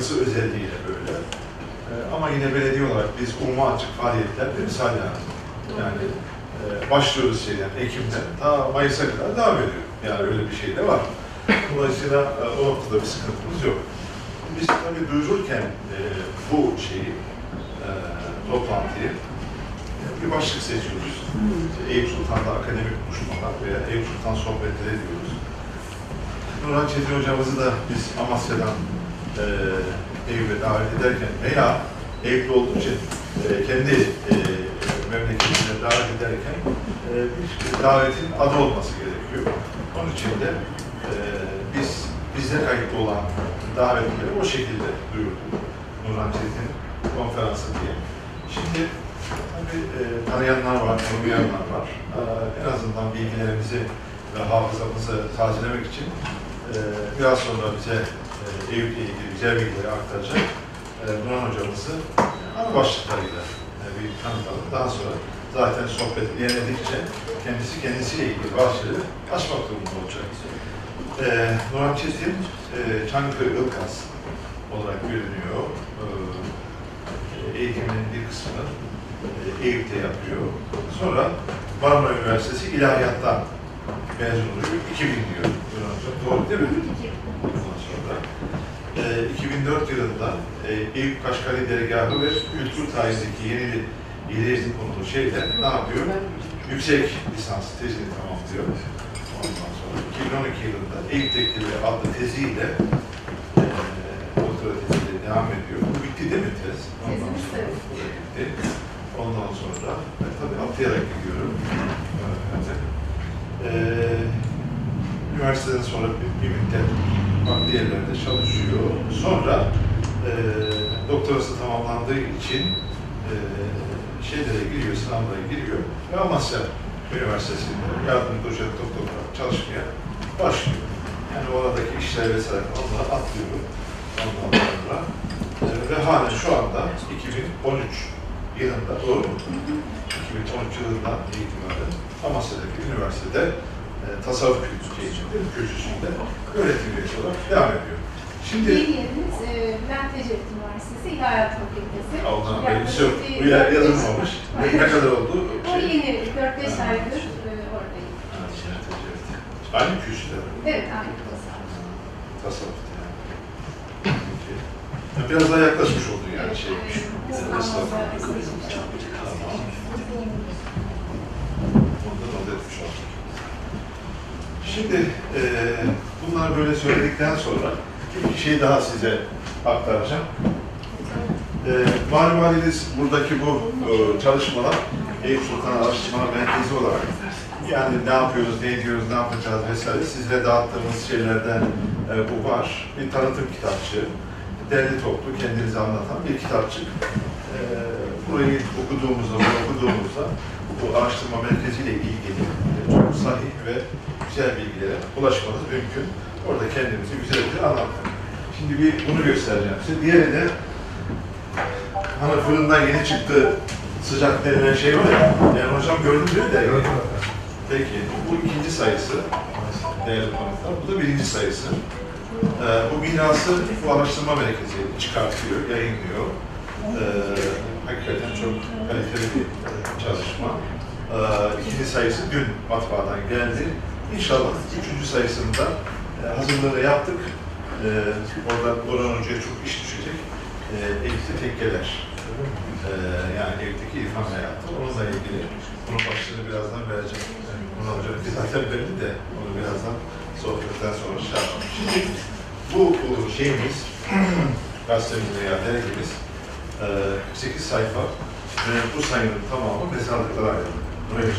yapısı özelliğiyle böyle. E, ama yine belediye olarak biz umuma açık faaliyetler misal yani. Yani e, başlıyoruz şeyden, Ekim'den ta Mayıs'a kadar devam ediyor. Yani öyle bir şey de var. Dolayısıyla e, o noktada bir sıkıntımız yok. Biz tabii duyururken e, bu şeyi, e, toplantıyı e, bir başlık seçiyoruz. İşte Eyüp Sultan'da akademik buluşmalar veya Eyüp Sultan sohbetleri diyoruz. Nurhan Çetin hocamızı da biz Amasya'dan e, Eyüp'e davet ederken veya Eyüp'lü olduğu için e, kendi e, memleketine davet ederken e, bir davetin adı olması gerekiyor. Onun için de e, biz bizde kayıtlı olan davetleri o şekilde duyurduk. Nurhan Çetin konferansı diye. Şimdi tabii e, tanıyanlar var, tanımayanlar var. E, en azından bilgilerimizi ve hafızamızı tazelemek için e, biraz sonra bize e, Eyüp'le ilgili güzel bilgileri aktaracak e, hocamızı ana başlıklarıyla bir tanıtalım. Daha sonra zaten sohbet ilerledikçe kendisi kendisiyle ilgili başlığı açmak durumunda olacak. E, Nurhan Çetin, e, Çankırı Ilkas olarak. E, eğitiminin bir kısmını e, Eyüp'te yapıyor. Sonra Marmara Üniversitesi İlahiyat'tan mezun oluyor. 2000 diyor. Doğru değil mi? Ondan sonra e, 2004 yılında e, Eyüp Kaşgari Dergahı ve Kültür tarihindeki yeni ileri konulu şeyler ne yapıyor? Yüksek lisans tezini tamamlıyor. Ondan sonra 2012 yılında Eyüp Tekleri adlı teziyle e, doktora teziyle devam ediyor. Bu bitti değil mi tez? Ondan sonra bitti. Ondan sonra e, tabii atlayarak gidiyorum. Evet. E, üniversiteden sonra bir, bir müddet farklı yerlerde çalışıyor. Sonra e, doktorası tamamlandığı için e, şeylere giriyor, sınavlara giriyor ve Amasya Üniversitesi'nde yardımcı doçent doktor olarak çalışmaya başlıyor. Yani oradaki işler vesaire onları atlıyor. Ondan sonra e, ve halen şu anda 2013 yılında doğru mu? 2013 yılından itibaren Amasya'daki üniversitede e, tasavvuf kültürü kürsüsünde öğretim üyesi olarak devam ediyor. Şimdi Yeni yerimiz e, Bülent Ecevit Üniversitesi İlahiyat Fakültesi. Yaklaşık belgesi yok. Bu yer yazılmamış. Ne, kadar oldu? O yeni 4-5 Ha. aydır e, oradayım. Evet, evet. Aynı kürsüde mi? Evet, aynı tasavvuf. Tasavvufta yani. Peki. Biraz daha yaklaşmış oldu yani şey. Olduk. Ondan not etmiş olduk. Şimdi e, bunlar böyle söyledikten sonra bir şey daha size aktaracağım. E, malum haliniz buradaki bu e, çalışmalar Eyüp Sultan Araştırma Merkezi olarak yani ne yapıyoruz, ne ediyoruz, ne yapacağız vesaire sizlere dağıttığımız şeylerden e, bu var. Bir tanıtım kitapçığı, derli toplu kendinizi anlatan bir kitapçık. E, burayı okuduğumuzda, bunu okuduğumuzda bu araştırma merkeziyle ilgili çok sahih ve güzel bilgilere ulaşmanız mümkün. Orada kendimizi güzelce anlattık. Şimdi bir bunu göstereceğim size. Diğeri de hani fırından yeni çıktı sıcak denilen şey var ya. Yani hocam gördün mü de. Peki bu ikinci sayısı. Değerli konuklar. Bu da birinci sayısı. Ee, bu binası bu araştırma merkezi çıkartıyor, yayınlıyor. Ee, hakikaten çok kaliteli bir çalışma. Ee, ikinci sayısı dün matbaadan geldi. İnşallah üçüncü sayısında e, hazırlığını yaptık. Ee, oradan Orhan Hoca'ya çok iş düşecek. Ee, Elif'te tekkeler. Ee, yani evdeki irfan hayatı. Onunla ilgili bunun başlığını birazdan vereceğim. Yani Orhan Hoca bir zaten belli de onu birazdan sohbetten sonra şey yapalım. Şimdi bu, bu şeyimiz, gazetemiz veya dergimiz e, 48 sayfa ve bu sayının tamamı mezarlıklara ayrıldı. Buraya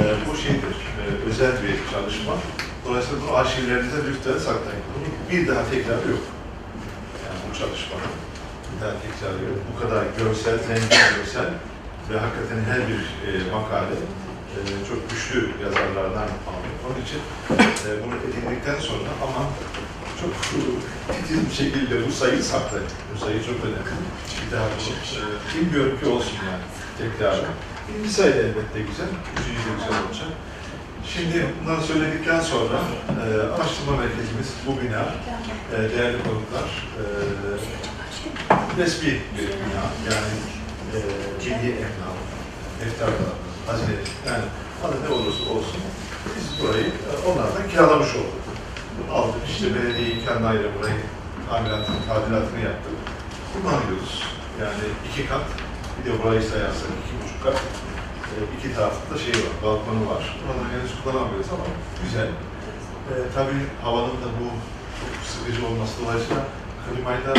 e, bu şeydir, e, özel bir çalışma. Dolayısıyla bu arşivlerinize lütfen saklayın. Bunun bir daha tekrarı yok. Yani bu çalışmanın bir daha tekrarı yok. Bu kadar görsel, zengin görsel ve hakikaten her bir e, makale e, çok güçlü yazarlardan aldık. Onun için e, bunu edindikten sonra ama çok titiz bir şekilde bu sayıyı saklayın. Bu sayı çok önemli. Bir daha bunu e, bilmiyorum ki olsun yani tekrar. Da elbette güzel, üçüncü de güzel olacak. Şimdi bunları söyledikten sonra e, araştırma merkezimiz bu bina, e, değerli konuklar, e, resmi bir bina. Yani e, milli emlak, defterler, hazine, yani adı ne olursa olsun biz burayı e, onlardan kiralamış olduk. Aldık işte belediye imkanlarıyla burayı tamiratını, tadilatını yaptık. Kullanıyoruz. Yani iki kat, bir de burayı sayarsak iki buçuk kat. E, iki tarafında şey var, balkonu var. Buradan henüz kullanamıyoruz ama güzel. E, tabii havanın da bu çok sıkıcı olması dolayısıyla klimayı da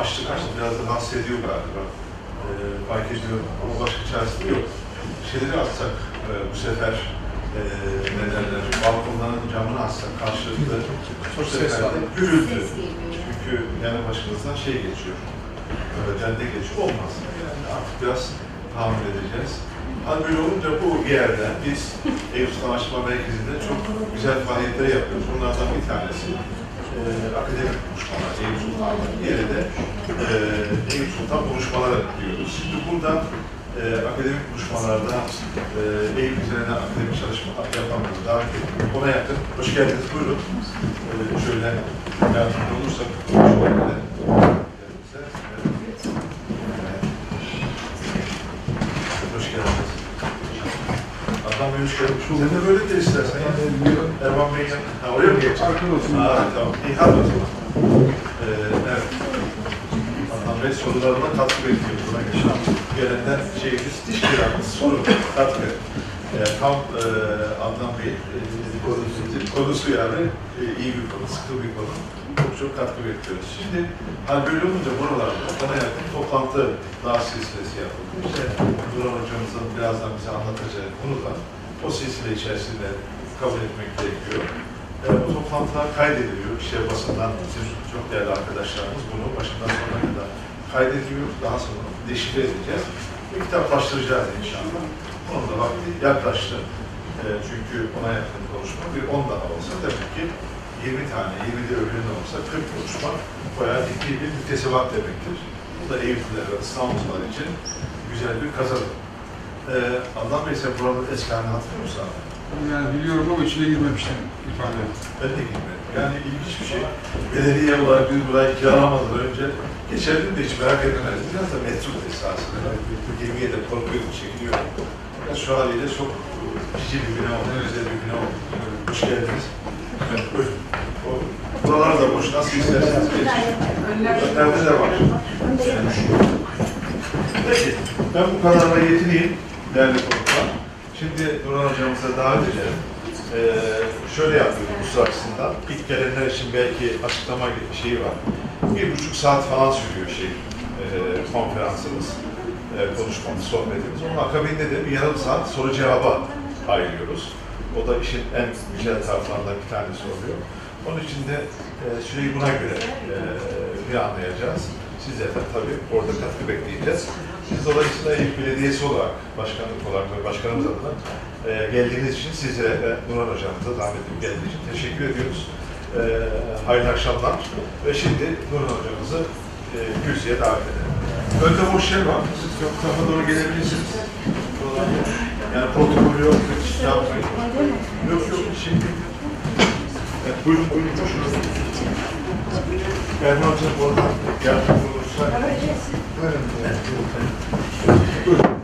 açtık açtık biraz da rahatsız ediyor galiba. E, fark ediyorum ama başka çaresi yok. Şeyleri atsak e, bu sefer e, ne derler, balkonların camını atsak karşılıklı sefer de gürültü. Çünkü yanı başımızdan şey geçiyor, cadde geçiyor. Olmaz. Yani artık biraz tahammül edeceğiz. Hal böyle olunca bu yerde biz Eyüp Savaşma Merkezi'nde çok güzel faaliyetler yapıyoruz. Bunlardan bir tanesi e, akademik buluşmalar, Eyüp Sultan'la. Diğeri de e, Eyüp Sultan buluşmaları diyoruz. Şimdi burada e, akademik buluşmalarda e, Eyüp üzerine akademik çalışmalar yapanları davet. Ona yakın. Hoş geldiniz. Buyurun. E, şöyle yardımcı olursak konuşmalarla. Hoş geldiniz. Adam Bey hoş geldin. Sen de böyle de istersen. ya. Erman Bey'in. Ha, oraya mı geçeceksin? Arkada olsun. Ha, tamam. İyi hadi o zaman. Ee, evet. Adnan Bey sorularına katkı bekliyor. Buna geçen gelenden şeyimiz, diş kiramız soru, katkı. Ee, tam e, Adnan Bey e, konusu, konusu yani e, iyi bir konu, sıkı bir konu. Çok çok katkı bekliyoruz. Şimdi hal böyle olunca buralarda bana yakın toplantı daha silsilesi yapıldı. İşte Duran hocamızın birazdan bize anlatacağı konular o silsile içerisinde kabul etmek gerekiyor. E, bu toplantılar kaydediliyor. İşte basından bizim çok değerli arkadaşlarımız bunu başından sonuna kadar kaydediyor. Daha sonra deşifre edeceğiz. Ve kitaplaştıracağız inşallah. Onun da vakti yaklaştı. E, çünkü ona yakın konuşma bir 10 daha olsa tabii ki 20 tane, 20 de öğlen olsa 40 konuşma bayağı ciddi bir müktesebat demektir. Bu da Eyüp'lüler ve İstanbullular için güzel bir kazanım. E, Adnan Bey sen buranın eski halini hatırlıyor musun abi? Yani biliyorum ama içine girmemiştim ifade. Ben de gitmedim. Yani ilginç bir şey. Belediye olarak biz burayı kiralamadan önce geçerdim de hiç merak etmezdim. Biraz da metro esasında. Bu gemiye de korkuyordum, çekiniyordum. Fakat şu haliyle çok cici bir bina oldu, güzel bir bina oldu. Hoş geldiniz. Evet, buyurun. O, buralar da boş, nasıl isterseniz geçin. Önlerde de var. Peki, ben bu kadarla yetineyim değerli konuklar. Şimdi Nurhan hocamıza davet edelim. Ee, şöyle yapıyoruz bu açısından. İlk gelenler için belki açıklama şeyi var. Bir buçuk saat falan sürüyor şey, e, konferansımız, e, konuşmamız, sohbetimiz. Onun akabinde de bir yarım saat soru cevaba ayırıyoruz. O da işin en güzel taraflarından bir tanesi oluyor. Onun için de e, süreyi buna göre e, planlayacağız. Sizlerden tabii orada katkı bekleyeceğiz. Biz dolayısıyla Eyüp Belediyesi olarak, başkanlık olarak ve başkanımız adına e, geldiğiniz için sizlere ve Nurhan Hocamıza davet edip geldiğiniz için teşekkür ediyoruz. E, hayırlı akşamlar. Ve şimdi Nurhan Hocamızı e, davet edelim. Önde boş yer var. Siz çok tarafa doğru gelebilirsiniz. Buralar boş. Yani protokol yok, hiç şey yapmayın. Yok yok, bir şey. Evet, buyurun buyurun. Buyurun. Erman Hocam orada yardımcı olursa. Buyurun. Buyurun.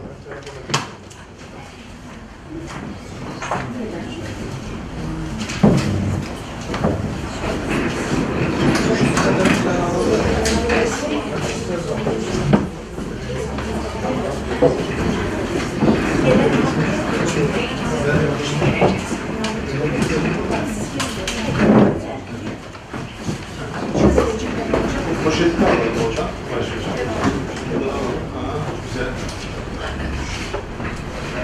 Poşetini alalım hocam. Başlayacağım. Aa, Güzel.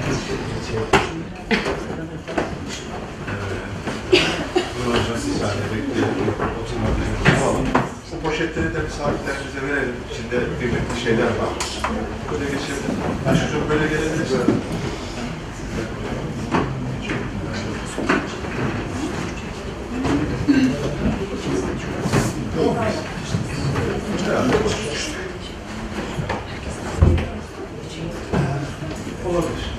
Evet. Dur hocam bir saniye bekleyelim. Oturmadığımızı alalım. Bu poşetleri de misafirlerimize verelim. İçinde kıymetli şeyler var. Böyle geçelim. Çok böyle gelebiliriz. Yok. Herhalde bozulmuştu. Olabilir.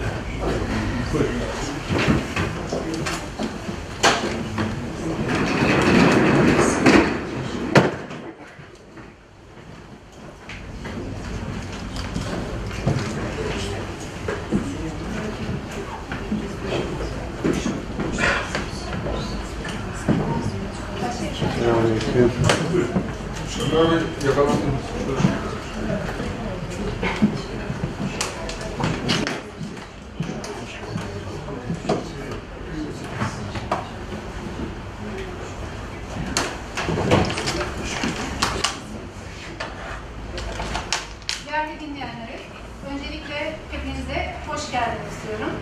Buyurun. Şöyle bir yakalandım. Değerli dinleyenlere, öncelikle hepinize hoş geldiniz diyorum.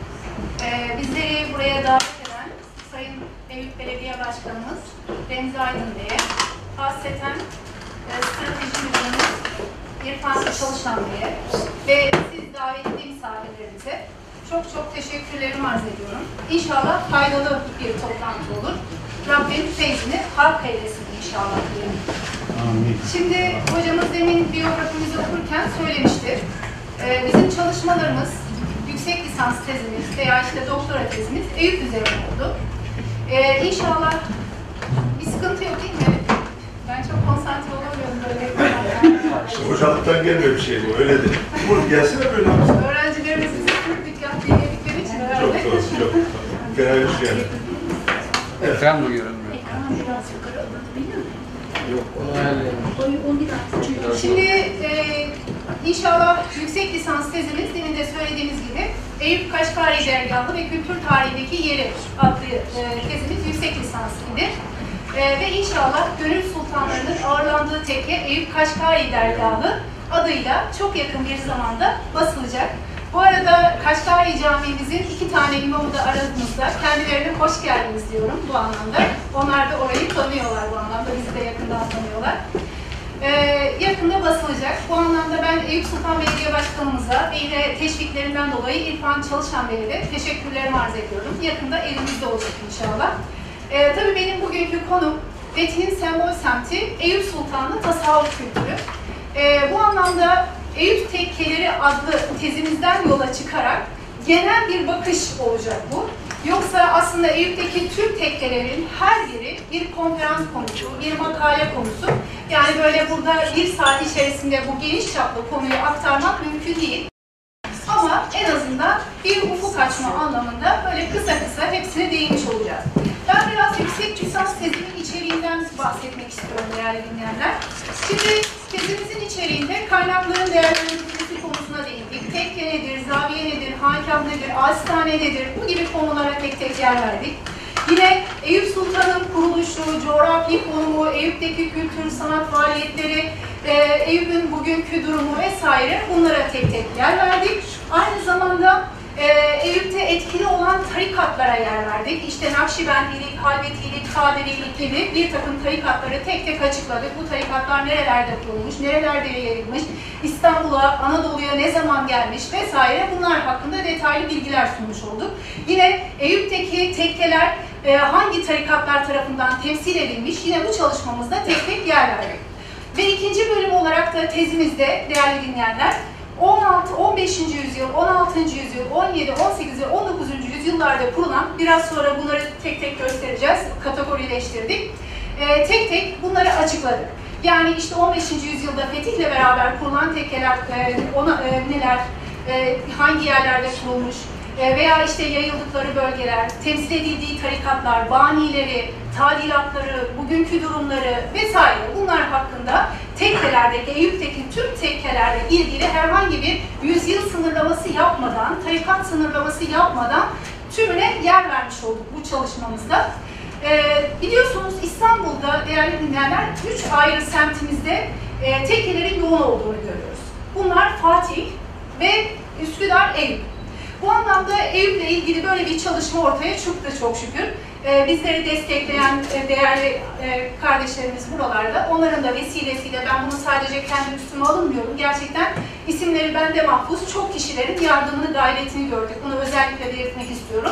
Ee, bizleri buraya davet eden Sayın Eyüp Belediye Başkanımız Remzi Aydın Bey'e, hasreten e, strateji müdürümüz İrfan Çalışan Bey'e ve siz davetli misafirlerimize çok çok teşekkürlerimi arz ediyorum. İnşallah faydalı bir toplantı olur. Rabbim feyzini halk eylesin inşallah diyelim. Şimdi hocamız demin biyografimizi okurken söylemişti. Ee, bizim çalışmalarımız, yüksek lisans tezimiz veya işte doktora tezimiz Eyüp üzerine oldu. Ee, inşallah bir sıkıntı yok değil mi? Ben çok konsantre olamıyorum böyle. Hocalıktan gelmiyor bir şey bu, öyle de. Bu gelsene böyle abi. Öğrencilerimiz bizi Türk dikkat dinledikleri için Çok herhalde. doğru, çok. Fena bir şey yani. Ekran mı görünmüyor? Şimdi e, inşallah yüksek lisans tezimiz demin de söylediğimiz gibi Eyüp Kaşgari Dergahı ve Kültür Tarihindeki Yeri adlı e, tezimiz yüksek lisans idi. E, ve inşallah Gönül Sultanlarının ağırlandığı tekke Kaşgari Dergahı adıyla çok yakın bir zamanda basılacak. Bu arada Kaşgari Camii'mizin iki tane imamı da aramızda. Kendilerine hoş geldiniz diyorum bu anlamda. Onlar da orayı tanıyorlar bu anlamda. Bizi de yakından tanıyorlar. Ee, yakında basılacak. Bu anlamda ben Eyüp Sultan Belediye Başkanımıza ve yine teşviklerinden dolayı İrfan Çalışan Bey'e de teşekkürlerimi arz ediyorum. Yakında elimizde olacak inşallah. Ee, tabii benim bugünkü konum Fethi'nin sembol semti Eyüp Sultanlı tasavvuf kültürü. Ee, bu anlamda Eyüp Tekkeleri adlı tezimizden yola çıkarak genel bir bakış olacak bu. Yoksa aslında Eyüp'teki tüm tekkelerin her biri bir konferans konusu, bir makale konusu. Yani böyle burada bir saat içerisinde bu geniş çaplı konuyu aktarmak mümkün değil. Ama en azından bir ufuk açma anlamında böyle kısa kısa hepsine değinmiş olacağız. Ben biraz yüksek lisans tezimin içeriğinden bahsetmek istiyorum değerli dinleyenler. Şimdi tezimizin içeriğinde kaynakların değerlendirilmesi konusuna değindik. Tekke nedir, zaviye nedir, hankam nedir, ağaçhane nedir bu gibi konulara tek tek yer verdik. Yine Eyüp Sultan'ın kuruluşu, coğrafi konumu, Eyüp'teki kültür, sanat faaliyetleri, e, Eyüp'ün bugünkü durumu vesaire bunlara tek tek yer verdik. Aynı zamanda e, Eyüp'te etkili olan tarikatlara yer verdik. İşte Nakşibendilik, Halvetilik, Kadirilik gibi bir takım tarikatları tek tek açıkladık. Bu tarikatlar nerelerde kurulmuş, nerelerde yayılmış, İstanbul'a, Anadolu'ya ne zaman gelmiş vesaire bunlar hakkında detaylı bilgiler sunmuş olduk. Yine Eyüp'teki tekkeler e, hangi tarikatlar tarafından temsil edilmiş yine bu çalışmamızda tek tek yer verdik. Ve ikinci bölüm olarak da tezimizde değerli dinleyenler 16, 15. yüzyıl, 16. yüzyıl, 17, 18 ve 19. yüzyıllarda kurulan, biraz sonra bunları tek tek göstereceğiz, kategorileştirdik. Ee, tek tek bunları açıkladık. Yani işte 15. yüzyılda Fetih'le beraber kurulan tekkeler, e, ona, e, neler, e, hangi yerlerde kurulmuş veya işte yayıldıkları bölgeler, temsil edildiği tarikatlar, banileri, tadilatları, bugünkü durumları vesaire bunlar hakkında tekkelerdeki, Eyüp'teki tüm tekkelerle ilgili herhangi bir yüzyıl sınırlaması yapmadan, tarikat sınırlaması yapmadan tümüne yer vermiş olduk bu çalışmamızda. Ee, biliyorsunuz İstanbul'da değerli dinleyenler üç ayrı semtimizde e, tekkelerin yoğun olduğunu görüyoruz. Bunlar Fatih ve Üsküdar, Eyüp. Bu anlamda Eyüp'le ilgili böyle bir çalışma ortaya çıktı çok şükür. Ee, bizleri destekleyen e, değerli e, kardeşlerimiz buralarda. Onların da vesilesiyle ben bunu sadece kendi üstüme alınmıyorum. Gerçekten isimleri bende mahfuz. Çok kişilerin yardımını, gayretini gördük. Bunu özellikle belirtmek istiyorum.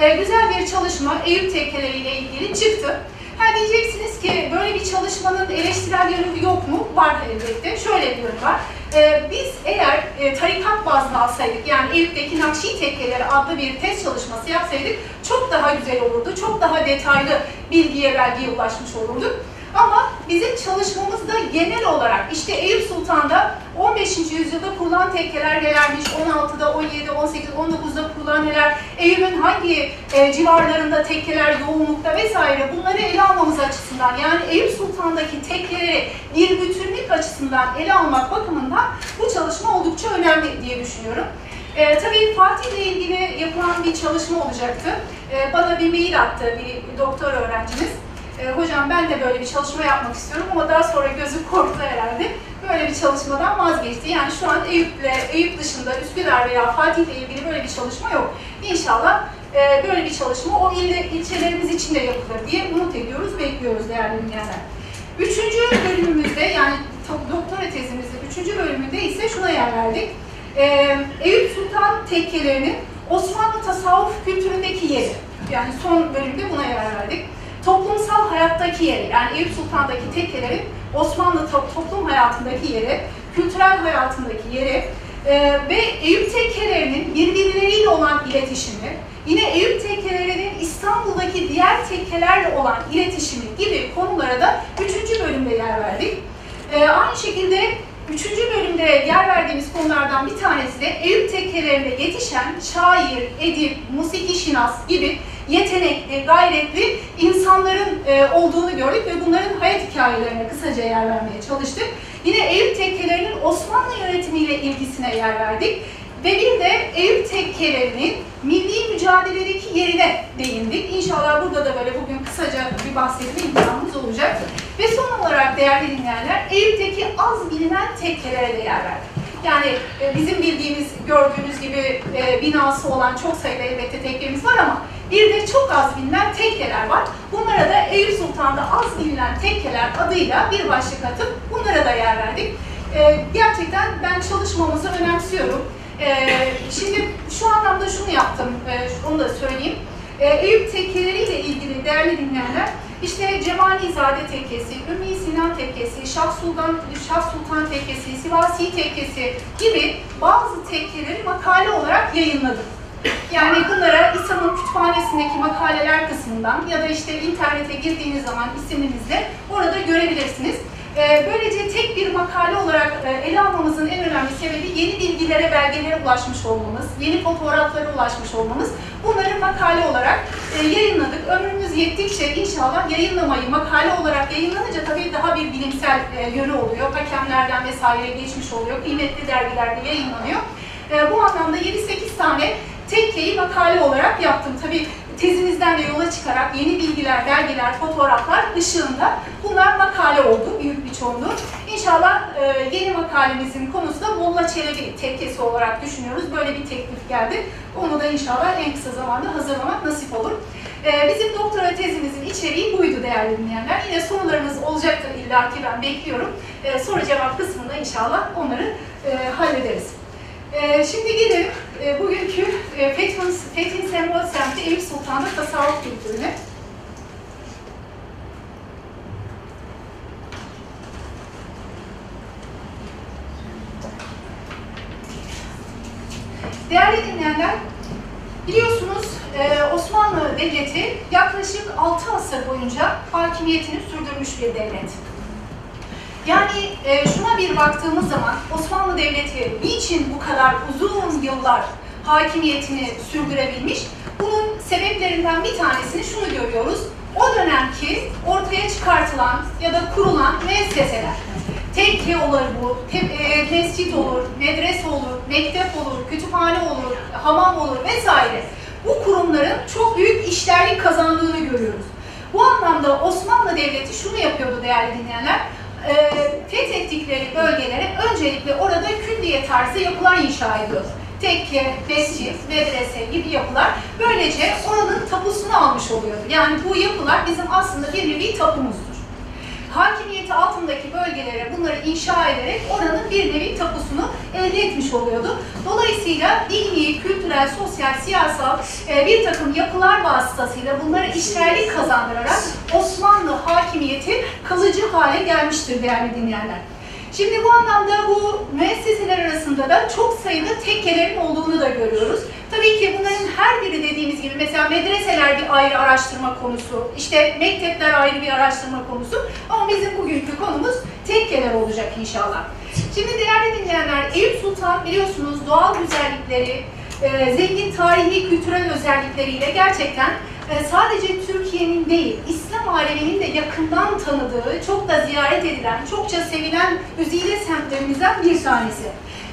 Ee, güzel bir çalışma Eyüp tekkeleriyle ilgili çıktı. Ha diyeceksiniz ki böyle bir çalışmanın eleştirel yönü yok mu? Var elbette. Şöyle bir yönü var. Ee, biz eğer e, tarikat bazlı alsaydık, yani Eyüp'teki Nakşi Tekkeleri adlı bir test çalışması yapsaydık çok daha güzel olurdu, çok daha detaylı bilgiye, belgeye ulaşmış olurduk. Ama bizim çalışmamızda genel olarak işte Eyüp Sultan'da 15. yüzyılda kurulan tekkeler nelermiş, 16'da, 17, 18, 19'da kurulan neler Eyüp'ün hangi e, civarlarında tekkeler yoğunlukta vesaire bunları ele almamız açısından yani Eyüp Sultan'daki tekkeleri bir bütünlük açısından ele almak bakımından bu çalışma oldukça önemli diye düşünüyorum. E, tabii Fatih ile ilgili yapılan bir çalışma olacaktı. E, bana bir mail attı bir doktor öğrencimiz. E, hocam ben de böyle bir çalışma yapmak istiyorum ama daha sonra gözü korktu herhalde. Böyle bir çalışmadan vazgeçti. Yani şu an Eyüp'le, Eyüp dışında Üsküdar veya Fatih ile ilgili böyle bir çalışma yok. İnşallah e, böyle bir çalışma o ilde, ilçelerimiz için de yapılır diye umut ediyoruz, bekliyoruz değerli dinleyenler. Üçüncü bölümümüzde yani to- doktora tezimizde üçüncü bölümünde ise şuna yer verdik. Ee, Eyüp Sultan tekkelerinin Osmanlı tasavvuf kültüründeki yeri. Yani son bölümde buna yer verdik. Toplumsal hayattaki yeri, yani Eyüp Sultan'daki tekkelerin Osmanlı to- toplum hayatındaki yeri, kültürel hayatındaki yeri ee, ve Eyüp tekkelerinin birbirleriyle olan iletişimi, yine Eyüp tekkelerinin İstanbul'daki diğer tekkelerle olan iletişimi gibi konulara da üçüncü bölümde yer verdik. Ee, aynı şekilde üçüncü bölümde yer verdiğimiz konulardan bir tanesi de Eyüp tekkelerinde yetişen şair, edip, musiki şinas gibi yetenekli, gayretli insanların e, olduğunu gördük ve bunların hayat hikayelerine kısaca yer vermeye çalıştık. Yine Eyüp tekkelerinin Osmanlı yönetimiyle ilgisine yer verdik. Ve bir de Eyüp tekkelerinin milli mücadeledeki yerine değindik. İnşallah burada da böyle bugün kısaca bir bahsetme imkanımız olacak. Ve son olarak değerli dinleyenler, Eyüp'teki az bilinen tekkelere de yer verdik. Yani e, bizim bildiğimiz, gördüğünüz gibi e, binası olan çok sayıda elbette tekkemiz var ama bir de çok az bilinen tekkeler var. Bunlara da Eyüp Sultan'da az bilinen tekkeler adıyla bir başlık atıp bunlara da yer verdik. E, gerçekten ben çalışmamızı önemsiyorum. E, şimdi şu anlamda şunu yaptım, e, onu da söyleyeyim. E, Eyüp tekkeleriyle ilgili değerli dinleyenler, işte Cemalizade Tekkesi, Ümmi Sinan Tekkesi, Şah Sultan, Şah Sultan Tekkesi, Sivasi Tekkesi gibi bazı tekkeleri makale olarak yayınladım. Yani bunlara İSAM'ın kütüphanesindeki makaleler kısmından ya da işte internete girdiğiniz zaman isimimizle orada görebilirsiniz. Ee, Böylece tek bir makale olarak e, ele almamızın en önemli sebebi yeni bilgilere, belgelere ulaşmış olmamız, yeni fotoğraflara ulaşmış olmamız. Bunları makale olarak e, yayınladık. Ömrümüz yettikçe inşallah yayınlamayı, makale olarak yayınlanınca tabii daha bir bilimsel e, yönü oluyor. Hakemlerden vesaire geçmiş oluyor. Kıymetli dergilerde yayınlanıyor. Bu anlamda 7-8 tane tekkeyi makale olarak yaptım. Tabii tezimizden de yola çıkarak yeni bilgiler, belgeler, fotoğraflar ışığında bunlar makale oldu büyük bir çoğunluğu. İnşallah e, yeni makalemizin konusu da Molla Çelebi tekkesi olarak düşünüyoruz. Böyle bir teklif geldi. Onu da inşallah en kısa zamanda hazırlamak nasip olur. E, bizim doktora tezimizin içeriği buydu değerli dinleyenler. Yine sorularınız olacaktır illa ki ben bekliyorum. E, soru cevap kısmında inşallah onları e, hallederiz. Ee, şimdi gelelim e, bugünkü e, Fethin, Fethin Sembol semti Eyüp Sultan'da tasavvuf kültürüne. Değerli dinleyenler, biliyorsunuz e, Osmanlı Devleti yaklaşık 6 asır boyunca hakimiyetini sürdürmüş bir devlet. Yani e, şuna bir baktığımız zaman Osmanlı Devleti niçin bu kadar uzun yıllar hakimiyetini sürdürebilmiş? Bunun sebeplerinden bir tanesini şunu görüyoruz. O dönemki ortaya çıkartılan ya da kurulan müesseseler. Tekke olur bu, te, e, mescit olur, medrese olur, mektep olur, kütüphane olur, hamam olur vesaire. Bu kurumların çok büyük işlerlik kazandığını görüyoruz. Bu anlamda Osmanlı Devleti şunu yapıyordu değerli dinleyenler e, fethettikleri bölgelere öncelikle orada külliye tarzı yapılar inşa ediyor. Tekke, mescit, medrese gibi yapılar. Böylece oranın tapusunu almış oluyordu. Yani bu yapılar bizim aslında bir nevi tapumuzdur. Hakimiyeti altındaki bölgelere bunları inşa ederek oranın bir nevi tapusunu elde etmiş oluyordu. Dolayısıyla dini, kültürel, sosyal, siyasal e, bir takım yapılar vasıtasıyla bunlara işlerlik kazandırarak Osmanlı hakimiyeti kalıcı hale gelmiştir değerli dinleyenler. Şimdi bu anlamda bu müesseseler arasında da çok sayıda tekkelerin olduğunu da görüyoruz. Tabii ki bunların her biri dediğimiz gibi mesela medreseler bir ayrı araştırma konusu, işte mektepler ayrı bir araştırma konusu ama bizim bugünkü konumuz tekkeler olacak inşallah. Şimdi değerli dinleyenler, Eyüp Sultan biliyorsunuz doğal güzellikleri, e, zengin tarihi kültürel özellikleriyle gerçekten sadece Türkiye'nin değil, İslam aleminin de yakından tanıdığı, çok da ziyaret edilen, çokça sevilen güzide semtlerimizden bir tanesi.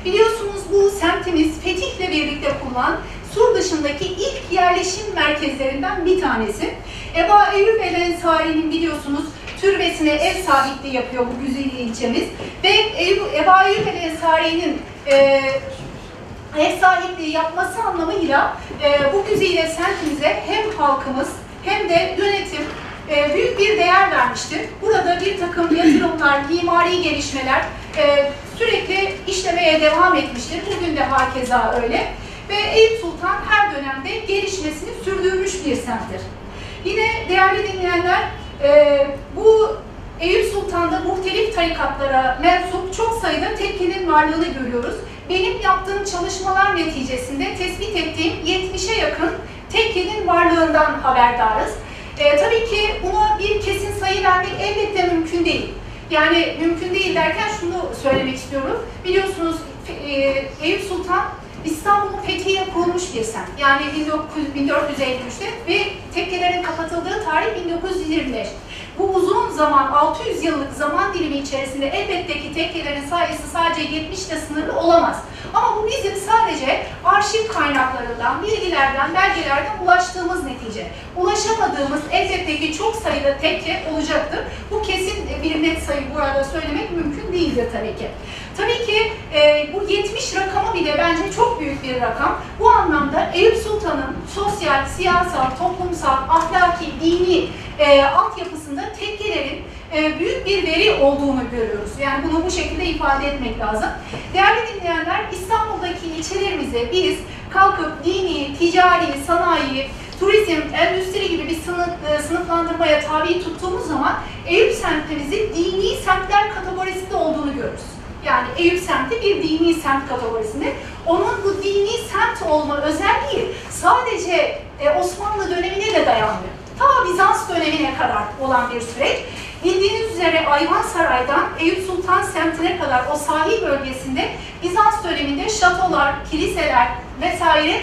Biliyorsunuz bu semtimiz Fetih'le birlikte kurulan Sur dışındaki ilk yerleşim merkezlerinden bir tanesi. Eba Eyyub el Ensari'nin biliyorsunuz türbesine ev sahipliği yapıyor bu güzel ilçemiz. Ve Ebu, Eba Eyyub el Ensari'nin e, ev sahipliği yapması anlamıyla e, bu güzide semtimize hem halkımız hem de yönetim e, büyük bir değer vermiştir. Burada bir takım yatırımlar, mimari gelişmeler e, sürekli işlemeye devam etmiştir. Bugün de hakeza öyle. Ve Eyüp Sultan her dönemde gelişmesini sürdürmüş bir semttir. Yine değerli dinleyenler, e, bu Eyüp Sultan'da muhtelif tarikatlara mensup çok sayıda tekkenin varlığını görüyoruz. Benim yaptığım çalışmalar neticesinde tespit ettiğim 70'e yakın tekkenin varlığından haberdarız. E, tabii ki buna bir kesin sayı vermek elbette mümkün değil. Yani mümkün değil derken şunu söylemek istiyorum. Biliyorsunuz e, Eyüp Sultan İstanbul'un fethiyle kurulmuş bir semt. Yani 1453'te ve tekkelerin kapatıldığı tarih 1925. Bu uzun zaman, 600 yıllık zaman dilimi içerisinde elbette ki tekkelerin sayısı sadece 70 ile sınırlı olamaz. Ama bu bizim sadece arşiv kaynaklarından, bilgilerden, belgelerden ulaştığımız netice. Ulaşamadığımız elbette ki çok sayıda tekke olacaktır. Bu kesin bir net sayı burada söylemek mümkün değildir tabii ki. Tabii ki e, bu 70 rakamı bile bence çok büyük bir rakam. Bu anlamda Eyüp Sultan'ın sosyal, siyasal, toplumsal, ahlaki, dini e, altyapısında tekkelerin e, büyük bir veri olduğunu görüyoruz. Yani bunu bu şekilde ifade etmek lazım. Değerli dinleyenler, İstanbul'daki ilçelerimize biz kalkıp dini, ticari, sanayi, turizm, endüstri gibi bir sınıf, e, sınıflandırmaya tabi tuttuğumuz zaman Eyüp semtimizin dini semtler kategorisinde olduğunu görürüz. Yani Eyüp semti bir dini semt kategorisinde. Onun bu dini semt olma özelliği sadece e, Osmanlı dönemine de dayanmıyor. Ta Bizans dönemine kadar olan bir süreç. Bildiğiniz üzere Ayvansaray'dan Eyüp Sultan semtine kadar o sahil bölgesinde Bizans döneminde şatolar, kiliseler vesaire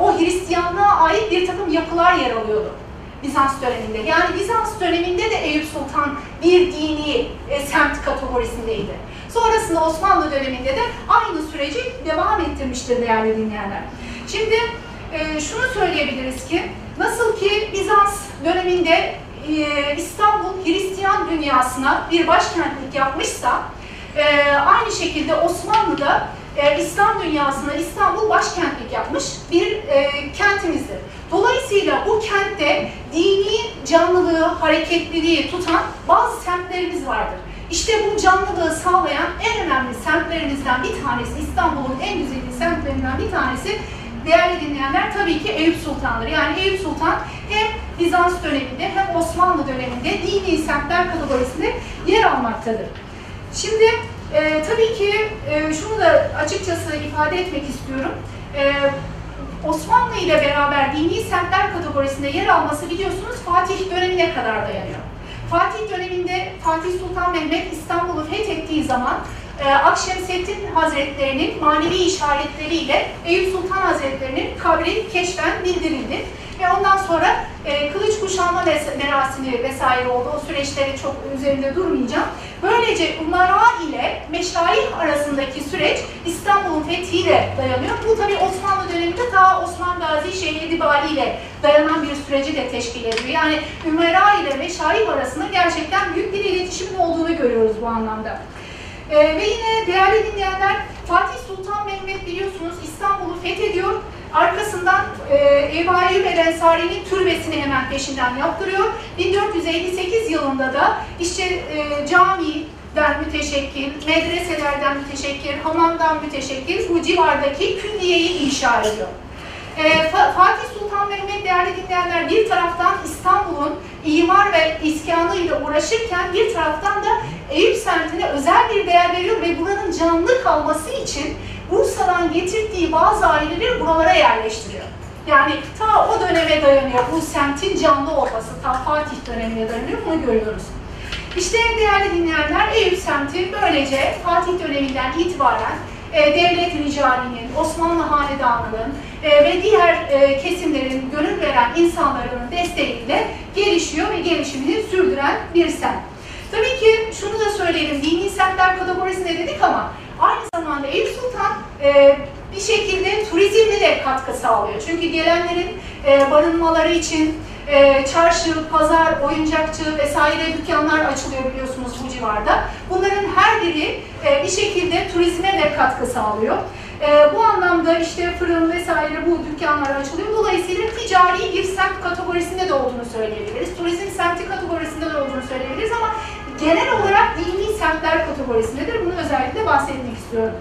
o Hristiyanlığa ait bir takım yapılar yer alıyordu. Bizans döneminde. Yani Bizans döneminde de Eyüp Sultan bir dini e, semt kategorisindeydi. Sonrasında Osmanlı döneminde de aynı süreci devam ettirmiştir değerli dinleyenler. Şimdi e, şunu söyleyebiliriz ki, nasıl ki Bizans döneminde e, İstanbul Hristiyan dünyasına bir başkentlik yapmışsa, e, aynı şekilde Osmanlı'da e, İslam dünyasına İstanbul başkentlik yapmış bir e, kentimizdir. Dolayısıyla bu kentte dini canlılığı, hareketliliği tutan bazı semtlerimiz vardır. İşte bu canlılığı sağlayan en önemli semtlerimizden bir tanesi, İstanbul'un en güzeli semtlerinden bir tanesi değerli dinleyenler tabii ki Eyüp Sultan'dır. Yani Eyüp Sultan hem Bizans döneminde hem Osmanlı döneminde dini semtler kategorisinde yer almaktadır. Şimdi e, tabii ki e, şunu da açıkçası ifade etmek istiyorum. E, Osmanlı ile beraber dini semtler kategorisinde yer alması biliyorsunuz Fatih dönemine kadar dayanıyor. Fatih döneminde Fatih Sultan Mehmet İstanbul'u fethettiği zaman e, Akşemseddin Hazretleri'nin manevi işaretleriyle Eyüp Sultan Hazretleri'nin kabri keşfen bildirildi. Ve ondan sonra e, kılıç kuşanma merasimi vesaire oldu. O süreçleri çok üzerinde durmayacağım. Böylece Umara ile Meşayih arasındaki süreç İstanbul'un fethiyle dayanıyor. Bu tabi Osmanlı döneminde ta Osman Gazi Şehir Bali ile dayanan bir süreci de teşkil ediyor. Yani Umara ile Meşayih arasında gerçekten büyük bir iletişimin olduğunu görüyoruz bu anlamda. Ee, ve yine değerli dinleyenler Fatih Sultan Mehmet biliyorsunuz İstanbul'u fethediyor. Arkasından e, Ebu Eyyub el türbesini hemen peşinden yaptırıyor. 1458 yılında da işte e, camiden müteşekkil, medreselerden müteşekkil, hamamdan müteşekkil bu civardaki külliyeyi inşa ediyor. E, Fatih Sultan Mehmet değerli dinleyenler bir taraftan İstanbul'un imar ve iskanı ile uğraşırken bir taraftan da Eyüp semtine özel bir değer veriyor ve buranın canlı kalması için Bursa'dan getirdiği bazı aileleri buralara yerleştiriyor. Yani ta o döneme dayanıyor bu semtin canlı olması, ta Fatih dönemine dayanıyor bunu görüyoruz. İşte değerli dinleyenler Eyüp semti böylece Fatih döneminden itibaren e, devlet ricalinin, Osmanlı Hanedanı'nın e, ve diğer e, kesimlerin, gönül veren insanların desteğiyle gelişiyor ve gelişimini sürdüren bir semt. Tabii ki şunu da söyleyelim, dini semtler kategorisinde dedik ama aynı zamanda Eyüp Sultan e, bir şekilde turizmle de katkı sağlıyor. Çünkü gelenlerin e, barınmaları için e, çarşı, pazar, oyuncakçı vesaire dükkanlar açılıyor biliyorsunuz bu civarda. Bunların her biri e, bir şekilde turizme de katkı sağlıyor. E, bu anlamda işte fırın vesaire bu dükkanlar açılıyor. Dolayısıyla ticari bir semt kategorisinde de olduğunu söyleyebiliriz. Turizm semti kategorisinde de olduğunu söyleyebiliriz ama genel olarak dini semtler kategorisindedir. Bunu özellikle bahsetmek istiyorum.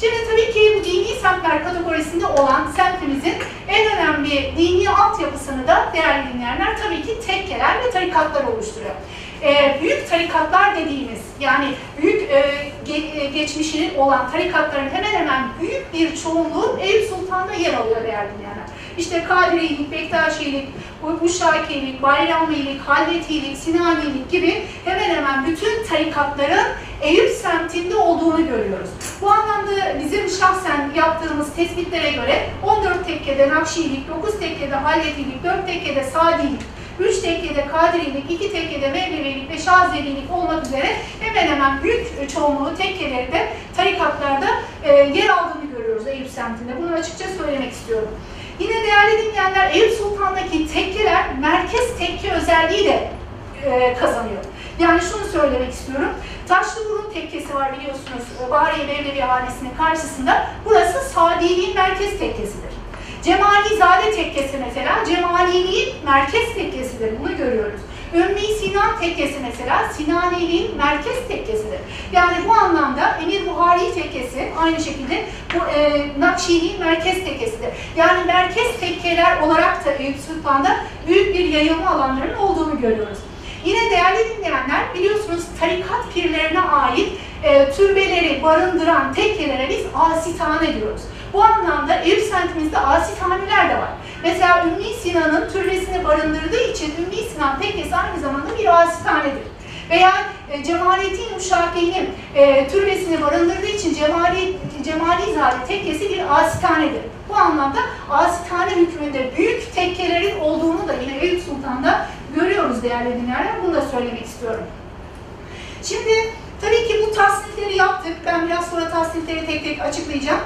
Şimdi tabii ki bu dini semtler kategorisinde olan semtimizin en önemli dini altyapısını da değerli dinleyenler tabii ki tekkeler ve tarikatlar oluşturuyor. Ee, büyük tarikatlar dediğimiz yani büyük e, ge- e, geçmişinin olan tarikatların hemen hemen büyük bir çoğunluğu Eyüp Sultan'da yer alıyor değerli dinleyenler. İşte Kadirilik, Bektaşilik, Uşakilik, Bayramilik, Halvetilik, Sinanilik gibi hemen hemen bütün tarikatların Eyüp semtinde olduğunu görüyoruz. Bu anlamda bizim şahsen yaptığımız tespitlere göre 14 tekkede Nakşilik, 9 tekkede Halvetilik, 4 tekkede Sadilik, 3 tekkede Kadirilik, 2 tekkede Mevlevilik ve Şazelilik olmak üzere hemen hemen büyük çoğunluğu tekkeleri tarikatlarda e, yer aldığını görüyoruz Eyüp semtinde. Bunu açıkça söylemek istiyorum. Yine değerli dinleyenler Eyüp Sultan'daki tekkeler merkez tekke özelliği de e, kazanıyor. Yani şunu söylemek istiyorum. Taşlıburun tekkesi var biliyorsunuz e, Bariye Mevlevi hanesinin karşısında. Burası Sadiliğin merkez tekkesidir. Cemalizade tekkesi mesela Cemaliliğin merkez tekkesidir. Bunu görüyoruz. Ümmü Sinan tekkesi mesela Sinaniliğin merkez tekkesidir. Yani bu anlamda Emir Buhari tekkesi aynı şekilde bu e, Nakşiliğin merkez tekkesidir. Yani merkez tekkeler olarak da Eyüp Sultan'da büyük bir yayılma alanlarının olduğunu görüyoruz. Yine değerli dinleyenler biliyorsunuz tarikat pirlerine ait e, türbeleri barındıran tekkelere biz asitane diyoruz. Bu anlamda Eyüp semtimizde asithaneler de var. Mesela Ümmü Sinan'ın türbesini barındırdığı için Ümmü Sinan tekkesi aynı zamanda bir asithanedir. Veya e, Cemalettin Uşaki'nin e, türbesini barındırdığı için Cemali, Cemalizade tekkesi bir asithanedir. Bu anlamda asithane hükmünde büyük tekkelerin olduğunu da yine Eyüp Sultan'da görüyoruz değerli dinleyenler. Bunu da söylemek istiyorum. Şimdi tabii ki bu tasnifleri yaptık. Ben biraz sonra tasnifleri tek tek açıklayacağım.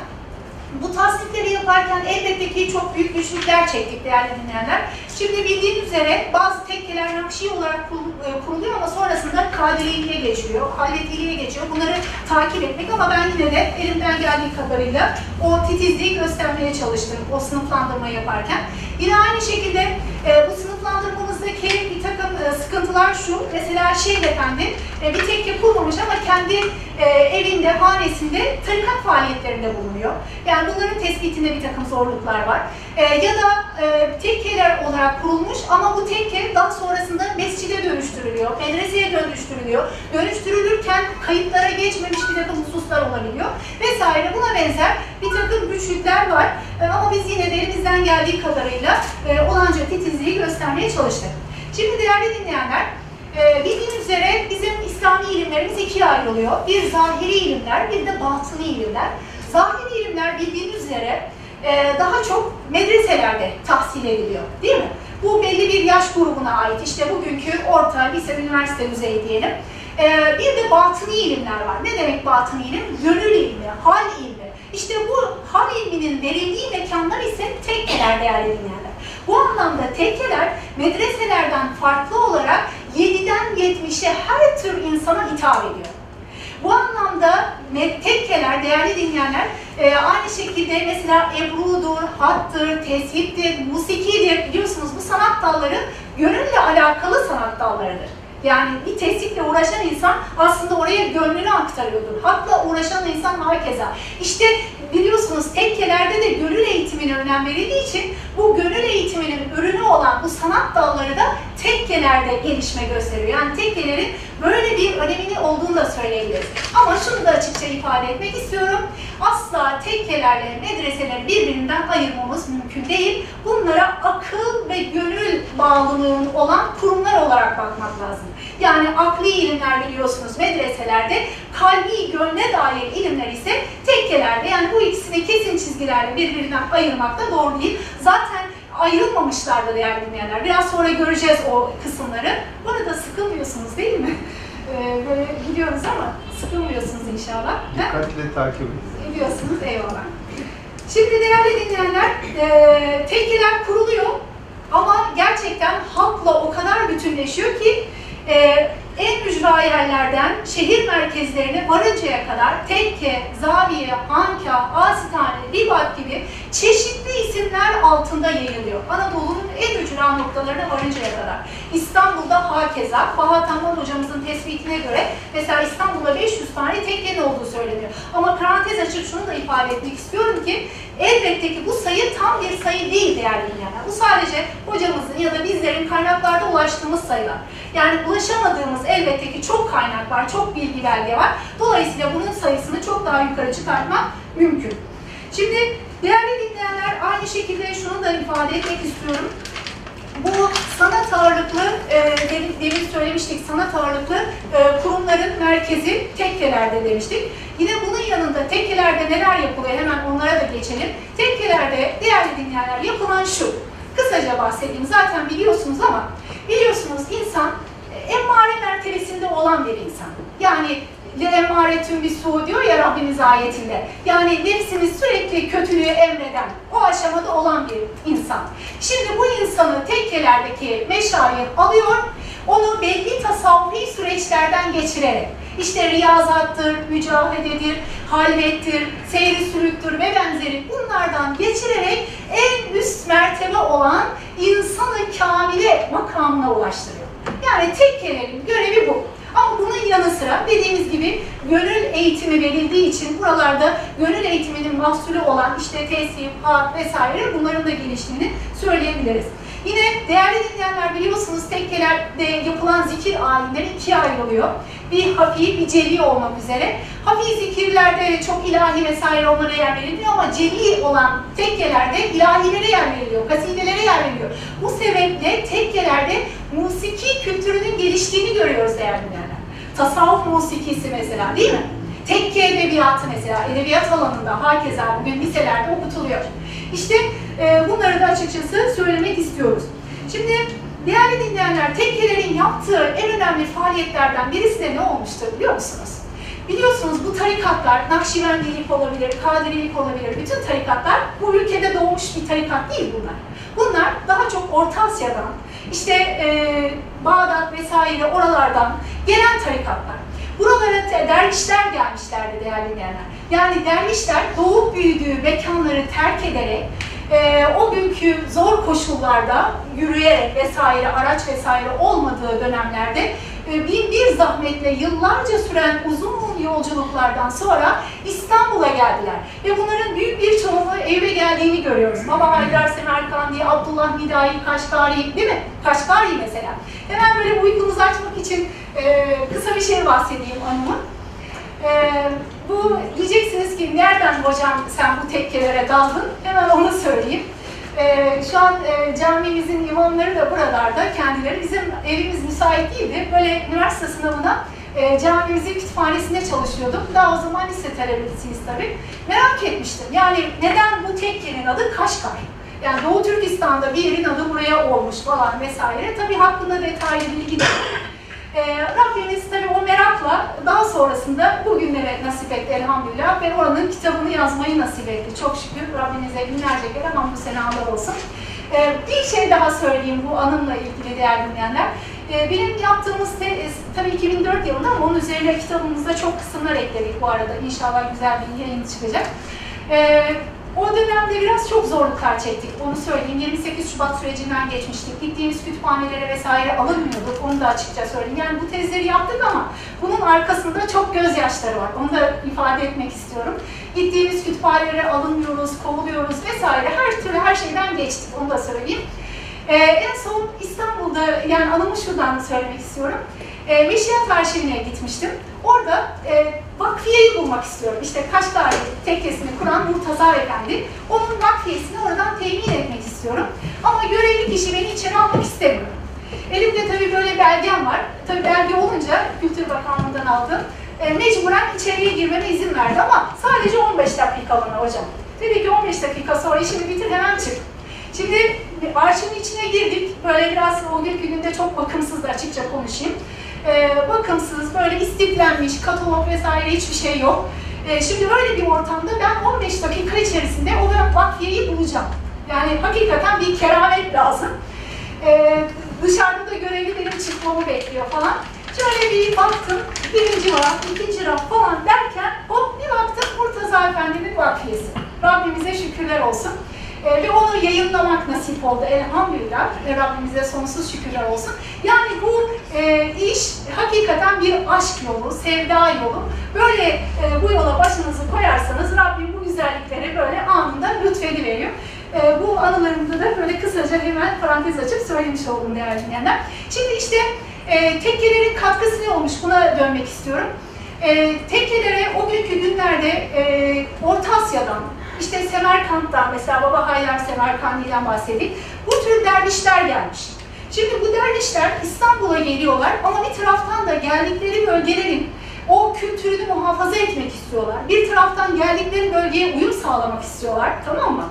Bu tasnifleri yaparken elbette ki çok büyük güçlükler çektik değerli dinleyenler. Şimdi bildiğiniz üzere bazı tekkeler Nakşi olarak e, kuruluyor ama sonrasında Kadiriliğe geçiyor, Halvetiliğe geçiyor. Bunları takip etmek ama ben yine de elimden geldiği kadarıyla o titizliği göstermeye çalıştım o sınıflandırmayı yaparken. Yine aynı şekilde e, bu sınıflandırmamızdaki bir takım e, sıkıntılar şu. Mesela Şeyh Efendi e, bir tekke kurmamış ama kendi e, evinde, hanesinde tarikat faaliyetlerinde bulunuyor. Yani bunların tespitinde bir takım zorluklar var. E, ya da e, tekkeler olarak kurulmuş ama bu tekke daha sonrasında mescide dönüştürülüyor, medreseye dönüştürülüyor. Dönüştürülürken kayıtlara geçmemiş bir takım hususlar olabiliyor vesaire. Buna benzer bir takım güçlükler var. E, ama biz yine de elimizden geldiği kadarıyla e, olanca titizliği göstermeye çalıştık. Şimdi değerli dinleyenler, ee, bildiğiniz üzere bizim İslami ilimlerimiz ikiye ayrılıyor. Bir zahiri ilimler, bir de batıni ilimler. Zahiri ilimler bildiğiniz üzere e, daha çok medreselerde tahsil ediliyor, değil mi? Bu belli bir yaş grubuna ait. İşte bugünkü orta, lise, üniversite düzeyi diyelim. Ee, bir de batıni ilimler var. Ne demek batıni ilim? Gönül ilmi, hal ilmi. İşte bu hal ilminin verildiği mekanlar ise tekkeler değerli dinleyenler. Bu anlamda tekkeler medreselerden farklı olarak 7'den 70'e her tür insana hitap ediyor. Bu anlamda tekkeler, değerli dinleyenler, e, aynı şekilde mesela ebrudur, hattır, teshiptir, musikidir. Biliyorsunuz bu sanat dalları gönülle alakalı sanat dallarıdır. Yani bir tesiple uğraşan insan aslında oraya gönlünü aktarıyordur. Hatla uğraşan insan hakeza. İşte biliyorsunuz tekkelerde de gönül eğitimine önem verildiği için bu gönül eğitiminin ürünü olan bu sanat dalları da tekkelerde gelişme gösteriyor. Yani tekkelerin böyle bir öneminin olduğunu da söyleyebiliriz. Ama şunu da açıkça ifade etmek istiyorum. Asla tekkelerle medreseleri birbirinden ayırmamız mümkün değil. Bunlara akıl ve gönül bağlılığın olan kurumlar olarak bakmak lazım. Yani akli ilimler biliyorsunuz medreselerde, kalbi gönle dair ilimler ise tekkelerde. Yani bu ikisini kesin çizgilerle birbirinden ayırmak da doğru değil. Zaten ayrılmamışlardı değerli dinleyenler. Biraz sonra göreceğiz o kısımları. Bu arada sıkılmıyorsunuz değil mi? Ee, böyle gidiyoruz ama sıkılmıyorsunuz inşallah. Dikkatle takip edin. Ediyorsunuz, eyvallah. Şimdi değerli dinleyenler, e, tekkeler kuruluyor ama gerçekten halkla o kadar bütünleşiyor ki e, en ücra yerlerden şehir merkezlerine varıncaya kadar tekke, zaviye, anka, asitane, ribat gibi çeşitli isimler altında yayılıyor. Anadolu'nun en ücra noktalarına varıncaya kadar. İstanbul'da hakeza, Bahat Hamdan hocamızın tespitine göre mesela İstanbul'da 500 tane tekkenin olduğu söyleniyor. Ama parantez açıp şunu da ifade etmek istiyorum ki elbette ki bu sayı tam bir sayı değil değerli dinleyenler. Bu sadece hocamızın ya da bizlerin kaynaklarda ulaştığımız sayılar. Yani ulaşamadığımız elbette ki çok kaynak var, çok bilgi belge var. Dolayısıyla bunun sayısını çok daha yukarı çıkartmak mümkün. Şimdi değerli dinleyenler aynı şekilde şunu da ifade etmek istiyorum. Bu sanat ağırlıklı, e, demin, demin söylemiştik, sanat ağırlıklı e, kurumların merkezi tekkelerde demiştik. Yine bunun yanında tekkelerde neler yapılıyor hemen onlara da geçelim. Tekkelerde değerli dinleyenler yapılan şu. Kısaca bahsedeyim zaten biliyorsunuz ama biliyorsunuz insan e, emmare mertebesinde olan bir insan. Yani le emaretün bisu diyor ya Rabbimiz ayetinde. Yani nefsimiz sürekli kötülüğü emreden, o aşamada olan bir insan. Şimdi bu insanı tekkelerdeki meşayih alıyor, onu belli tasavvufi süreçlerden geçirerek, işte riyazattır, mücahededir, halvettir, seyri sürüktür ve benzeri bunlardan geçirerek en üst mertebe olan insanı kamile makamına ulaştırıyor. Yani tekkelerin görevi bu. Ama bunun yanı sıra dediğimiz gibi gönül eğitimi verildiği için buralarda gönül eğitiminin mahsulü olan işte tesip, hat vesaire bunların da geliştiğini söyleyebiliriz. Yine değerli dinleyenler biliyorsunuz tekkelerde yapılan zikir ayinleri ikiye ayrılıyor. Bir hafi, bir celi olmak üzere. Hafi zikirlerde çok ilahi vesaire onlara yer verilmiyor ama celi olan tekkelerde ilahilere yer veriliyor, kasidelere yer veriliyor. Bu sebeple tekkelerde musiki kültürünün geliştiğini görüyoruz değerli dinleyenler. Tasavvuf musikisi mesela değil mi? Tekke edebiyatı mesela, edebiyat alanında hakeza bugün liselerde okutuluyor. İşte e, bunları da açıkçası söylemek istiyoruz. Şimdi değerli dinleyenler, tekkelerin yaptığı en önemli faaliyetlerden birisi de ne olmuştur biliyor musunuz? Biliyorsunuz bu tarikatlar, Nakşibendilik olabilir, Kadirilik olabilir, bütün tarikatlar bu ülkede doğmuş bir tarikat değil bunlar. Bunlar daha çok Orta Asya'dan, işte e, Bağdat vesaire oralardan gelen tarikatlar. Buralara dervişler gelmişlerdi değerli dinleyenler. Yani dervişler doğup büyüdüğü mekanları terk ederek e, o günkü zor koşullarda yürüyerek vesaire araç vesaire olmadığı dönemlerde bin bir zahmetle yıllarca süren uzun yolculuklardan sonra İstanbul'a geldiler. Ve bunların büyük bir çoğunluğu eve geldiğini görüyoruz. Baba Haydar Semerkandi, Abdullah Nidai, Kaşgari değil mi? Kaşgari mesela. Hemen böyle uykunuzu açmak için e, kısa bir şey bahsedeyim anımın. E, bu diyeceksiniz ki nereden hocam sen bu tekkelere daldın? Hemen onu söyleyeyim. Ee, şu an e, camimizin imamları da buralarda kendileri. Bizim evimiz müsait değildi. Böyle üniversite sınavına e, camimizin kütüphanesinde çalışıyordum. Daha o zaman lise talebesiyiz tabii. Merak etmiştim. Yani neden bu tekkenin adı Kaşgar? Yani Doğu Türkistan'da bir yerin adı buraya olmuş falan vesaire. Tabii hakkında detaylı bilgi de. Ee, Rabbimiz tabii o merakla daha sonrasında bugünlere nasip etti elhamdülillah ve oranın kitabını yazmayı nasip etti. Çok şükür Rabbimize binlerce kere hamdü senalar olsun. Ee, bir şey daha söyleyeyim bu anımla ilgili değerli dinleyenler. Ee, benim yaptığımız te, e, tabii 2004 yılında ama onun üzerine kitabımızda çok kısımlar ekledik bu arada. İnşallah güzel bir yayın çıkacak. Ee, o dönemde biraz çok zorluklar çektik, onu söyleyeyim. 28 Şubat sürecinden geçmiştik. Gittiğimiz kütüphanelere vesaire alınmıyorduk, onu da açıkça söyleyeyim. Yani bu tezleri yaptık ama bunun arkasında çok gözyaşları var. Onu da ifade etmek istiyorum. Gittiğimiz kütüphanelere alınmıyoruz, kovuluyoruz vesaire. Her türlü her şeyden geçtik, onu da söyleyeyim. Ee, en son İstanbul'da, yani anımı şuradan söylemek istiyorum. E, Meşiyat Arşivine gitmiştim. Orada e, vakfiyeyi bulmak istiyorum. İşte Kaşgari tekkesini kuran Murtaza Efendi. Onun vakfiyesini oradan temin etmek istiyorum. Ama görevli kişi beni içeri almak istemiyor. Elimde tabii böyle belgem var. Tabii belge olunca Kültür Bakanlığı'ndan aldım. E, mecburen içeriye girmeme izin verdi ama sadece 15 dakika bana hocam. Dedi ki 15 dakika sonra işini bitir hemen çık. Şimdi arşivin içine girdik. Böyle biraz o günkü günde çok bakımsızdı açıkça konuşayım. Ee, bakımsız, böyle istiflenmiş, katalog vesaire hiçbir şey yok. Ee, şimdi böyle bir ortamda ben 15 dakika içerisinde o vakfiyeyi bulacağım. Yani hakikaten bir keramet lazım. Ee, dışarıda da görevli benim çıkmamı bekliyor falan. Şöyle bir baktım, birinci raf, ikinci raf falan derken hop bir baktım Murtaza Efendi'nin vakfiyesi. Rabbimize şükürler olsun. Ve onu yayınlamak nasip oldu elhamdülillah. Ve Rabbimize sonsuz şükürler olsun. Yani bu e, iş hakikaten bir aşk yolu, sevda yolu. Böyle e, bu yola başınızı koyarsanız Rabbim bu güzellikleri böyle anında lütfediveriyor. E, bu anılarımda da böyle kısaca hemen parantez açıp söylemiş oldum değerli dinleyenler. Şimdi işte e, tekkelerin katkısı ne olmuş buna dönmek istiyorum. E, tekkelere o günkü günlerde e, Orta Asya'dan, işte Semerkant'tan mesela Baba Haydar Semerkandi'den bahsettik. Bu tür dervişler gelmiş. Şimdi bu dervişler İstanbul'a geliyorlar ama bir taraftan da geldikleri bölgelerin o kültürünü muhafaza etmek istiyorlar. Bir taraftan geldikleri bölgeye uyum sağlamak istiyorlar, tamam mı?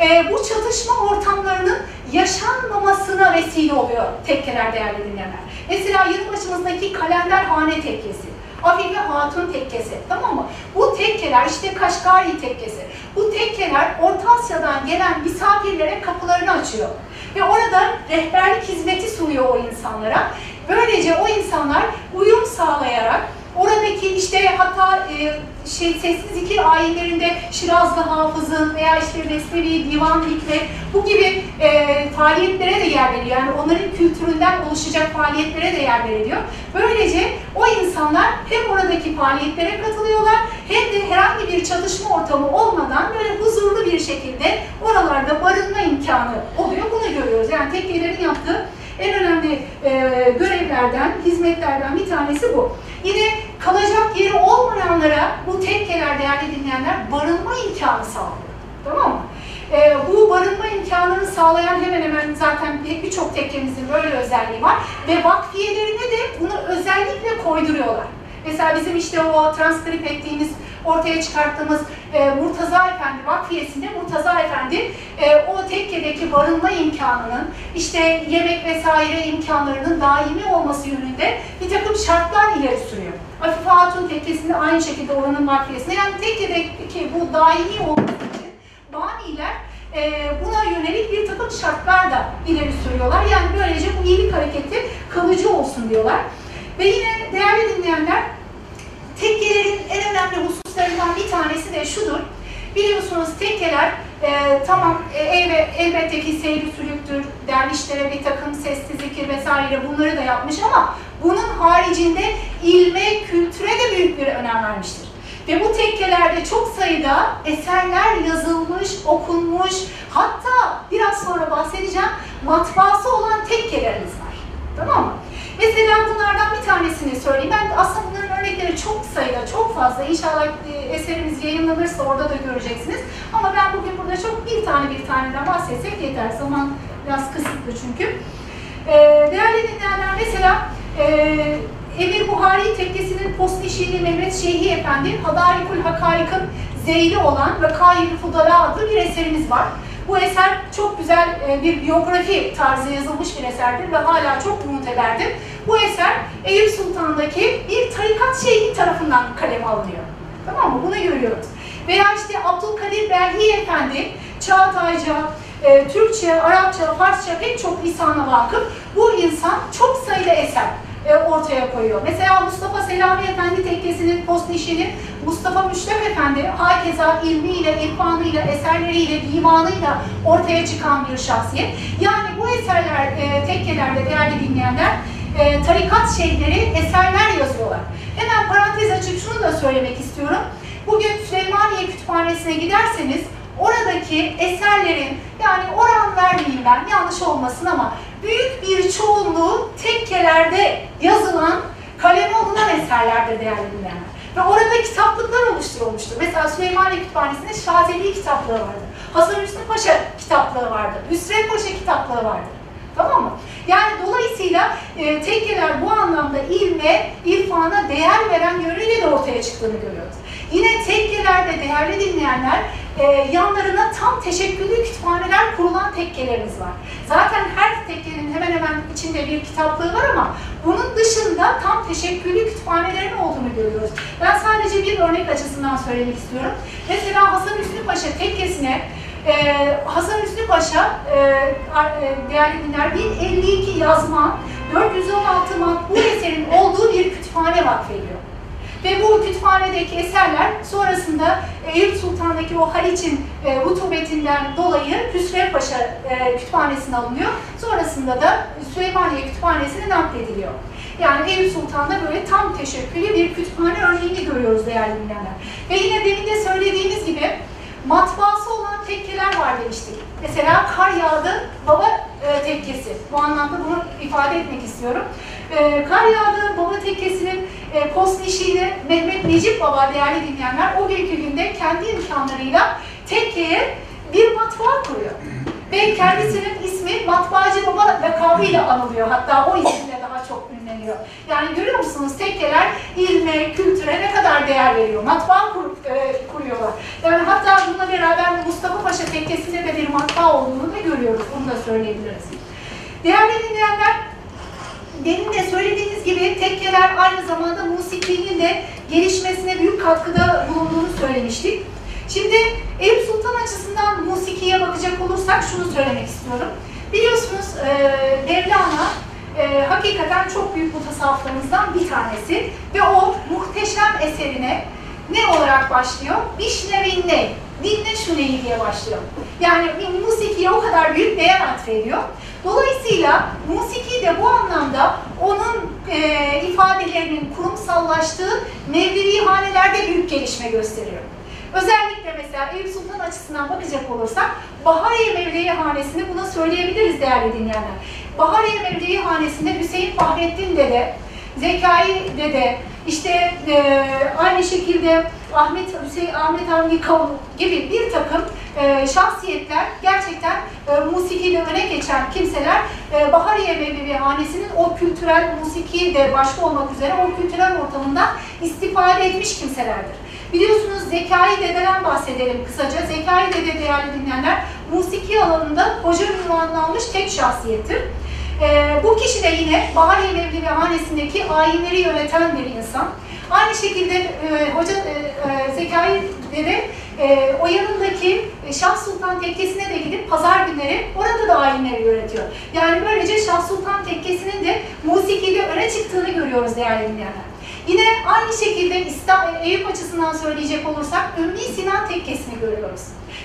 Ee, bu çatışma ortamlarının yaşanmamasına vesile oluyor tekkeler değerli dinleyenler. Mesela yanı başımızdaki Kalenderhane tekkesi. Afife Hatun tekkesi, tamam mı? Bu tekkeler, işte Kaşgari tekkesi, bu tekkeler Orta Asya'dan gelen misafirlere kapılarını açıyor. Ve orada rehberlik hizmeti sunuyor o insanlara. Böylece o insanlar uyum sağlayarak oradaki işte hatta e, şey sessiz zikir ayinlerinde Şirazlı Hafız'ın veya işte Mesnevi, Divan Hikmet bu gibi e, faaliyetlere de yer veriyor. Yani onların kültüründen oluşacak faaliyetlere de yer veriliyor. Böylece o insanlar hem oradaki faaliyetlere katılıyorlar hem de herhangi bir çatışma ortamı olmadan böyle huzurlu bir şekilde oralarda barınma imkanı oluyor. Bunu görüyoruz. Yani tekkelerin yaptığı en önemli e, görevlerden, hizmetlerden bir tanesi bu. Yine kalacak yeri olmayanlara bu tekkeler değerli dinleyenler barınma imkanı sağlıyor. Tamam mı? E, bu barınma imkanını sağlayan hemen hemen zaten bir- birçok tekkemizin böyle özelliği var. Ve vakfiyelerine de bunu özellikle koyduruyorlar. Mesela bizim işte o transkrip ettiğimiz, ortaya çıkarttığımız e, Murtaza Efendi vakfiyesinde Murtaza Efendi e, o tekkedeki barınma imkanının, işte yemek vesaire imkanlarının daimi olması yönünde bir takım şartlar ileri sürüyor. Afife Hatun tekkesinde aynı şekilde oranın vakfiyesinde. Yani tekkedeki bu daimi olması için baniler e, buna yönelik bir takım şartlar da ileri sürüyorlar. Yani böylece bu iyilik hareketi kalıcı olsun diyorlar. Ve yine değerli dinleyenler, tekkelerin en önemli hususlarından bir tanesi de şudur. Biliyorsunuz tekkeler e, tamam e, elbe- elbette ki seyri sülüktür, dervişlere bir takım sesli zikir vesaire bunları da yapmış ama bunun haricinde ilme, kültüre de büyük bir önem vermiştir. Ve bu tekkelerde çok sayıda eserler yazılmış, okunmuş, hatta biraz sonra bahsedeceğim matbaası olan tekkelerimiz var. Tamam mı? Mesela bunlardan bir tanesini söyleyeyim. Ben aslında bunların örnekleri çok sayıda, çok fazla. İnşallah e, eserimiz yayınlanırsa orada da göreceksiniz. Ama ben bugün burada çok bir tane bir taneden bahsetsek yeter. Zaman biraz kısıtlı çünkü. Ee, değerli dinleyenler mesela e, Emir Buhari Tekkesi'nin post şiiri Mehmet Şeyhi Efendi, Hadarikul Hakarik'ın zeyli olan ve Kayyül Fudala adlı bir eserimiz var. Bu eser çok güzel e, bir biyografi tarzı yazılmış bir eserdir ve hala çok muteberdir. Bu eser Eyüp Sultan'daki bir tarikat şeyhi tarafından kaleme alınıyor. Tamam mı? Bunu görüyoruz. Veya işte Abdülkadir Belhi Efendi, Çağatayca, e, Türkçe, Arapça, Farsça pek çok lisana vakıf bu insan çok sayıda eser e, ortaya koyuyor. Mesela Mustafa Selami Efendi tekkesinin post işini Mustafa Müşref Efendi hakeza ilmiyle, irfanıyla, eserleriyle, divanıyla ortaya çıkan bir şahsiyet. Yani bu eserler, e, tekkelerde değerli dinleyenler, e, tarikat şeyhleri eserler yazıyorlar. Hemen parantez açıp şunu da söylemek istiyorum. Bugün Süleymaniye Kütüphanesi'ne giderseniz oradaki eserlerin yani oran vermeyeyim ben yanlış olmasın ama büyük bir çoğunluğu tekkelerde yazılan, kaleme alınan eserlerdir değerli dinleyenler. Ve orada kitaplıklar oluşturulmuştur. Mesela Süleymaniye Kütüphanesi'nde Şazeli kitaplığı vardır. Hasan Hüsnü Paşa kitaplığı vardır. Hüsrev Paşa kitaplığı vardır. Tamam mı? Yani dolayısıyla e, tekkeler bu anlamda ilme, irfana değer veren yönüyle de ortaya çıktığını görüyoruz. Yine tekkelerde değerli dinleyenler e, yanlarına tam teşekküllü kütüphaneler kurulan tekkelerimiz var. Zaten her tekkenin hemen hemen içinde bir kitaplığı var ama bunun dışında tam teşekküllü kütüphanelerin olduğunu görüyoruz. Ben sadece bir örnek açısından söylemek istiyorum. Mesela Hasan Hüsnü Paşa tekkesine ee, Hasan Hüsnü Paşa, e, e, değerli dinler, 1052 yazma, 416 matbu eserin olduğu bir kütüphane vakfediyor. Ve bu kütüphanedeki eserler sonrasında Eyüp Sultan'daki o Haliç'in e, rutubetinden dolayı Hüsrev Paşa e, kütüphanesine alınıyor. Sonrasında da Süleymaniye Kütüphanesi'ne naklediliyor. Yani Eyüp Sultan'da böyle tam teşekküllü bir kütüphane örneğini görüyoruz değerli dinleyenler. Ve yine demin de söylediğimiz gibi matbaası olan tekkeler var demiştik. Mesela Kar Yağdı Baba e, Tekkesi. Bu anlamda bunu ifade etmek istiyorum. E, Kar Yağdı Baba Tekkesi'nin e, postnişiyle Mehmet Necip Baba değerli dinleyenler o günkü günde kendi imkanlarıyla tekkeye bir matbaa kuruyor. Ve kendisinin ismi Matbaacı Baba lakabıyla anılıyor. Hatta o isimle çok ünleniyor. Yani görüyor musunuz tekkeler ilme, kültüre ne kadar değer veriyor. Matbaa kur, e, kuruyorlar. Yani hatta bununla beraber Mustafa Paşa tekkesinde de bir matbaa olduğunu da görüyoruz. Bunu da söyleyebiliriz. Değerli dinleyenler, Demin de söylediğiniz gibi tekkeler aynı zamanda musikinin de gelişmesine büyük katkıda bulunduğunu söylemiştik. Şimdi Eyüp Sultan açısından musikiye bakacak olursak şunu söylemek istiyorum. Biliyorsunuz e, Mevlana e, hakikaten çok büyük mutasavvıflarımızdan bir tanesi ve o muhteşem eserine ne olarak başlıyor? Vişnevin ne? Dinle şu neyi diye başlıyor. Yani musikiye o kadar büyük değer atfediyor. Dolayısıyla musiki de bu anlamda onun e, ifadelerinin kurumsallaştığı Mevlevi hanelerde büyük gelişme gösteriyor. Özellikle mesela Eyüp Sultan açısından bakacak olursak Bahariye Mevlevi Hanesi'ni buna söyleyebiliriz değerli dinleyenler. Bahariye Mevlevi Hanesi'nde Hüseyin Fahrettin Dede, Zekai Dede, işte e, aynı şekilde Ahmet Hüseyin Ahmet Hamdi Kavun gibi bir takım e, şahsiyetler gerçekten e, musikide öne geçen kimseler e, Bahariye Mevlevi Hanesi'nin o kültürel musiki de başta olmak üzere o kültürel ortamından istifade etmiş kimselerdir. Biliyorsunuz Zekai Dede'den bahsedelim kısaca. Zekai Dede değerli dinleyenler musiki alanında hoca ünvanını almış tek şahsiyettir. Ee, bu kişi de yine Bahariye Mevlevi Hanesi'ndeki ayinleri yöneten bir insan. Aynı şekilde e, hoca e, e, Zekai Dede e, o yanındaki e, Şah Sultan Tekkesi'ne de gidip pazar günleri orada da ayinleri yönetiyor. Yani böylece Şah Sultan Tekkesi'nin de musikide öne çıktığını görüyoruz değerli dinleyenler. Yine aynı şekilde İslam, Eyüp açısından söyleyecek olursak Ümmi Sinan Tekkesi'ni görüyoruz.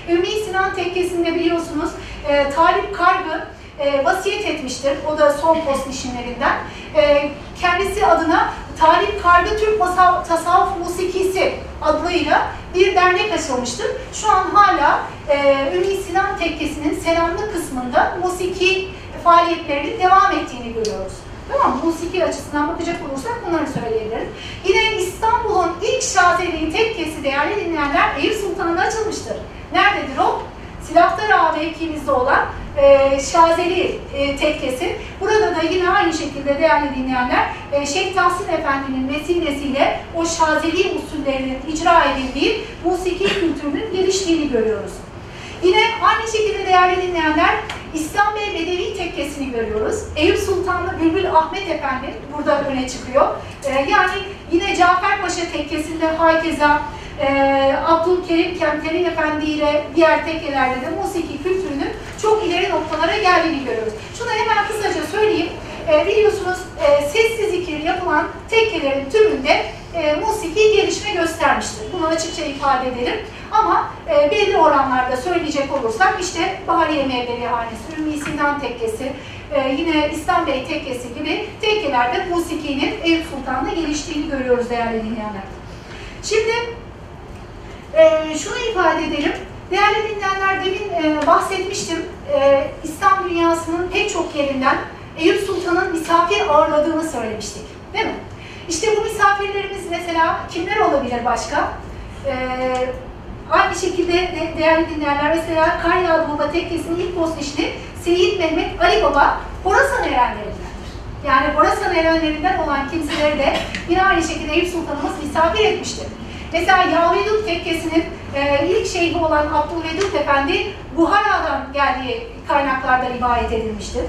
Ümmi Sinan Tekkesi'nde biliyorsunuz e, Talip Kargı e, vasiyet etmiştir. O da son post işinlerinden. E, kendisi adına Talip Kargı Türk Tasavvuf Musikisi adıyla bir dernek açılmıştır. Şu an hala e, Ümmi Sinan Tekkesi'nin selamlı kısmında musiki faaliyetlerinin devam ettiğini görüyoruz. Tamam? Musiki açısından bakacak olursak bunları söyleyebiliriz. Yine İstanbul'un ilk şazeliği tekkesi değerli dinleyenler Eyüp Sultan'da açılmıştır. Nerededir o? Silahtar Ağa mevkimizde olan e, Şazeli e, tekkesi. Burada da yine aynı şekilde değerli dinleyenler e, Şeyh Tahsin Efendi'nin vesilesiyle o Şazeli usullerinin icra edildiği musiki kültürünün geliştiğini görüyoruz. Yine aynı şekilde değerli dinleyenler İslam Bey Bedevi Tekkesi'ni görüyoruz. Eyüp Sultanlı Bülbül Ahmet Efendi burada öne çıkıyor. Ee, yani yine Caferpaşa Tekkesi'nde hakeza e, Abdülkerim Kemteri Efendi ile diğer tekkelerde de musiki kültürünün çok ileri noktalara geldiğini görüyoruz. Şunu hemen kısaca söyleyeyim. E, biliyorsunuz e, sessiz yapılan tekkelerin tümünde e, musiki gelişme göstermiştir. Bunu açıkça ifade edelim. Ama e, belli oranlarda söyleyecek olursak işte Bahariye Mevlevi Hanesi, Ümmü Sinan Tekkesi, e, yine İslam Bey Tekkesi gibi tekkelerde musikinin Eyüp Sultan'da geliştiğini görüyoruz değerli dinleyenler. Şimdi e, şunu ifade edelim. Değerli dinleyenler demin e, bahsetmiştim. E, İslam dünyasının pek çok yerinden Eyüp Sultan'ın misafir ağırladığını söylemiştik. Değil mi? İşte bu misafirlerimiz mesela kimler olabilir başka? E, Aynı şekilde de, değerli dinleyenler mesela Kar Yağdı Baba Tekkesi'nin ilk postişini Seyit Mehmet Ali Baba Horasan erenlerindendir. Yani Horasan erenlerinden olan kimseleri de yine aynı şekilde Eyüp Sultanımız misafir etmiştir. Mesela Yavedut Tekkesi'nin e, ilk şeyhi olan Abdülvedud Efendi Buhara'dan geldiği kaynaklarda rivayet edilmiştir.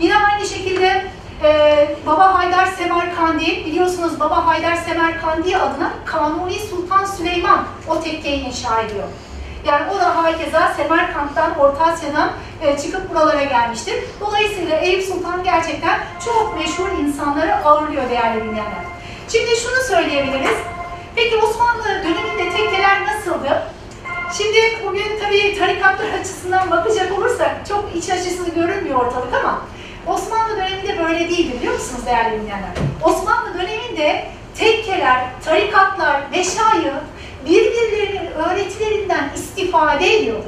Yine aynı şekilde e, Baba Haydar Semerkandi, biliyorsunuz Baba Haydar Semerkandi adına Kanuni Sultan Süleyman o tekkeyi inşa ediyor. Yani o da hakeza Semerkant'tan, Orta Asya'dan e, çıkıp buralara gelmiştir. Dolayısıyla Eyüp Sultan gerçekten çok meşhur insanları ağırlıyor değerli dinleyenler. Şimdi şunu söyleyebiliriz. Peki Osmanlı döneminde tekkeler nasıldı? Şimdi bugün tabii tarikatlar açısından bakacak olursak çok iç açısı görünmüyor ortalık ama Osmanlı döneminde böyle değildi biliyor musunuz değerli dinleyenler? Osmanlı döneminde tekkeler, tarikatlar, meşayı birbirlerinin öğretilerinden istifade ediyordu.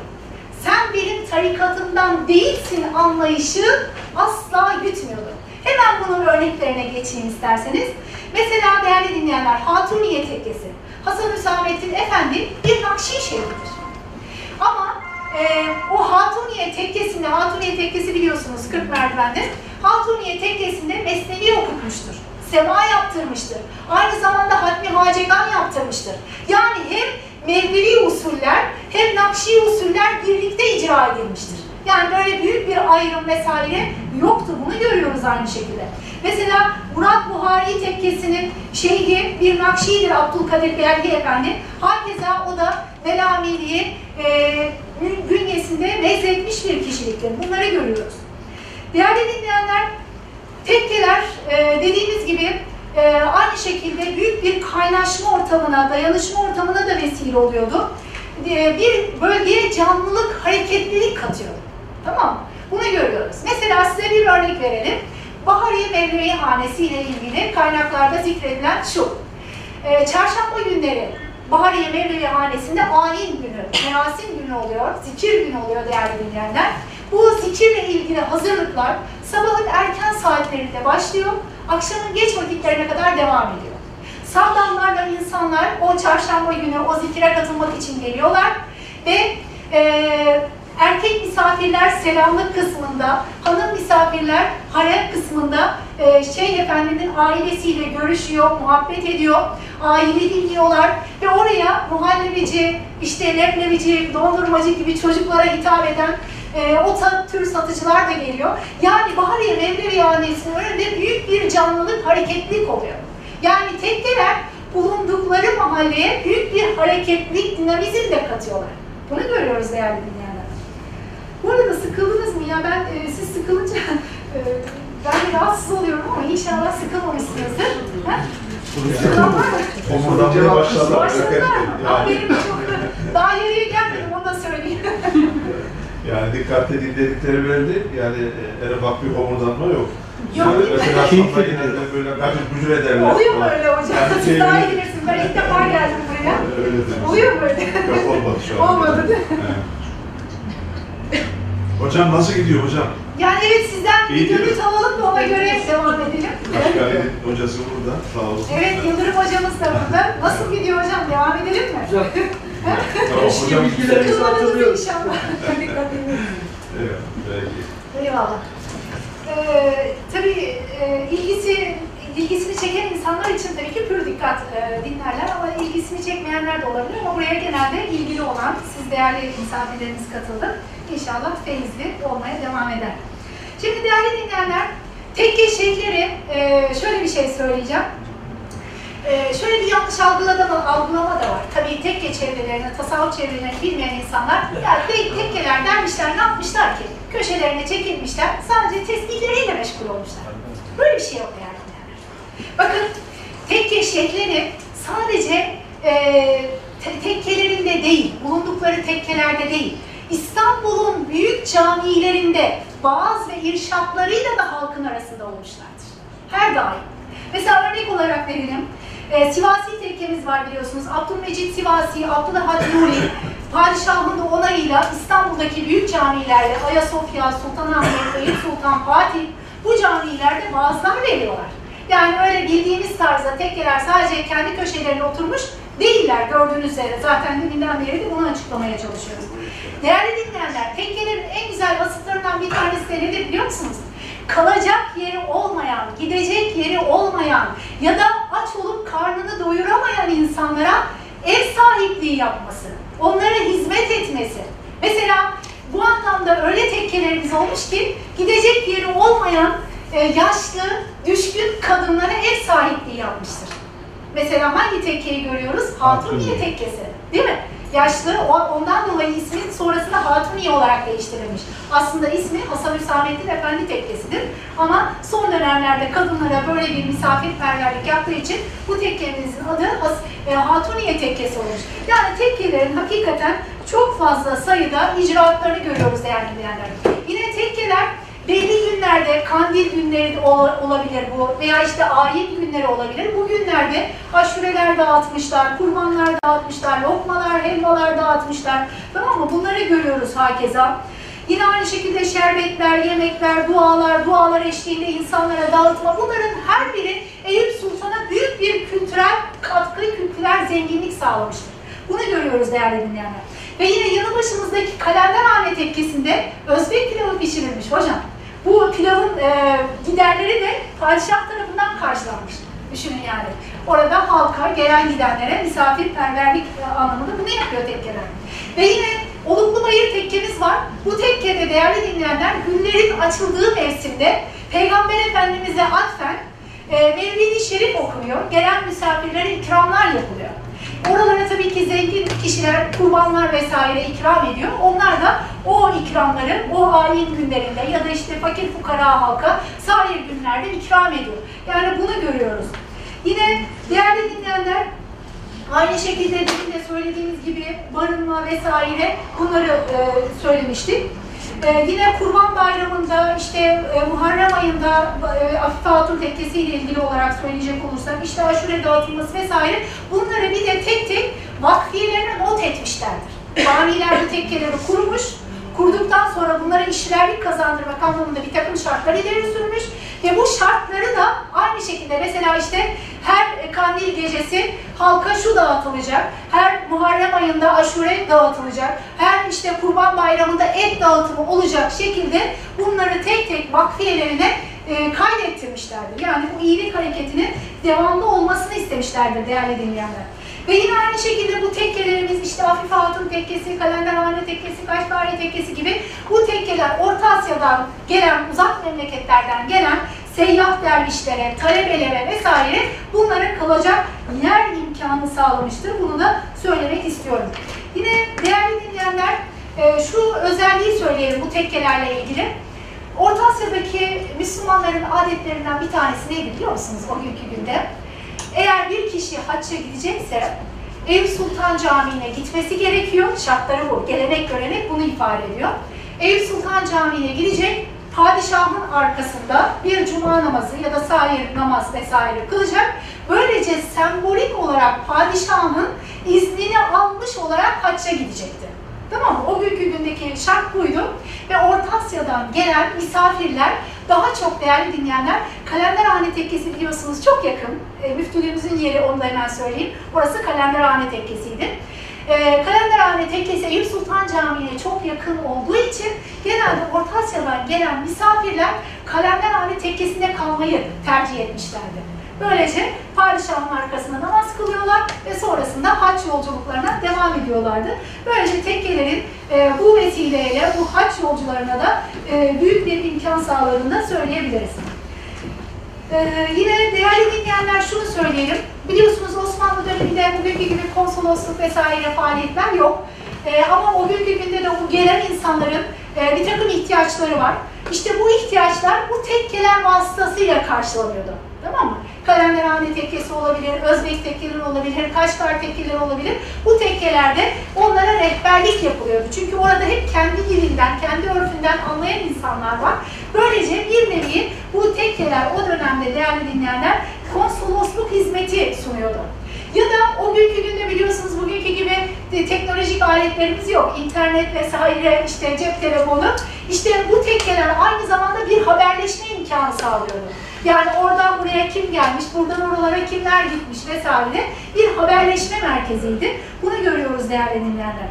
Sen benim tarikatımdan değilsin anlayışı asla gütmüyordu. Hemen bunun örneklerine geçeyim isterseniz. Mesela değerli dinleyenler Hatuniye Tekkesi. Hasan Hüsamettin Efendi bir Nakşişehir'dir. Ama e, o Hatuniye Tekkesi'nde, Hatuniye Tekkesi biliyorsunuz 40 merdivende, Hatuniye Tekkesi'nde Mesnevi okutmuştur. Sema yaptırmıştır. Aynı zamanda Hatmi Hacegan yaptırmıştır. Yani hem Mevlevi usuller hem Nakşi usuller birlikte icra edilmiştir. Yani böyle büyük bir ayrım vesaire yoktu. Bunu görüyoruz aynı şekilde. Mesela Murat Buhari Tekkesi'nin şeyhi bir Nakşi'dir Abdülkadir Belgi Efendi. Hakeza o da Velamiliği e, bünyesinde mezzetmiş bir kişiliktir. Bunları görüyoruz. Değerli dinleyenler, tekkeler e, dediğimiz gibi e, aynı şekilde büyük bir kaynaşma ortamına, dayanışma ortamına da vesile oluyordu. E, bir bölgeye canlılık, hareketlilik katıyordu. Tamam mı? Bunu görüyoruz. Mesela size bir örnek verelim. Bahariye Mevlevi Hanesi ile ilgili kaynaklarda zikredilen şu. Çarşamba günleri Bahariye Mevlevi Hanesi'nde ayin günü, merasim günü oluyor, zikir günü oluyor değerli dinleyenler. Bu zikirle ilgili hazırlıklar sabahın erken saatlerinde başlıyor, akşamın geç vakitlerine kadar devam ediyor. Sağlamlarla insanlar o çarşamba günü o zikire katılmak için geliyorlar ve e, erkek misafirler selamlık kısmında, hanım misafirler harem kısmında e, Şeyh Efendi'nin ailesiyle görüşüyor, muhabbet ediyor, aile dinliyorlar ve oraya muhallebici, işte leblebici, dondurmacı gibi çocuklara hitap eden e, o tür satıcılar da geliyor. Yani Bahariye Mevlevi Hanesi'nin önünde büyük bir canlılık, hareketlilik oluyor. Yani tekkeler bulundukları mahalleye büyük bir hareketlilik, dinamizm de katıyorlar. Bunu görüyoruz değerli dinleyenler. Bu arada sıkıldınız mı ya? Ben e, siz sıkılınca e, ben de rahatsız oluyorum ama inşallah sıkılmamışsınızdır. Ha? Sıkılan var mı? Omurdanmaya başladılar. Başladılar mı? Yani, Aferin çok. Daha yarıya gelmedim onu da söyleyeyim. yani dikkat dinledikleri belli. Yani e, ufak bir homurdanma yok. Yok, mi? Mesela sonra yine de böyle gafil gücür ederler. Oluyor mu öyle hocam? Yani Siz şey- daha iyi bilirsiniz. Ben ilk defa geldim buraya. Öyledir. Oluyor mu öyle? Yok olmadı şu an. Olmadı değil mi? Hocam nasıl gidiyor hocam? Yani evet sizden bir dönüt diyor. alalım da ona göre devam edelim. Başkanın hocası burada. Sağ olsun. Evet Yıldırım hocamız da burada. Nasıl gidiyor hocam? Devam edelim mi? Tamam hocam. bilgilerimizi hatırlıyoruz. inşallah. Dikkat edin. Evet, belki. Eyvallah. Ee, tabii e, ilgisi ilgisini çeken insanlar için tabii ki pür dikkat e, dinlerler ama ilgisini çekmeyenler de olabilir ama buraya genelde ilgili olan siz değerli misafirlerimiz katıldı. İnşallah feyizli olmaya devam eder. Şimdi değerli dinleyenler, tekke şeyhleri e, şöyle bir şey söyleyeceğim. Ee, şöyle bir yanlış algılama, algılama da var. Tabii tekke çevrelerini, tasavvuf çevrelerini bilmeyen insanlar, ya tek, tekkeler dermişler ne yapmışlar ki? Köşelerine çekilmişler, sadece tesbihleriyle meşgul olmuşlar. Böyle bir şey yok yani. Bakın, tekke şeyhleri sadece e, te- tekkelerinde değil, bulundukları tekkelerde değil, İstanbul'un büyük camilerinde vaaz ve irşatlarıyla da halkın arasında olmuşlardır. Her daim. Mesela örnek olarak verelim. Ee, Sivasi tekkemiz var biliyorsunuz. Abdülmecit Sivasi, Abdülhamid Nuri, padişahın da onayıyla İstanbul'daki büyük camilerde Ayasofya, Sultanahmet, Eyüp Sultan, Fatih bu camilerde vaazlar veriyorlar. Yani öyle bildiğimiz tarzda tekkeler sadece kendi köşelerine oturmuş Değiller gördüğünüz üzere. Zaten deminden beri de bunu açıklamaya çalışıyoruz. Değerli dinleyenler, tekkelerin en güzel vasıflarından bir tanesi de nedir biliyor musunuz? Kalacak yeri olmayan, gidecek yeri olmayan ya da aç olup karnını doyuramayan insanlara ev sahipliği yapması, onlara hizmet etmesi. Mesela bu anlamda öyle tekkelerimiz olmuş ki gidecek yeri olmayan yaşlı, düşkün kadınlara ev sahipliği yapmıştır. Mesela hangi tekkeyi görüyoruz? Hatuniye tekkesi. Değil mi? Yaşlı, ondan dolayı ismi sonrasında Hatuniye olarak değiştirilmiş. Aslında ismi Hasan Hüsamettin Efendi tekkesidir. Ama son dönemlerde kadınlara böyle bir misafirperverlik yaptığı için bu tekkemizin adı e, Hatuniye tekkesi olmuş. Yani tekkelerin hakikaten çok fazla sayıda icraatlarını görüyoruz değerli dinleyenler. Yine tekkeler belli günlerde kandil günleri olabilir bu veya işte ayin günleri olabilir. Bu günlerde aşureler dağıtmışlar, kurbanlar dağıtmışlar, lokmalar, helvalar dağıtmışlar. Tamam mı? Bunları görüyoruz hakeza. Yine aynı şekilde şerbetler, yemekler, dualar, dualar eşliğinde insanlara dağıtma. Bunların her biri Eyüp Sultan'a büyük bir kültürel katkı, kültürel zenginlik sağlamıştır. Bunu görüyoruz değerli dinleyenler. Ve yine yanı başımızdaki Kalenderhane tekkesinde Özbek pilavı pişirilmiş hocam. Bu pilavın e, giderleri de padişah tarafından karşılanmış. Düşünün yani. Orada halka, gelen gidenlere misafirperverlik e, anlamında bunu yapıyor tekkeler. Ve yine Oluklu Bayır tekkemiz var. Bu tekkede değerli dinleyenler günlerin açıldığı mevsimde Peygamber Efendimiz'e atfen e, Mevlid-i Şerif okunuyor. Gelen misafirlere ikramlar yapılıyor. Oralara tabii ki zengin kişiler kurbanlar vesaire ikram ediyor. Onlar da o ikramları o ayin günlerinde ya da işte fakir fukara halka sair günlerde ikram ediyor. Yani bunu görüyoruz. Yine değerli dinleyenler Aynı şekilde demin de söylediğimiz gibi barınma vesaire bunları e, söylemiştik. E, yine Kurban Bayramı'nda işte e, Muharrem ayında e, Afife Hatun Tekkesi ile ilgili olarak söyleyecek olursak işte aşure dağıtılması vesaire bunları bir de tek tek vakfiyelerine not etmişlerdir. Camiler bu tekkeleri kurmuş, kurduktan sonra bunlara işlerlik kazandırmak anlamında bir takım şartlar ileri sürmüş ve bu şartları da aynı şekilde mesela işte her kandil gecesi halka şu dağıtılacak, her Muharrem ayında aşure dağıtılacak, her işte kurban bayramında et dağıtımı olacak şekilde bunları tek tek vakfiyelerine e, kaydettirmişlerdir. Yani bu iyilik hareketinin devamlı olmasını istemişlerdir değerli dinleyenler. Ve yine aynı şekilde bu tekkelerimiz işte Afife Hatun Tekkesi, Kalenderhane Tekkesi, Kaşgari Tekkesi gibi bu tekkeler Orta Asya'dan gelen, uzak memleketlerden gelen seyyah dervişlere, talebelere vesaire bunlara kalacak yer imkanı sağlamıştır. Bunu da söylemek istiyorum. Yine değerli dinleyenler e, şu özelliği söyleyelim bu tekkelerle ilgili. Orta Asya'daki Müslümanların adetlerinden bir tanesi neydi biliyor musunuz o günkü günde? Eğer bir kişi hacca gidecekse Eyüp Sultan Camii'ne gitmesi gerekiyor. Şartları bu. Gelenek görenek bunu ifade ediyor. Eyüp Sultan Camii'ne gidecek. Padişahın arkasında bir cuma namazı ya da sair namaz vesaire kılacak. Böylece sembolik olarak padişahın iznini almış olarak hacca gidecekti. Tamam mı? O günkü gündeki şart buydu. Ve Orta Asya'dan gelen misafirler daha çok değerli dinleyenler Kalenderhane Tekkesi biliyorsunuz çok yakın. E, müftülüğümüzün yeri onu da hemen söyleyeyim. Orası Kalenderhane Tekkesi'ydi. E, Kalenderhane Tekkesi Eyüp Sultan Camii'ne çok yakın olduğu için genelde Orta Asya'dan gelen misafirler Kalenderhane Tekkesi'nde kalmayı tercih etmişlerdi. Böylece padişahın arkasında namaz kılıyorlar ve sonrasında haç yolculuklarına devam ediyorlardı. Böylece tekkelerin e, bu vesileyle bu haç yolcularına da e, büyük bir imkan sağladığını da söyleyebiliriz. E, yine değerli dinleyenler şunu söyleyelim. Biliyorsunuz Osmanlı döneminde bugünkü gibi konsolosluk vesaire faaliyetler yok. E, ama o günkü günde de bu gelen insanların e, bir takım ihtiyaçları var. İşte bu ihtiyaçlar bu tekkeler vasıtasıyla karşılanıyordu. Tamam mı? Kalenderhane tekkesi olabilir, Özbek tekkeleri olabilir, Kaşgar tekkeleri olabilir. Bu tekkelerde onlara rehberlik yapılıyordu. Çünkü orada hep kendi dilinden, kendi örfünden anlayan insanlar var. Böylece bir nevi bu tekkeler o dönemde değerli dinleyenler konsolosluk hizmeti sunuyordu. Ya da o günkü günde biliyorsunuz bugünkü gibi teknolojik aletlerimiz yok. İnternet vesaire, işte cep telefonu. İşte bu tekkeler aynı zamanda bir haberleşme imkanı sağlıyordu. Yani oradan buraya kim gelmiş, buradan oralara kimler gitmiş vesaire bir haberleşme merkeziydi. Bunu görüyoruz değerli dinleyenler.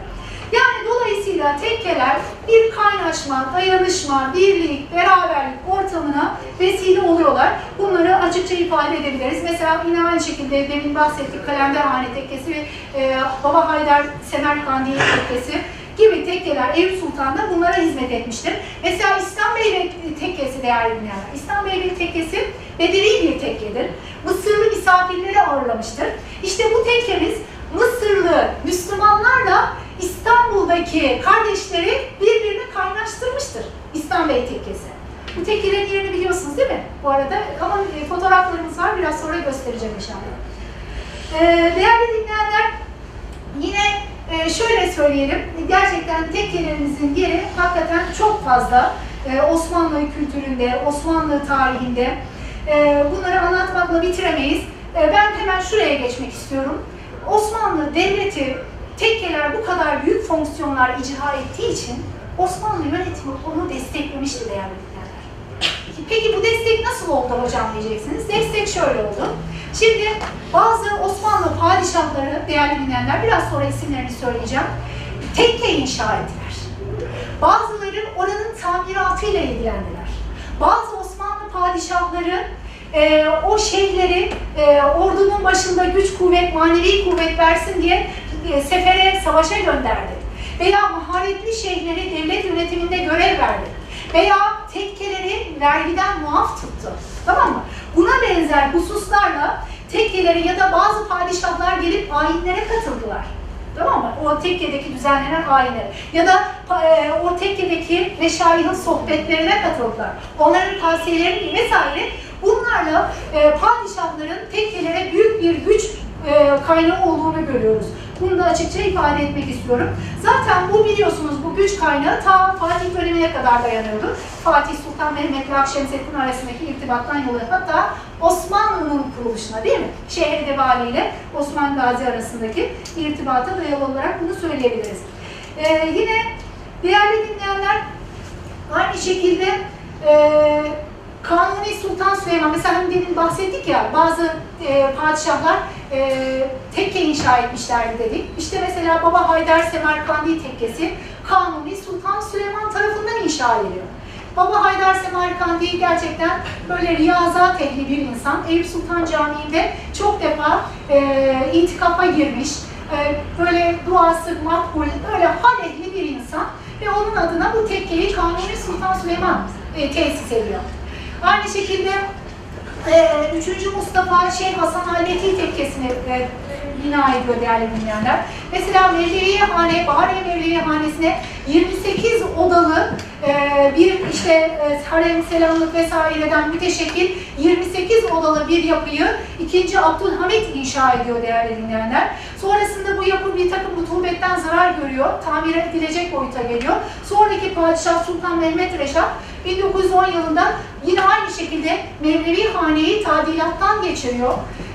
Yani dolayısıyla tekkeler bir kaynaşma, dayanışma, birlik, beraberlik ortamına vesile oluyorlar. Bunları açıkça ifade edebiliriz. Mesela yine aynı şekilde demin bahsettik Kalenderhane Tekkesi ve e, Baba Haydar Semerkandili Tekkesi gibi tekkeler Eyüp Sultan'da bunlara hizmet etmiştir. Mesela İslam Beylik Tekkesi değerli dinleyenler. İslam Beylik Tekkesi Bedevi bir tekkedir. Mısırlı misafirleri ağırlamıştır. İşte bu tekkemiz Mısırlı Müslümanlarla İstanbul'daki kardeşleri birbirini kaynaştırmıştır. İslam Bey Tekkesi. Bu tekkelerin yerini biliyorsunuz değil mi? Bu arada ama e, fotoğraflarımız var biraz sonra göstereceğim inşallah. Ee, değerli dinleyenler yine e, şöyle söyleyelim. Gerçekten tekkelerimizin yeri hakikaten çok fazla. Ee, Osmanlı kültüründe, Osmanlı tarihinde. Ee, bunları anlatmakla bitiremeyiz. Ee, ben hemen şuraya geçmek istiyorum. Osmanlı Devleti tekkeler bu kadar büyük fonksiyonlar icra ettiği için Osmanlı yönetimi onu desteklemişti değerli. Peki bu destek nasıl oldu hocam diyeceksiniz. Destek şöyle oldu. Şimdi bazı Osmanlı padişahları değerli dinleyenler biraz sonra isimlerini söyleyeceğim. Tekke inşa ettiler. Bazıları oranın tamiratıyla ilgilendiler. Bazı Osmanlı padişahları e, o şeyleri e, ordunun başında güç kuvvet, manevi kuvvet versin diye e, sefere, savaşa gönderdi. Veya maharetli şeyhleri devlet yönetiminde görev verdi. Veya tekkeleri vergiden muaf tuttu. Tamam mı? Buna benzer hususlarla tekkeleri ya da bazı padişahlar gelip ayinlere katıldılar. Tamam mı? O tekkedeki düzenlenen ayinlere. Ya da e, o tekkedeki meşayihin sohbetlerine katıldılar. Onların tavsiyelerini vesaire. Bunlarla e, padişahların tekkelere büyük bir güç e, kaynağı olduğunu görüyoruz. Bunu da açıkça ifade etmek istiyorum. Zaten bu biliyorsunuz bu güç kaynağı ta Fatih dönemine kadar dayanıyordu. Fatih Sultan Mehmet ve Akşemseddin arasındaki irtibattan yola hatta Osmanlı'nın kuruluşuna değil mi? Şehir Vali ile Osman Gazi arasındaki irtibata dayalı olarak bunu söyleyebiliriz. Ee, yine değerli dinleyenler aynı şekilde e, Kanuni Sultan Süleyman, mesela hani demin bahsettik ya bazı e, padişahlar e, tekke inşa etmişlerdi dedik. İşte mesela Baba Haydar Semerkandi tekkesi Kanuni Sultan Süleyman tarafından inşa ediliyor. Baba Haydar Semerkandi gerçekten böyle riyazat ehli bir insan. Eyüp Sultan Camii'nde çok defa e, itikafa girmiş, e, böyle duası makbul, böyle hal ehli bir insan. Ve onun adına bu tekkeyi Kanuni Sultan Süleyman e, tesis ediyor. Aynı şekilde e, 3. Mustafa Şeyh Hasan Halveti tekkesini e, bina ediyor değerli dinleyenler. Mesela Mevleviye Hane, Bahariye Mevleviye Hanesi'ne 28 odalı e, bir işte e, harem, selamlık vesaireden müteşekkil 28 odalı bir yapıyı 2. Abdülhamit inşa ediyor değerli dinleyenler. Sonrasında bu yapı bir takım rutubetten zarar görüyor, tamir edilecek boyuta geliyor. Sonraki padişah Sultan Mehmet Reşat 1910 yılında yine aynı şekilde Mevlevi Hane'yi tadilattan geçiriyor.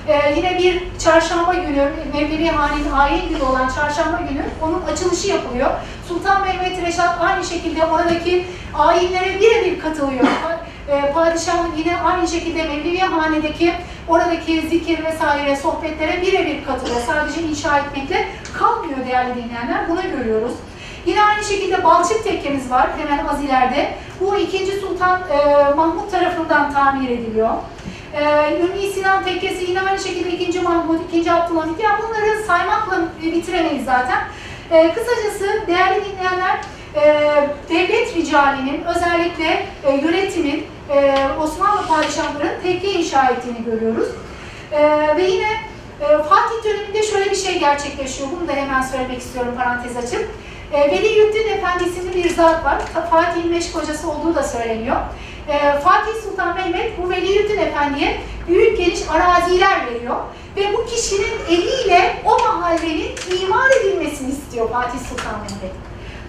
Ee, yine bir çarşamba günü, Mevlevi Hane'nin ayin günü olan çarşamba günü onun açılışı yapılıyor. Sultan Mehmet Reşat aynı şekilde oradaki ayinlere birebir katılıyor. Ee, padişahın yine aynı şekilde Mevlevi Hane'deki oradaki zikir vesaire sohbetlere birebir katılıyor. Sadece inşa etmekle kalmıyor değerli dinleyenler. Bunu görüyoruz. Yine aynı şekilde Balçık tekkemiz var hemen az ileride. Bu 2. Sultan e, Mahmut tarafından tamir ediliyor. E, Ümmi Sinan tekkesi yine aynı şekilde 2. Mahmut, 2. Abdülhamit. Yani bunları saymakla bitiremeyiz zaten. E, kısacası değerli dinleyenler e, devlet ricalinin özellikle e, yönetimin e, Osmanlı padişahlarının tekke inşa ettiğini görüyoruz. E, ve yine e, Fatih döneminde şöyle bir şey gerçekleşiyor. Bunu da hemen söylemek istiyorum parantez açıp. E, Veliyüddin Efendi isimli bir zat var. Fatih'in meşk hocası olduğu da söyleniyor. E, Fatih Sultan Mehmet bu Veliyüddin Efendi'ye büyük geniş araziler veriyor. Ve bu kişinin eliyle o mahallenin imar edilmesini istiyor Fatih Sultan Mehmet.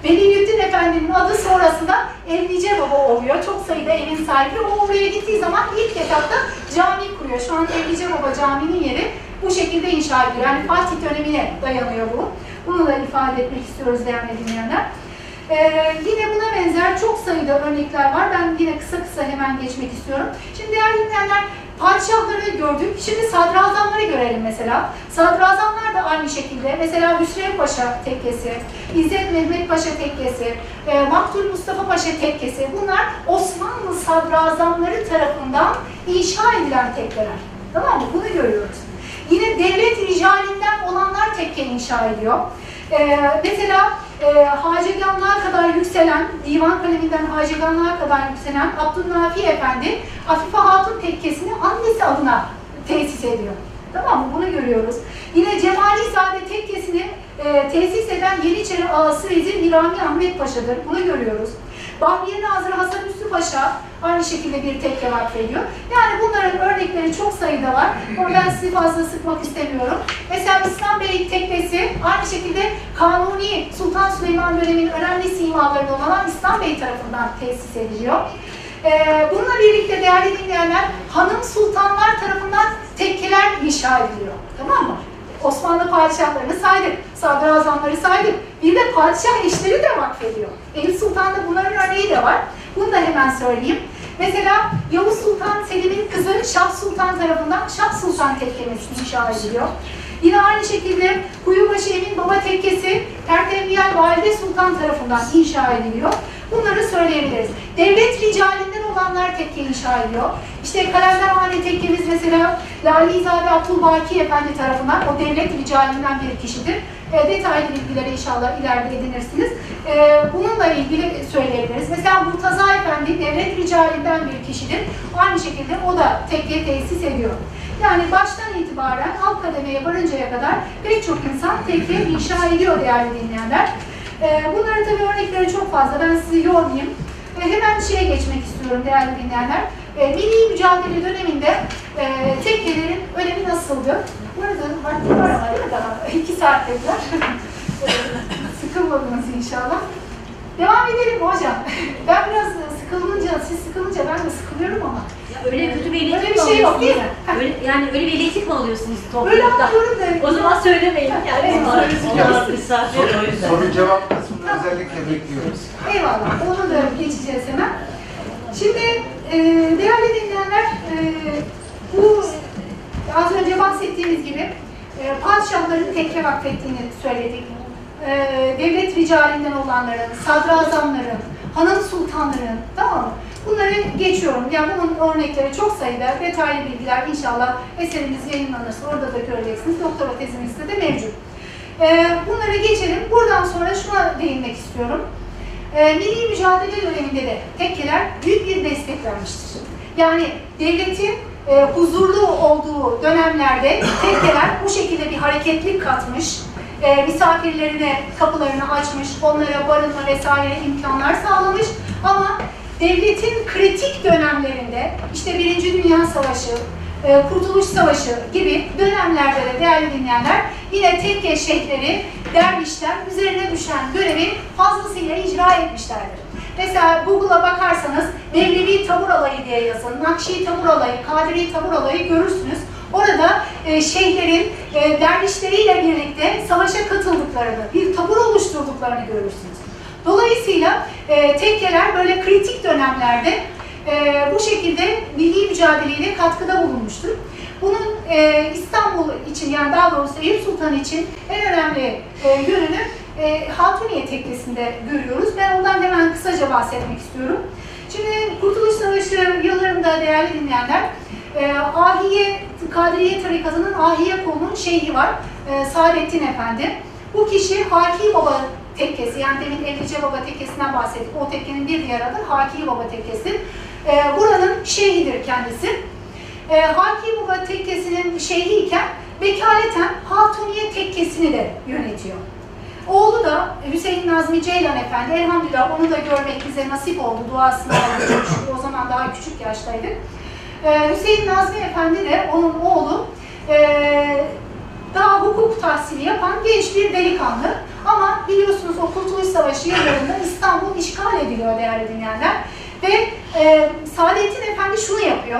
Veliyüddin Efendi'nin adı sonrasında Evlice Baba oluyor. Çok sayıda evin sahibi. O oraya gittiği zaman ilk etapta cami kuruyor. Şu an Evlice Baba Camii'nin yeri bu şekilde inşa ediliyor. Yani Fatih dönemine dayanıyor bu. Bunu da ifade etmek istiyoruz değerli dinleyenler. Ee, yine buna benzer çok sayıda örnekler var. Ben yine kısa kısa hemen geçmek istiyorum. Şimdi değerli dinleyenler padişahları gördük. Şimdi sadrazamları görelim mesela. Sadrazamlar da aynı şekilde. Mesela Hüsrev Paşa tekkesi, İzzet Mehmet Paşa tekkesi, e, Maktul Mustafa Paşa tekkesi. Bunlar Osmanlı sadrazamları tarafından inşa edilen tekkeler. Tamam mı? Bunu görüyoruz. Yine devlet ricalinden olanlar tekke inşa ediyor. Ee, mesela e, haceganlığa kadar yükselen, divan kaleminden haceganlığa kadar yükselen Abdülnafi Efendi, Afife Hatun tekkesini annesi adına tesis ediyor. Tamam mı? Bunu görüyoruz. Yine Cemalizade tekkesini e, tesis eden Yeniçeri ağası Vezir Nirami Ahmet Paşa'dır. Bunu görüyoruz. Bahriye Nazırı Hasan Üstü Paşa aynı şekilde bir tekke vakfediyor. Yani bunların örnekleri çok sayıda var. Ama ben sizi fazla sıkmak istemiyorum. Mesela İslam Bey Tekkesi aynı şekilde Kanuni Sultan Süleyman döneminin önemli simalarından olan İslam Bey tarafından tesis ediliyor. Ee, bununla birlikte değerli dinleyenler hanım sultanlar tarafından tekkeler inşa ediliyor. Tamam mı? Osmanlı padişahlarını saydık, sadrazamları saydık. Bir de padişah eşleri de vakfediyor. Eyüp Sultan'da bunların örneği de var. Bunu da hemen söyleyeyim. Mesela Yavuz Sultan Selim'in kızı Şah Sultan tarafından Şah Sultan Tekkemesi inşa ediliyor. Yine aynı şekilde Kuyubaşı Emin Baba Tekkesi Tertembiyel Valide Sultan tarafından inşa ediliyor. Bunları söyleyebiliriz. Devlet ricalinden olanlar tekke inşa ediyor. İşte Kalenderhane tekkemiz mesela Lalizade Abdülbaki Efendi tarafından o devlet ricalinden bir kişidir. E, detaylı bilgileri inşallah ileride edinirsiniz. E, bununla ilgili söyleyebiliriz. Mesela Murtaza Efendi devlet ricalinden bir kişidir. Aynı şekilde o da tekke tesis ediyor. Yani baştan itibaren alt kademeye varıncaya kadar pek çok insan tekke inşa ediyor değerli dinleyenler. E, bunların tabii örnekleri çok fazla. Ben sizi yormayayım. E, hemen şeye geçmek istiyorum değerli dinleyenler. E, milli mücadele döneminde e, tekkelerin önemi nasıldı? Bu arada vakti var ama değil mi daha? İki saat dediler. Sıkılmadınız inşallah. Devam edelim hocam? Ben biraz sıkılınca, siz sıkılınca ben de sıkılıyorum ama. Öyle kötü bir elektrik Öyle bir şey yok, değil mi? yani? Öyle, yani öyle bir elektrik mi alıyorsunuz Öyle toplulukta? anlıyorum da. O zaman söylemeyin. Yani Evet, misafir o yüzden. Soru cevap kısmını özellikle bekliyoruz. Eyvallah, onu da geçeceğiz hemen. Şimdi e, değerli dinleyenler, e, bu az önce bahsettiğimiz gibi e, padişahların tekke vakfettiğini söyledik. E, devlet ricalinden olanların, sadrazamların, hanım sultanların, tamam mı? Bunları geçiyorum. Yani bunun örnekleri çok sayıda, detaylı bilgiler inşallah eserimiz yayınlanırsa orada da göreceksiniz. Doktora tezimizde de mevcut. E, bunları geçelim. Buradan sonra şuna değinmek istiyorum. E, milli mücadele döneminde de tekkeler büyük bir destek vermiştir. Yani devletin e, huzurlu olduğu dönemlerde tekkeler bu şekilde bir hareketlik katmış, e, misafirlerine kapılarını açmış, onlara barınma vesaire imkanlar sağlamış ama devletin kritik dönemlerinde işte Birinci Dünya Savaşı, e, Kurtuluş Savaşı gibi dönemlerde de değerli dinleyenler yine tekke şeyhleri, dervişler üzerine düşen görevi fazlasıyla icra etmişlerdir. Mesela Google'a bakarsanız Mevlevi Tabur Alayı diye yazın, Nakşi Tabur Alayı, Kadiri Tabur Alayı görürsünüz. Orada e, şeyhlerin e, dervişleriyle birlikte savaşa katıldıklarını, bir tabur oluşturduklarını görürsünüz. Dolayısıyla e, tekkeler böyle kritik dönemlerde e, bu şekilde milli mücadeleyle katkıda bulunmuştur. Bunun e, İstanbul için yani daha doğrusu Eyüp Sultan için en önemli e, yönünü e, Hatuniye Tekkesi'nde görüyoruz. Ben ondan hemen kısaca bahsetmek istiyorum. Şimdi Kurtuluş Savaşı yıllarında değerli dinleyenler, e, Ahiye, Kadiriye tarikatının Ahiye kolunun şeyhi var, e, Saadettin Efendi. Bu kişi Haki Baba Tekkesi, yani demin Evlice Baba Tekkesi'nden bahsettik. O tekkenin bir diğer adı Haki Baba Tekkesi. E, buranın şeyhidir kendisi. E, Haki Baba Tekkesi'nin şeyhiyken vekaleten Hatuniye Tekkesi'ni de yönetiyor. Oğlu da Hüseyin Nazmi Ceylan Efendi, elhamdülillah onu da görmek bize nasip oldu. Duasını aldık. O zaman daha küçük yaştaydık. Ee, Hüseyin Nazmi Efendi de onun oğlu ee, daha hukuk tahsili yapan genç bir delikanlı. Ama biliyorsunuz o Kurtuluş Savaşı yıllarında İstanbul işgal ediliyor değerli dinleyenler. Ve e, Saadettin Efendi şunu yapıyor.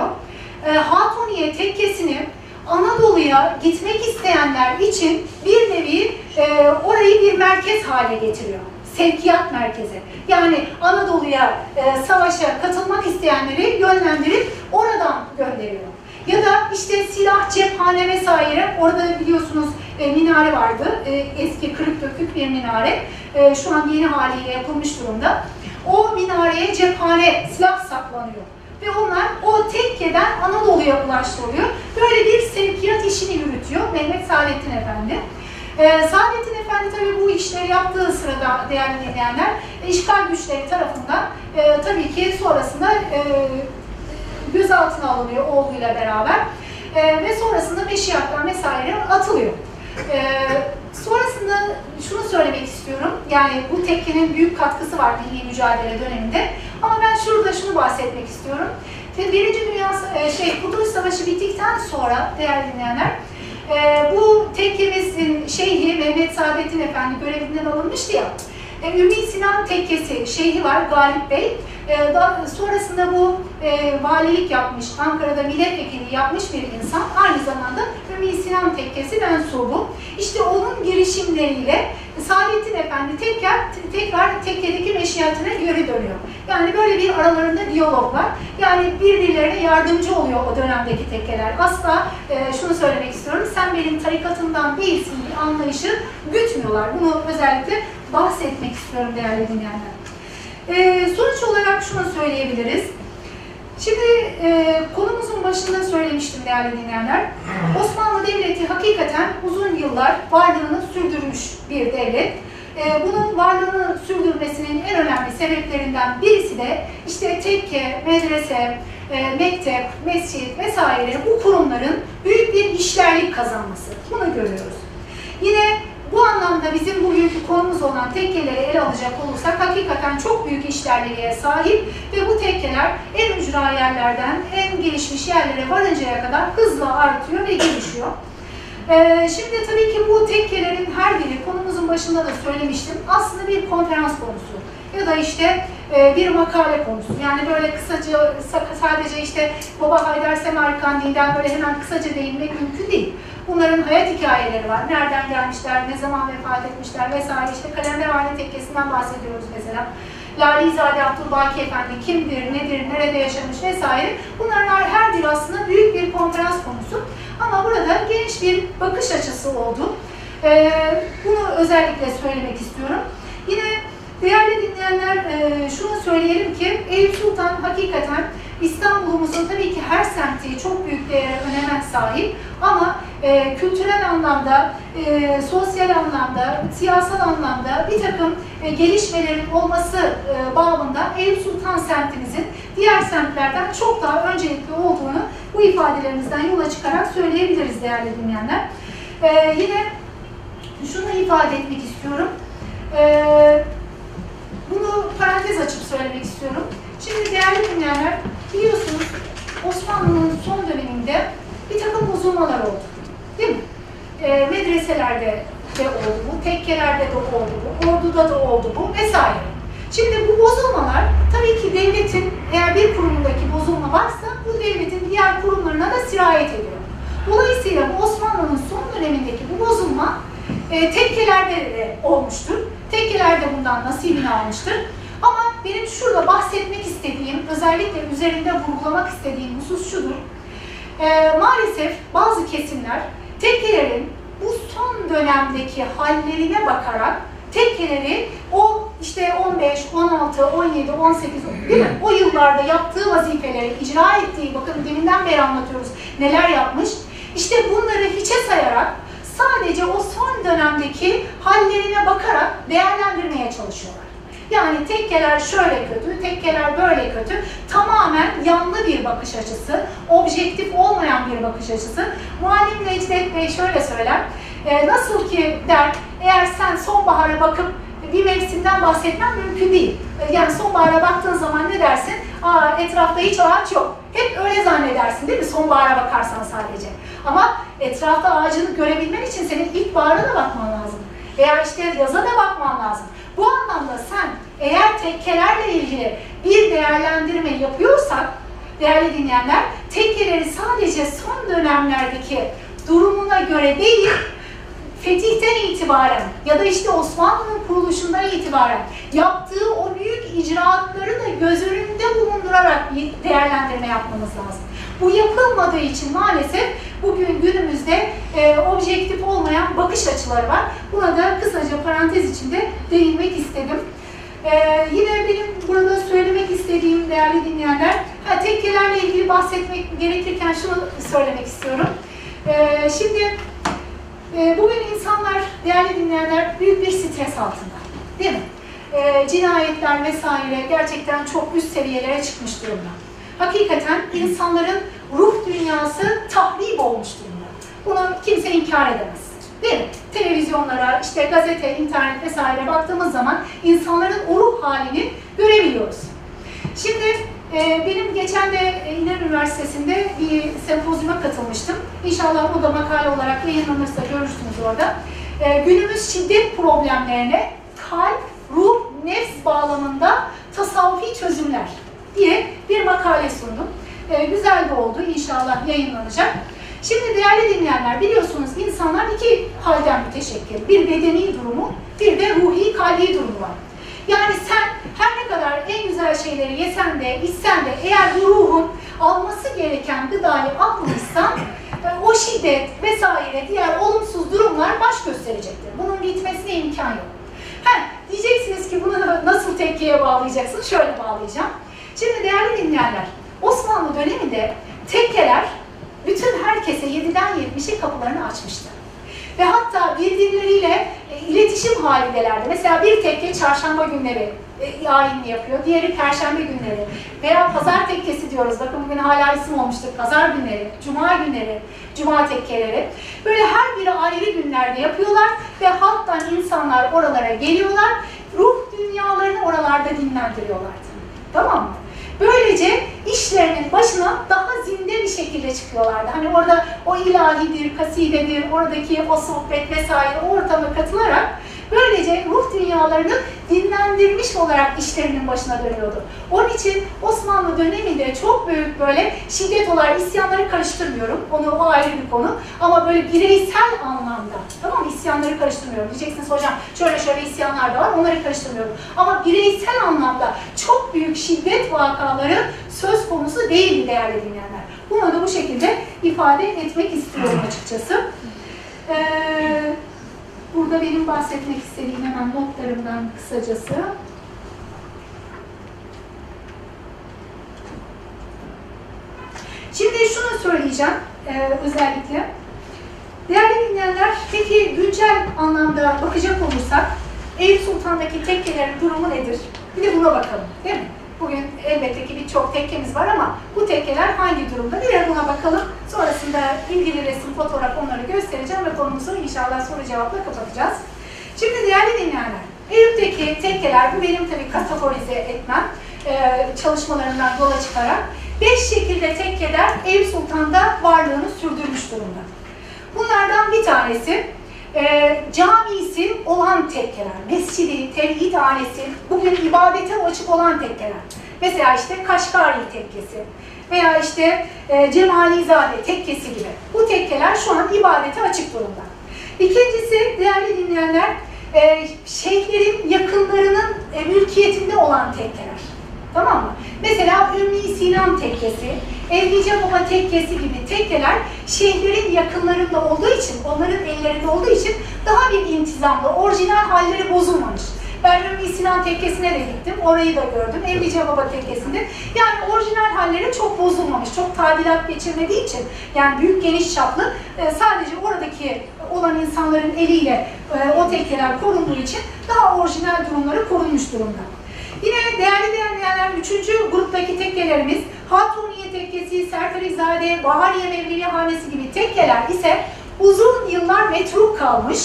E, Hatuniye tekkesini Anadolu'ya gitmek isteyenler için bir nevi e, orayı bir merkez hale getiriyor. Sevkiyat merkezi. Yani Anadolu'ya e, savaşa katılmak isteyenleri yönlendirip oradan gönderiyor. Ya da işte silah, cephane vesaire orada biliyorsunuz e, minare vardı. E, eski kırık dökük bir minare. E, şu an yeni haliyle yapılmış durumda. O minareye cephane, silah saklanıyor. Ve onlar o tekkeden Anadolu'ya ulaştırılıyor. Böyle bir sevkiyat işini yürütüyor Mehmet Saadettin Efendi. Ee, Saadettin Efendi tabii bu işleri yaptığı sırada değerli dinleyenler, işgal güçleri tarafından e, tabii ki sonrasında e, gözaltına alınıyor oğluyla beraber. E, ve sonrasında meşiyattan vesaire atılıyor. E, sonrasında şunu söylemek istiyorum, yani bu tekkenin büyük katkısı var milli mücadele döneminde. Ama ben şurada şunu bahsetmek istiyorum. Birinci Dünya e, şey Kurtuluş Savaşı bittikten sonra değerli dinleyenler, e, bu tekkemizin şeyhi Mehmet Saadettin Efendi görevinden alınmıştı ya. E, Ümit Sinan Tekkesi şeyhi var Galip Bey. E, daha sonrasında bu e, valilik yapmış, Ankara'da milletvekili yapmış bir insan. Aynı zamanda Ümit Sinan Tekkesi mensubu. İşte onun girişimleriyle Saadettin Efendi tekrar, tekrar tekkedeki meşiyatine geri dönüyor. Yani böyle bir aralarında diyalog var. Yani birbirlerine yardımcı oluyor o dönemdeki tekkeler. Asla e, şunu söylemek istiyorum, sen benim tarikatımdan değilsin bir anlayışı gütmüyorlar. Bunu özellikle bahsetmek istiyorum değerli dinleyenler. E, sonuç olarak şunu söyleyebiliriz. Şimdi e, konumuzun başında söylemiştim değerli dinleyenler. Osmanlı Devleti hakikaten uzun yıllar varlığını sürdürmüş bir devlet. E, bunun varlığını sürdürmesinin en önemli sebeplerinden birisi de işte tekke, medrese, e, mektep, mescit vesaire bu kurumların büyük bir işlerlik kazanması. Bunu görüyoruz. Yine bu anlamda bizim bugünkü konumuz olan tekkeleri ele alacak olursak hakikaten çok büyük işlerliğe sahip ve bu tekkeler en ücra yerlerden en gelişmiş yerlere varıncaya kadar hızla artıyor ve gelişiyor. Ee, şimdi tabii ki bu tekkelerin her biri konumuzun başında da söylemiştim aslında bir konferans konusu ya da işte e, bir makale konusu. Yani böyle kısaca sadece işte Baba Haydar Semerkandi'den böyle hemen kısaca değinmek mümkün değil. Bunların hayat hikayeleri var. Nereden gelmişler, ne zaman vefat etmişler vesaire. İşte Kalemberhane Tekkesi'nden bahsediyoruz mesela. Lalizade Abdülbaki Efendi kimdir, nedir, nerede yaşamış vesaire. Bunların her biri aslında büyük bir konferans konusu. Ama burada geniş bir bakış açısı oldu. Ee, bunu özellikle söylemek istiyorum. Yine değerli dinleyenler e, şunu söyleyelim ki Eyüp Sultan hakikaten İstanbul'umuzun tabii ki her semti çok büyük değere, öneme sahip ama e, kültürel anlamda, e, sosyal anlamda, siyasal anlamda bir takım e, gelişmelerin olması e, bağlamında Eyüp Sultan semtimizin diğer semtlerden çok daha öncelikli olduğunu bu ifadelerimizden yola çıkarak söyleyebiliriz değerli dinleyenler. E, yine şunu ifade etmek istiyorum. E, bunu parantez açıp söylemek istiyorum. Şimdi değerli dinleyenler, biliyorsunuz Osmanlı'nın son döneminde bir takım bozulmalar oldu. Değil mi? E, medreselerde de oldu bu, tekkelerde de oldu bu, orduda da oldu bu vesaire. Şimdi bu bozulmalar tabii ki devletin eğer bir kurumundaki bozulma varsa bu devletin diğer kurumlarına da sirayet ediyor. Dolayısıyla Osmanlı'nın son dönemindeki bu bozulma e, tekkelerde de olmuştur. Tekkeler de bundan nasibini almıştır. Ama benim şurada bahsetmek istediğim, özellikle üzerinde vurgulamak istediğim husus şudur. E, maalesef bazı kesimler tekkelerin bu son dönemdeki hallerine bakarak tekkeleri o işte 15, 16, 17, 18 değil mi? O yıllarda yaptığı vazifeleri icra ettiği, bakın deminden beri anlatıyoruz neler yapmış. İşte bunları hiçe sayarak sadece o son dönemdeki hallerine bakarak değerlendirmeye çalışıyorlar. Yani tekkeler şöyle kötü, tekkeler böyle kötü. Tamamen yanlı bir bakış açısı, objektif olmayan bir bakış açısı. Muallim Necdet Bey şöyle söyler, e, nasıl ki der, eğer sen sonbahara bakıp bir mevsimden bahsetmen mümkün değil. E, yani sonbahara baktığın zaman ne dersin? Aa, etrafta hiç ağaç yok. Hep öyle zannedersin değil mi? Sonbahara bakarsan sadece. Ama etrafta ağacını görebilmen için senin ilkbahara da bakman lazım. Veya işte yaza da bakman lazım. Bu anlamda sen eğer tekkelerle ilgili bir değerlendirme yapıyorsak, değerli dinleyenler, tekkeleri sadece son dönemlerdeki durumuna göre değil, fetihten itibaren ya da işte Osmanlı'nın kuruluşundan itibaren yaptığı o büyük icraatları da göz önünde bulundurarak bir değerlendirme yapmamız lazım. Bu yapılmadığı için maalesef bugün günümüzde e, objektif olmayan bakış açıları var. Buna da kısaca parantez içinde değinmek istedim. Ee, yine benim burada söylemek istediğim değerli dinleyenler, ha, tekkelerle ilgili bahsetmek gerekirken şunu söylemek istiyorum. Ee, şimdi e, bugün insanlar, değerli dinleyenler büyük bir stres altında. Değil mi? Ee, cinayetler vesaire gerçekten çok üst seviyelere çıkmış durumda. Hakikaten insanların ruh dünyası tahrip olmuş durumda. Bunu kimse inkar edemez. Değil mi? Televizyonlara, işte gazete, internet vesaire baktığımız zaman insanların o ruh halini görebiliyoruz. Şimdi e, benim geçen de e, İnönü Üniversitesi'nde bir sempozyuma katılmıştım. İnşallah o da makale olarak yayınlanırsa görürsünüz orada. E, günümüz şiddet problemlerine kalp, ruh, nefs bağlamında tasavvufi çözümler diye bir makale sundum. E, güzel de oldu. İnşallah yayınlanacak. Şimdi değerli dinleyenler biliyorsunuz insanlar iki halden müteşekkil. Bir bedeni durumu, bir de ruhi kalbi durumu var. Yani sen her ne kadar en güzel şeyleri yesen de, içsen de eğer ruhun alması gereken gıdayı almamışsan e, o şiddet vesaire diğer olumsuz durumlar baş gösterecektir. Bunun bitmesine imkan yok. Ha, diyeceksiniz ki bunu nasıl tekkiye bağlayacaksın? Şöyle bağlayacağım. Şimdi değerli dinleyenler, Osmanlı döneminde tekkeler bütün herkese 7'den 70'e kapılarını açmıştı. Ve hatta birbirleriyle e, iletişim halindelerdi. Mesela bir tekke çarşamba günleri e, ayinini yapıyor, diğeri perşembe günleri veya pazar tekkesi diyoruz. Bakın bugün hala isim olmuştur. Pazar günleri, cuma günleri, cuma tekkeleri. Böyle her biri ayrı günlerde yapıyorlar ve halktan insanlar oralara geliyorlar. Ruh dünyalarını oralarda dinlendiriyorlardı. Tamam mı? Böylece işlerinin başına daha zinde bir şekilde çıkıyorlardı. Hani orada o ilahidir, kasidedir, oradaki o sohbet vesaire o ortama katılarak böylece ruh dünyalarını dinlendirmiş olarak işlerinin başına dönüyordu. Onun için Osmanlı döneminde çok büyük böyle şiddet olarak isyanları karıştırmıyorum. Onu o ayrı bir konu. Ama böyle bireysel anlamda tamam mı? İsyanları karıştırmıyorum. Diyeceksiniz hocam şöyle şöyle isyanlar da var onları karıştırmıyorum. Ama bireysel anlamda çok büyük şiddet vakaları söz konusu değildi değerli dinleyenler. Bunu da bu şekilde ifade etmek istiyorum açıkçası. Ee, burada benim bahsetmek istediğim hemen notlarımdan kısacası. Şimdi şunu söyleyeceğim e, özellikle. Değerli dinleyenler, peki güncel anlamda bakacak olursak Eyüp Sultan'daki tekkelerin durumu nedir? Bir de buna bakalım, değil mi? Bugün elbette ki birçok tekkemiz var ama bu tekkeler hangi durumda? Bir buna bakalım. Sonrasında ilgili resim, fotoğraf onları göstereceğim ve konumuzu inşallah soru cevapla kapatacağız. Şimdi değerli dinleyenler, Eyüp'teki tekkeler, bu benim tabii kategorize etmem, e, çalışmalarından yola çıkarak beş şekilde tekkeler Eyüp Sultan'da varlığını sürdürmüş durumda. Bunlardan bir tanesi e, camisi olan tekkeler, mescidi, tevhid hanesi, bugün ibadete açık olan tekkeler. Mesela işte Kaşgari tekkesi veya işte e, Cemalizade tekkesi gibi. Bu tekkeler şu an ibadete açık durumda. İkincisi değerli dinleyenler, e, şeyhlerin yakınlarının e, mülkiyetinde olan tekkeler. Tamam mı? Mesela Ümmü Sinan tekkesi, Evlice Baba tekkesi gibi tekkeler şeyhlerin yakınlarında olduğu için, onların ellerinde olduğu için daha bir intizamlı, orijinal halleri bozulmamış. Ben Ümmü Sinan tekkesine de gittim, orayı da gördüm. Evlice Baba tekkesinde. Yani orijinal halleri çok bozulmamış, çok tadilat geçirmediği için, yani büyük geniş çaplı, e, sadece oradaki olan insanların eliyle e, o tekkeler korunduğu için daha orijinal durumları korunmuş durumda. Yine değerli dinleyenler, üçüncü gruptaki tekkelerimiz Hatuniye Tekkesi, Serferizade, Bahariye Mevliye Hanesi gibi tekkeler ise uzun yıllar metruk kalmış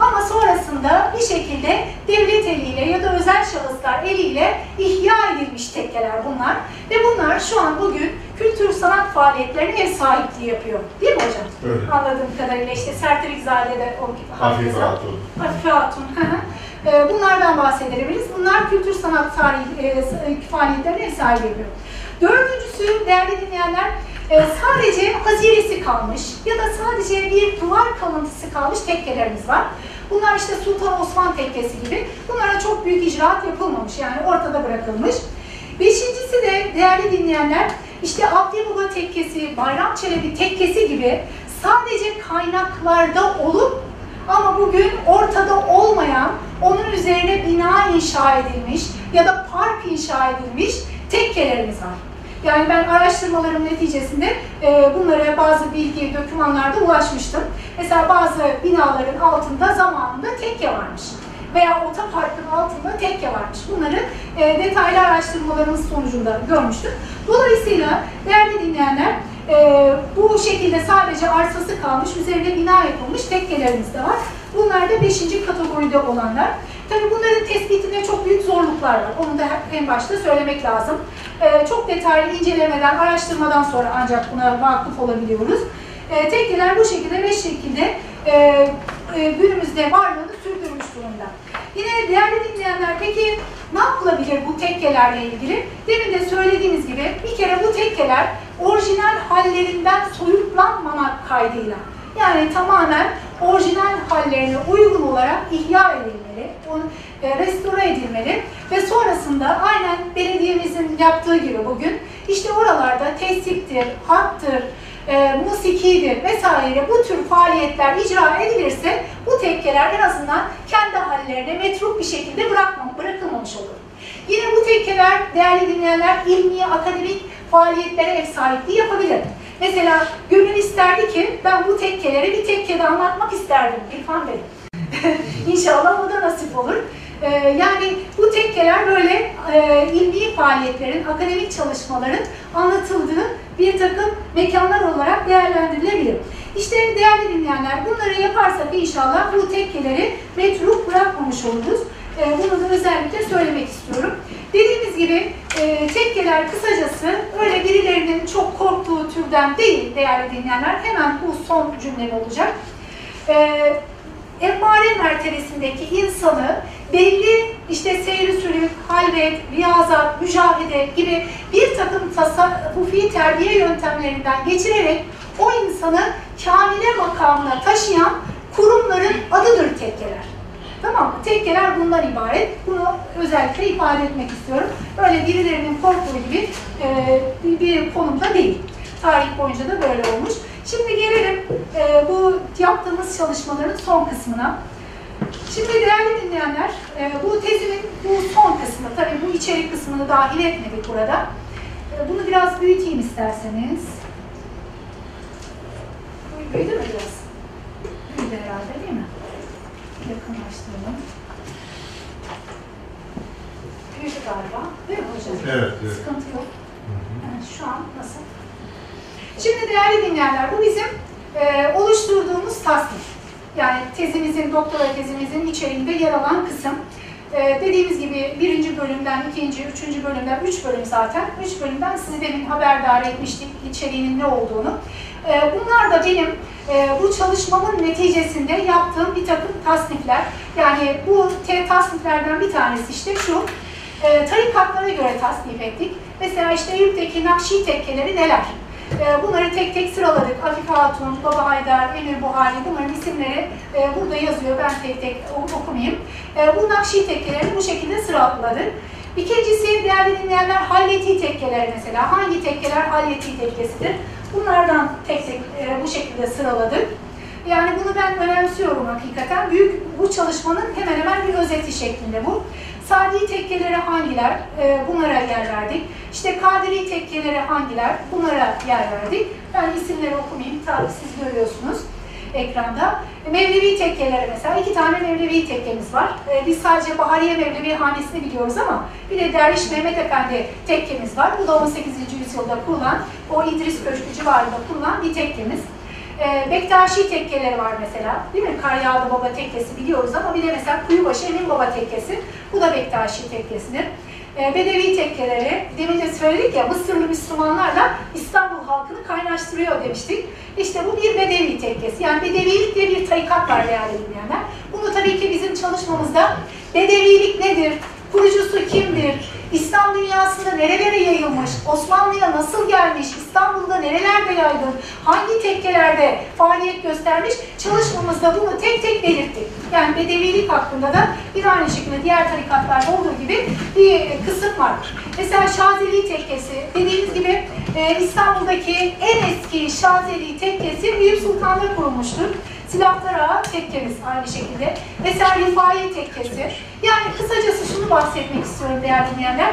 ama sonrasında bir şekilde devlet eliyle ya da özel şahıslar eliyle ihya edilmiş tekkeler bunlar. Ve bunlar şu an bugün kültür sanat faaliyetlerine ev sahipliği yapıyor. Değil mi hocam? Öyle. Anladığım kadarıyla işte Serferizade o olun. Hafife Hatun. hı hı. Ee, Bunlardan bahsedebiliriz. Bunlar kültür sanat tarihi e, faaliyetlerine ev sahibi yapıyor. Dördüncüsü değerli dinleyenler e, sadece haziresi kalmış ya da sadece bir duvar kalıntısı kalmış tekkelerimiz var. Bunlar işte Sultan Osman tekkesi gibi. Bunlara çok büyük icraat yapılmamış yani ortada bırakılmış. Beşincisi de değerli dinleyenler işte Abdi tekkesi, Bayram Çelebi tekkesi gibi sadece kaynaklarda olup ama bugün ortada olmayan, onun üzerine bina inşa edilmiş ya da park inşa edilmiş tekkelerimiz var. Yani ben araştırmalarım neticesinde e, bunlara bazı bilgi, dokümanlarda ulaşmıştım. Mesela bazı binaların altında zamanında tekke varmış. Veya otoparkın altında tekke varmış. Bunları e, detaylı araştırmalarımız sonucunda görmüştüm. Dolayısıyla değerli dinleyenler e, bu şekilde sadece arsası kalmış, üzerine bina yapılmış tekkelerimiz de var. Bunlar da 5. kategoride olanlar. Tabii bunların tespitinde çok büyük zorluklar var. Onu da en başta söylemek lazım. Ee, çok detaylı incelemeden, araştırmadan sonra ancak buna vakıf olabiliyoruz. Ee, tekkeler bu şekilde beş şekilde e, e, günümüzde varlığını sürdürmüş durumda. Yine değerli dinleyenler peki ne yapılabilir bu tekkelerle ilgili? Demin de söylediğimiz gibi bir kere bu tekkeler orijinal hallerinden soyutlanmamak kaydıyla yani tamamen orijinal hallerine uygun olarak ihya edilmeli, e, restore edilmeli ve sonrasında aynen belediyemizin yaptığı gibi bugün işte oralarda tesiptir, hattır, e, musikidir vesaire bu tür faaliyetler icra edilirse bu tekkeler en azından kendi hallerine metruk bir şekilde bırakmam, bırakılmamış olur. Yine bu tekkeler değerli dinleyenler ilmi, akademik faaliyetlere ev sahipliği yapabilir. Mesela gönül isterdi ki ben bu tekkeleri bir tekkede anlatmak isterdim İrfan Bey. İnşallah o da nasip olur. Ee, yani bu tekkeler böyle e, ilmi faaliyetlerin, akademik çalışmaların anlatıldığı bir takım mekanlar olarak değerlendirilebilir. İşte değerli dinleyenler bunları yaparsak inşallah bu tekkeleri metruk bırakmamış oluruz. Ee, bunu da özellikle söylemek istiyorum. Dediğimiz gibi e, tekkeler kısacası öyle birilerinin çok korktuğu türden değil değerli dinleyenler. Hemen bu son cümlem olacak. E, emmare mertebesindeki insanı belli işte seyri sülük, halvet, riyazat, mücahede gibi bir takım tasavvufi terbiye yöntemlerinden geçirerek o insanı kamile makamına taşıyan kurumların adıdır tekkeler. Tamam mı? Tekkeler bundan ibaret. Bunu özellikle ifade etmek istiyorum. Öyle birilerinin korktuğu gibi e, bir, konumda değil. Tarih boyunca da böyle olmuş. Şimdi gelelim e, bu yaptığımız çalışmaların son kısmına. Şimdi değerli dinleyenler, e, bu tezinin bu son kısmı, tabii bu içerik kısmını dahil etmedik burada. E, bunu biraz büyüteyim isterseniz. Büyüdü mü biraz? Büyüdü herhalde değil mi? Yakınlaştıralım. Büyüdü galiba. Değil mi hocam? Evet, evet. Sıkıntı yok. Yani şu an nasıl? Şimdi değerli dinleyenler, bu bizim e, oluşturduğumuz tasnif. Yani tezimizin, doktora tezimizin içeriğinde yer alan kısım. E, dediğimiz gibi birinci bölümden, ikinci, üçüncü bölümden, üç bölüm zaten. Üç bölümden sizi demin haberdar etmiştik içeriğinin ne olduğunu. E, bunlar da benim e, bu çalışmamın neticesinde yaptığım bir takım tasnifler. Yani bu tasniflerden bir tanesi işte şu. E, tarikatlara göre tasnif ettik. Mesela işte Eyüp'teki Nakşi tekkeleri neler? E, bunları tek tek sıraladık. Afife Hatun, Baba Haydar, Emir Buhari bunların isimleri e, burada yazıyor. Ben tek tek okumayayım. E, bu Nakşi tekkelerini bu şekilde sıraladık. İkincisi değerli dinleyenler Halleti tekkeleri mesela. Hangi tekkeler Halleti tekkesidir? Bunlardan tek tek e, bu şekilde sıraladık. Yani bunu ben önemsiyorum hakikaten. Büyük bu çalışmanın hemen hemen bir özeti şeklinde bu. Sadi tekkeleri hangiler? E, bunlara yer verdik. İşte Kadiri tekkeleri hangiler? Bunlara yer verdik. Ben isimleri okumayayım. Tabii siz görüyorsunuz ekranda. Mevlevi tekkeleri mesela. iki tane Mevlevi tekkemiz var. E, biz sadece Bahariye Mevlevi hanesini biliyoruz ama bir de Derviş Mehmet Efendi tekkemiz var. Bu da 18. yüzyılda kurulan, o İdris Köşkü civarında kurulan bir tekkemiz. E, Bektaşi tekkeleri var mesela. Değil mi? Karyağlı Baba tekkesi biliyoruz ama bir de mesela Kuyubaşı Emin Baba tekkesi. Bu da Bektaşi tekkesidir. E, Bedevi tekkeleri, demin de söyledik ya Mısırlı Müslümanlarla İstanbul halkını kaynaştırıyor demiştik. İşte bu bir Bedevi tekkesi. Yani Bedevilik diye bir tarikat var değerli dinleyenler. Bunu tabii ki bizim çalışmamızda Bedevilik nedir, kurucusu kimdir, İslam dünyasında nerelere yayılmış, Osmanlı'ya nasıl gelmiş, İstanbul'da nerelerde yaygın, hangi tekkelerde faaliyet göstermiş çalışmamızda bunu tek tek belirttik. Yani bedevilik hakkında da bir aynı şekilde diğer tarikatlarda olduğu gibi bir kısım var. Mesela Şazeli tekkesi, dediğimiz gibi e, İstanbul'daki en eski Şazeli tekkesi Eyüp Sultan'da kurulmuştur. Silahlar Ağa tekkemiz aynı şekilde. Mesela Rifai tekkesi. Yani kısacası şunu bahsetmek istiyorum değerli dinleyenler.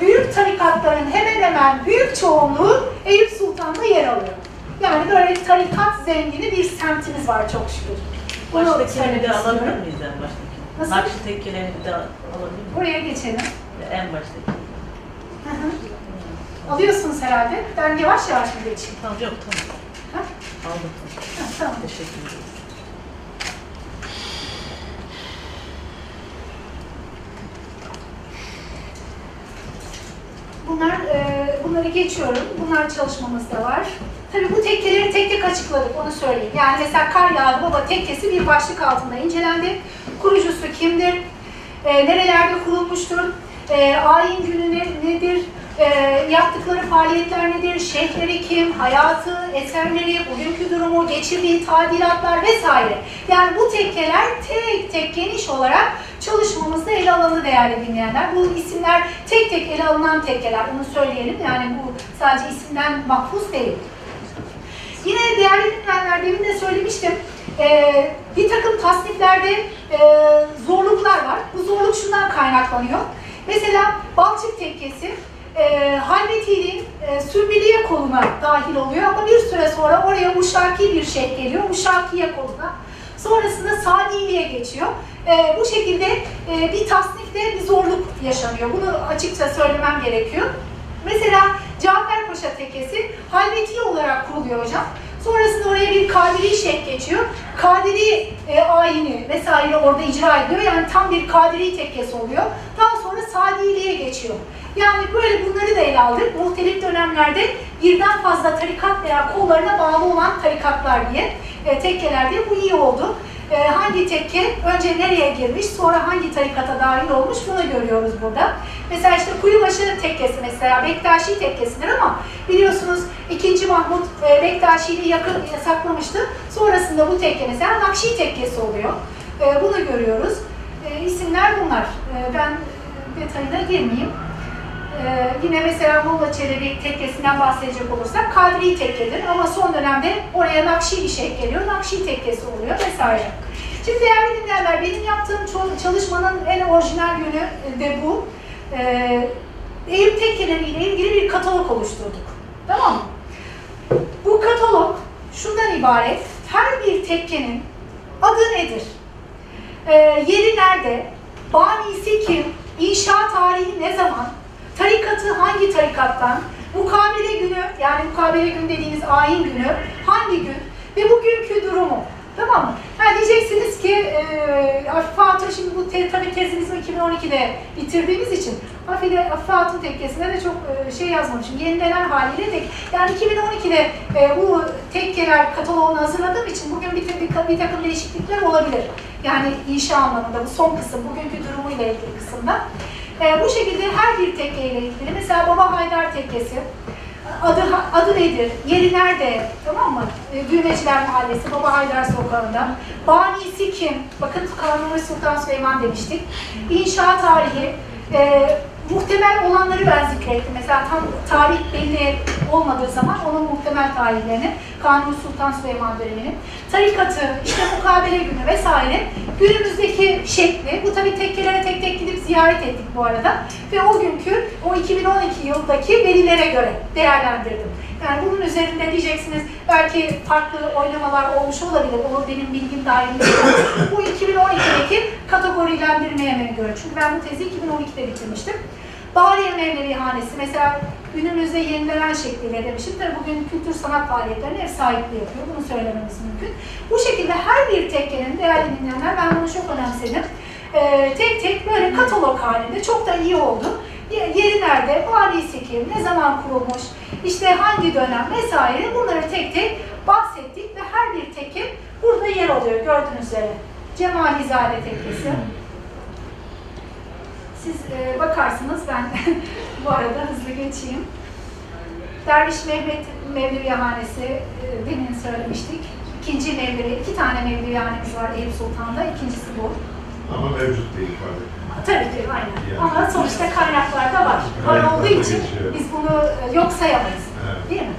Büyük tarikatların hemen hemen büyük çoğunluğu Eyüp Sultan'da yer alıyor. Yani böyle tarikat zengini bir semtimiz var çok şükür. Bunu söylemek de alabilir miyiz en baştaki? Nasıl? Nakşi tekkelerini de alabilir miyiz? Buraya geçelim. En baştaki. Hı hı. Alıyorsunuz herhalde. Ben yavaş yavaş mı geçeyim? Tamam yok tamam. Ha? Aldım. Ha, tamam. Teşekkür ederim. Bunlar, e, bunları geçiyorum. Bunlar çalışmamızda var. Tabii bu tekkeleri tek tek açıkladık, onu söyleyeyim. Yani mesela Kar Yağlı Baba tekkesi bir başlık altında incelendi. Kurucusu kimdir? E, nerelerde kurulmuştur? E, ayin günü ne- nedir? E, yaptıkları faaliyetler nedir? Şeyhleri kim? Hayatı, eserleri, bugünkü durumu, geçirdiği tadilatlar vesaire. Yani bu tekkeler tek tek geniş olarak çalışmamızda ele alındı değerli dinleyenler. Bu isimler tek tek ele alınan tekkeler, bunu söyleyelim. Yani bu sadece isimden mahfuz değil. Yine değerli dinleyenler, demin de söylemiştim, ee, bir takım tasniflerde e, zorluklar var. Bu zorluk şundan kaynaklanıyor. Mesela Balçık Tekkesi, e, Halveti'nin e, Sümbüliye koluna dahil oluyor ama bir süre sonra oraya Uşaki bir şey geliyor, Uşakiye koluna. Sonrasında Sadili'ye geçiyor. E, bu şekilde e, bir tasnifte bir zorluk yaşanıyor. Bunu açıkça söylemem gerekiyor. Mesela Caferpaşa Tekkesi Halveti olarak kuruluyor hocam. Sonrasında oraya bir Kadiri Şeyh geçiyor. Kadiri e, ayini vesaire orada icra ediyor. Yani tam bir Kadiri tekkesi oluyor. Daha sonra Sadili'ye geçiyor. Yani böyle bunları da ele aldık. Muhtelif dönemlerde birden fazla tarikat veya kollarına bağlı olan tarikatlar diye, e, tekkeler diye bu iyi oldu. E, hangi tekke önce nereye girmiş, sonra hangi tarikata dahil olmuş bunu görüyoruz burada. Mesela işte Kuyubaşı tekkesi mesela Bektaşi tekkesidir ama biliyorsunuz 2. Mahmut e, Bektaşi'yi yakın yasaklamıştı. Sonrasında bu tekke mesela Nakşi tekkesi oluyor. E, bunu görüyoruz. E, isimler bunlar. E, ben detayına girmeyeyim. Ee, yine mesela Molla Çelebi tekkesinden bahsedecek olursak Kadri tekkedir ama son dönemde oraya Nakşi bir şey geliyor, Nakşi tekkesi oluyor vesaire. Şimdi değerli dinleyenler benim yaptığım çalışmanın en orijinal yönü de bu. Ee, Eyüp tekkeleriyle ilgili bir katalog oluşturduk. Tamam mı? Bu katalog şundan ibaret. Her bir tekkenin adı nedir? Ee, yeri nerede? Banisi kim? İnşa tarihi ne zaman? Tarikatı hangi tarikattan? Mukabele günü, yani mukabele günü dediğimiz ayin günü hangi gün? Ve bugünkü durumu. Tamam mı? Ha diyeceksiniz ki e, Afife şimdi bu te, tabii tezimizi 2012'de bitirdiğimiz için Afife, Afife Hatun tekkesinde de çok e, şey yazmamışım. Yenilenen haliyle de yani 2012'de e, bu tekkeler kataloğunu hazırladığım için bugün bir, bir, bir takım değişiklikler olabilir. Yani inşa anlamında bu son kısım, bugünkü durumuyla ilgili kısımda. E, bu şekilde her bir tekkeyle ilgili mesela Baba Haydar Tekkesi adı adı nedir? Yeri nerede? Tamam mı? E, Düğmeciler Mahallesi, Baba Haydar Sokağı'nda. Banisi kim? Bakın Kanuni Sultan Süleyman demiştik. İnşa tarihi, e, muhtemel olanları ben zikrettim. Mesela tam tarih belli olmadığı zaman onun muhtemel tarihlerini, Kanuni Sultan Süleyman döneminin, tarikatı, işte mukabele günü vesaire günümüzdeki şekli, bu tabii tekkelere tek tek gidip ziyaret ettik bu arada ve o günkü, o 2012 yıldaki verilere göre değerlendirdim. Yani bunun üzerinde diyeceksiniz belki farklı oynamalar olmuş olabilir, o benim bilgim dahilinde. bu 2012'deki kategorilendirmeye göre. Çünkü ben bu tezi 2012'de bitirmiştim. Bahariye Mevlevi Hanesi mesela günümüzde yenilenen şekliyle demişim. Tabii bugün kültür sanat faaliyetlerine ev sahipliği yapıyor. Bunu söylememiz mümkün. Bu şekilde her bir tekkenin değerli dinleyenler ben bunu çok önemsedim. Ee, tek tek böyle katalog halinde çok da iyi oldu. Ye- Yeri nerede, valisi kim, ne zaman kurulmuş, işte hangi dönem vesaire bunları tek tek bahsettik ve her bir tekke burada yer alıyor gördüğünüz üzere. Cemalizade Tekkesi, siz e, bakarsınız ben bu arada hızlı geçeyim. Derviş Mehmet Mevlevihanesi e, demin söylemiştik. İkinci Mevlevi, iki tane Mevlevihanemiz var Eyüp Sultan'da. İkincisi bu. Ama mevcut değil tabii. Tabii ki aynen. Yani. Ama sonuçta kaynaklarda var. Var Kaynaklarda olduğu için geçiyor. biz bunu e, yok sayamayız. Evet. Değil mi?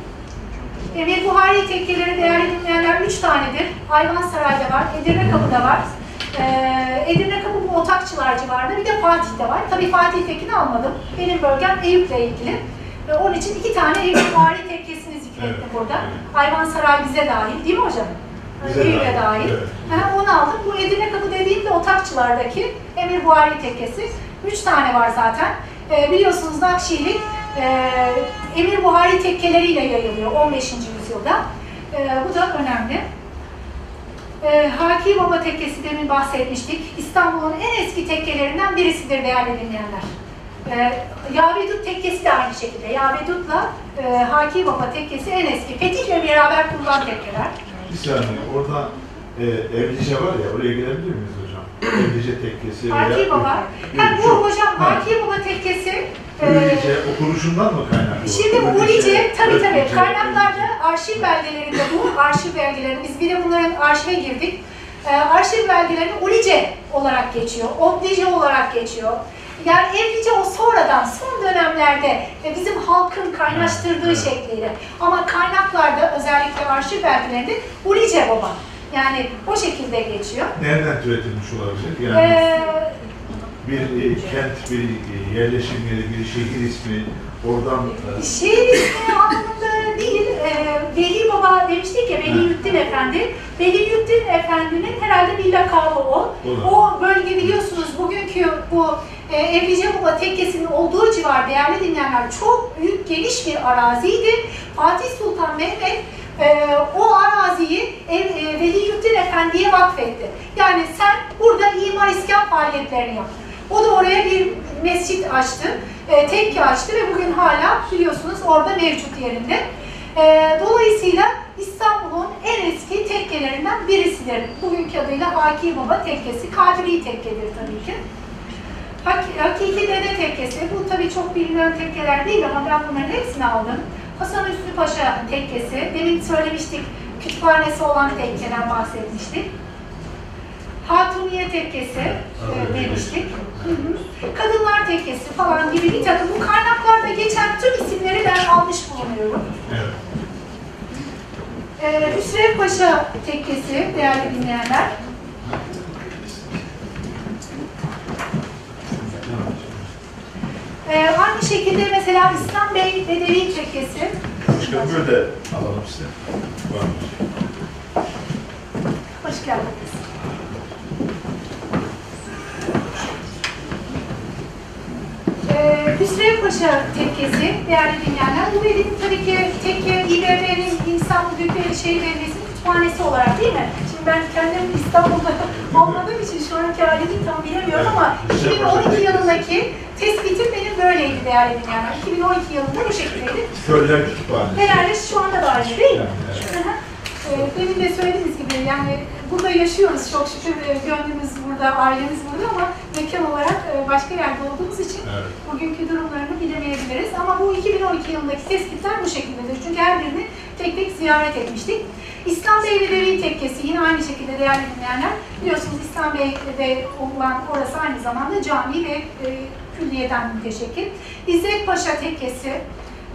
Emir Buhari tekkeleri değerli dinleyenler üç tanedir. Ayvansaray'da var, Edirne Kapı'da var. Ee, Edirne Kapı bu Otakçılar civarında bir de Fatih'te var. Tabii Fatih'tekini almadım. Benim bölgem Eyüp'le ilgili. Ve onun için iki tane Emir Buhari tekkesini zikrettim Evet, burada. evet. Ayvansaray bize dahil değil mi hocam? Eyüp'e dahil, evet. Ha, onu aldım. Bu Edirne Kapı dediğim de Otakçılar'daki Emir Buhari tekkesi. Üç tane var zaten. Ee, biliyorsunuz Nakşilik e, Emir Buhari tekkeleriyle yayılıyor 15. yüzyılda. Ee, bu da önemli. Ee, Haki Baba Tekkesi demin bahsetmiştik. İstanbul'un en eski tekkelerinden birisidir değerli dinleyenler. Ee, Yavedut Tekkesi de aynı şekilde. Yavedut'la e, Haki Baba Tekkesi en eski. Fetih'le beraber kurulan tekkeler. Bir saniye, orada e, Evlice var ya, oraya girebilir miyiz hocam? Evlice tekkesi Haki Baba. Ha, bu hocam Ha, Haki Baba Tekkesi. e, Ürlice okunuşundan mı kaynaklı? Şimdi bu Ulice, tabii tabii Ürlice, kaynaklarda arşiv belgelerinde bu arşiv belgeleri, biz bir de bunların arşive girdik. Ee, arşiv belgeleri Ulice olarak geçiyor, Oblice olarak geçiyor. Yani Evlice o sonradan, son dönemlerde bizim halkın kaynaştırdığı şekliyle. Ama kaynaklarda özellikle arşiv belgelerinde Ulice baba. Yani o şekilde geçiyor. Nereden türetilmiş olabilir? Yani Ee, bir e, kent, bir e, yerleşim yeri, bir şehir ismi, oradan e, Şehir ismi anlamında değil, e, Veli Baba demiştik ya, Veliyüddin Efendi. Veliyüddin Efendi'nin herhalde bir lakabı o. Olur. O bölge biliyorsunuz bugünkü bu e, Evlice Baba tekkesinin olduğu civar değerli dinleyenler çok büyük geniş bir araziydi. Fatih Sultan Mehmet e, o araziyi ev, e, Veliyüddin Efendi'ye vakfetti. Yani sen burada imar iskan faaliyetlerini yap. O da oraya bir mescit açtı, e, tekke açtı ve bugün hala biliyorsunuz orada mevcut yerinde. E, dolayısıyla İstanbul'un en eski tekkelerinden birisidir. Bugünkü adıyla Haki Baba Tekkesi, Kadri Tekkedir tabii ki. Hak- Hakiki Dede Tekkesi, bu tabii çok bilinen tekkeler değil ama ben bunların hepsini aldım. Hasan Üstü Paşa Tekkesi, demin söylemiştik kütüphanesi olan tekkeden bahsetmiştik. Hatuniye Tekkesi e, demiştik. Hı hı. Kadınlar Tekkesi falan gibi bir takım bu kaynaklarda geçen tüm isimleri ben almış bulunuyorum. evet. Ee, Hüsrev Paşa Tekkesi değerli dinleyenler. Ee, aynı şekilde mesela İslam Bey Bedevi Tekkesi. Başkanım böyle alalım size. Hoş geldiniz. Ee, Hüsrev Paşa Tekkesi değerli dinleyenler. Bu benim tabii ki tekke İBB'nin İstanbul Büyükşehir Belediyesi'nin kütüphanesi olarak değil mi? Şimdi ben kendim İstanbul'da olmadığım için şu anki halini tam bilemiyorum ama Evet, Hüsrev Paşa 2012 Tekkesi. yılındaki tespitim benim böyleydi değerli dinleyenler. 2012 yılında bu şekildeydi. Köylüler kütüphanesi. Herhalde şu anda da aynı değil mi? Yani, evet. Ee, Demin de söylediğiniz gibi yani burada yaşıyoruz çok şükür e, gönlümüz burada, ailemiz burada ama mekan olarak e, başka yerde olduğumuz için Evet. bugünkü durumlarını bilemeyebiliriz. Ama bu 2012 yılındaki tespitler bu şekildedir. Çünkü her birini tek tek ziyaret etmiştik. İslam Devi Tekkesi yine aynı şekilde değerli dinleyenler. Biliyorsunuz İslam Bey'de olan orası aynı zamanda cami ve e, külliyeden müteşekkil. İzzet Paşa Tekkesi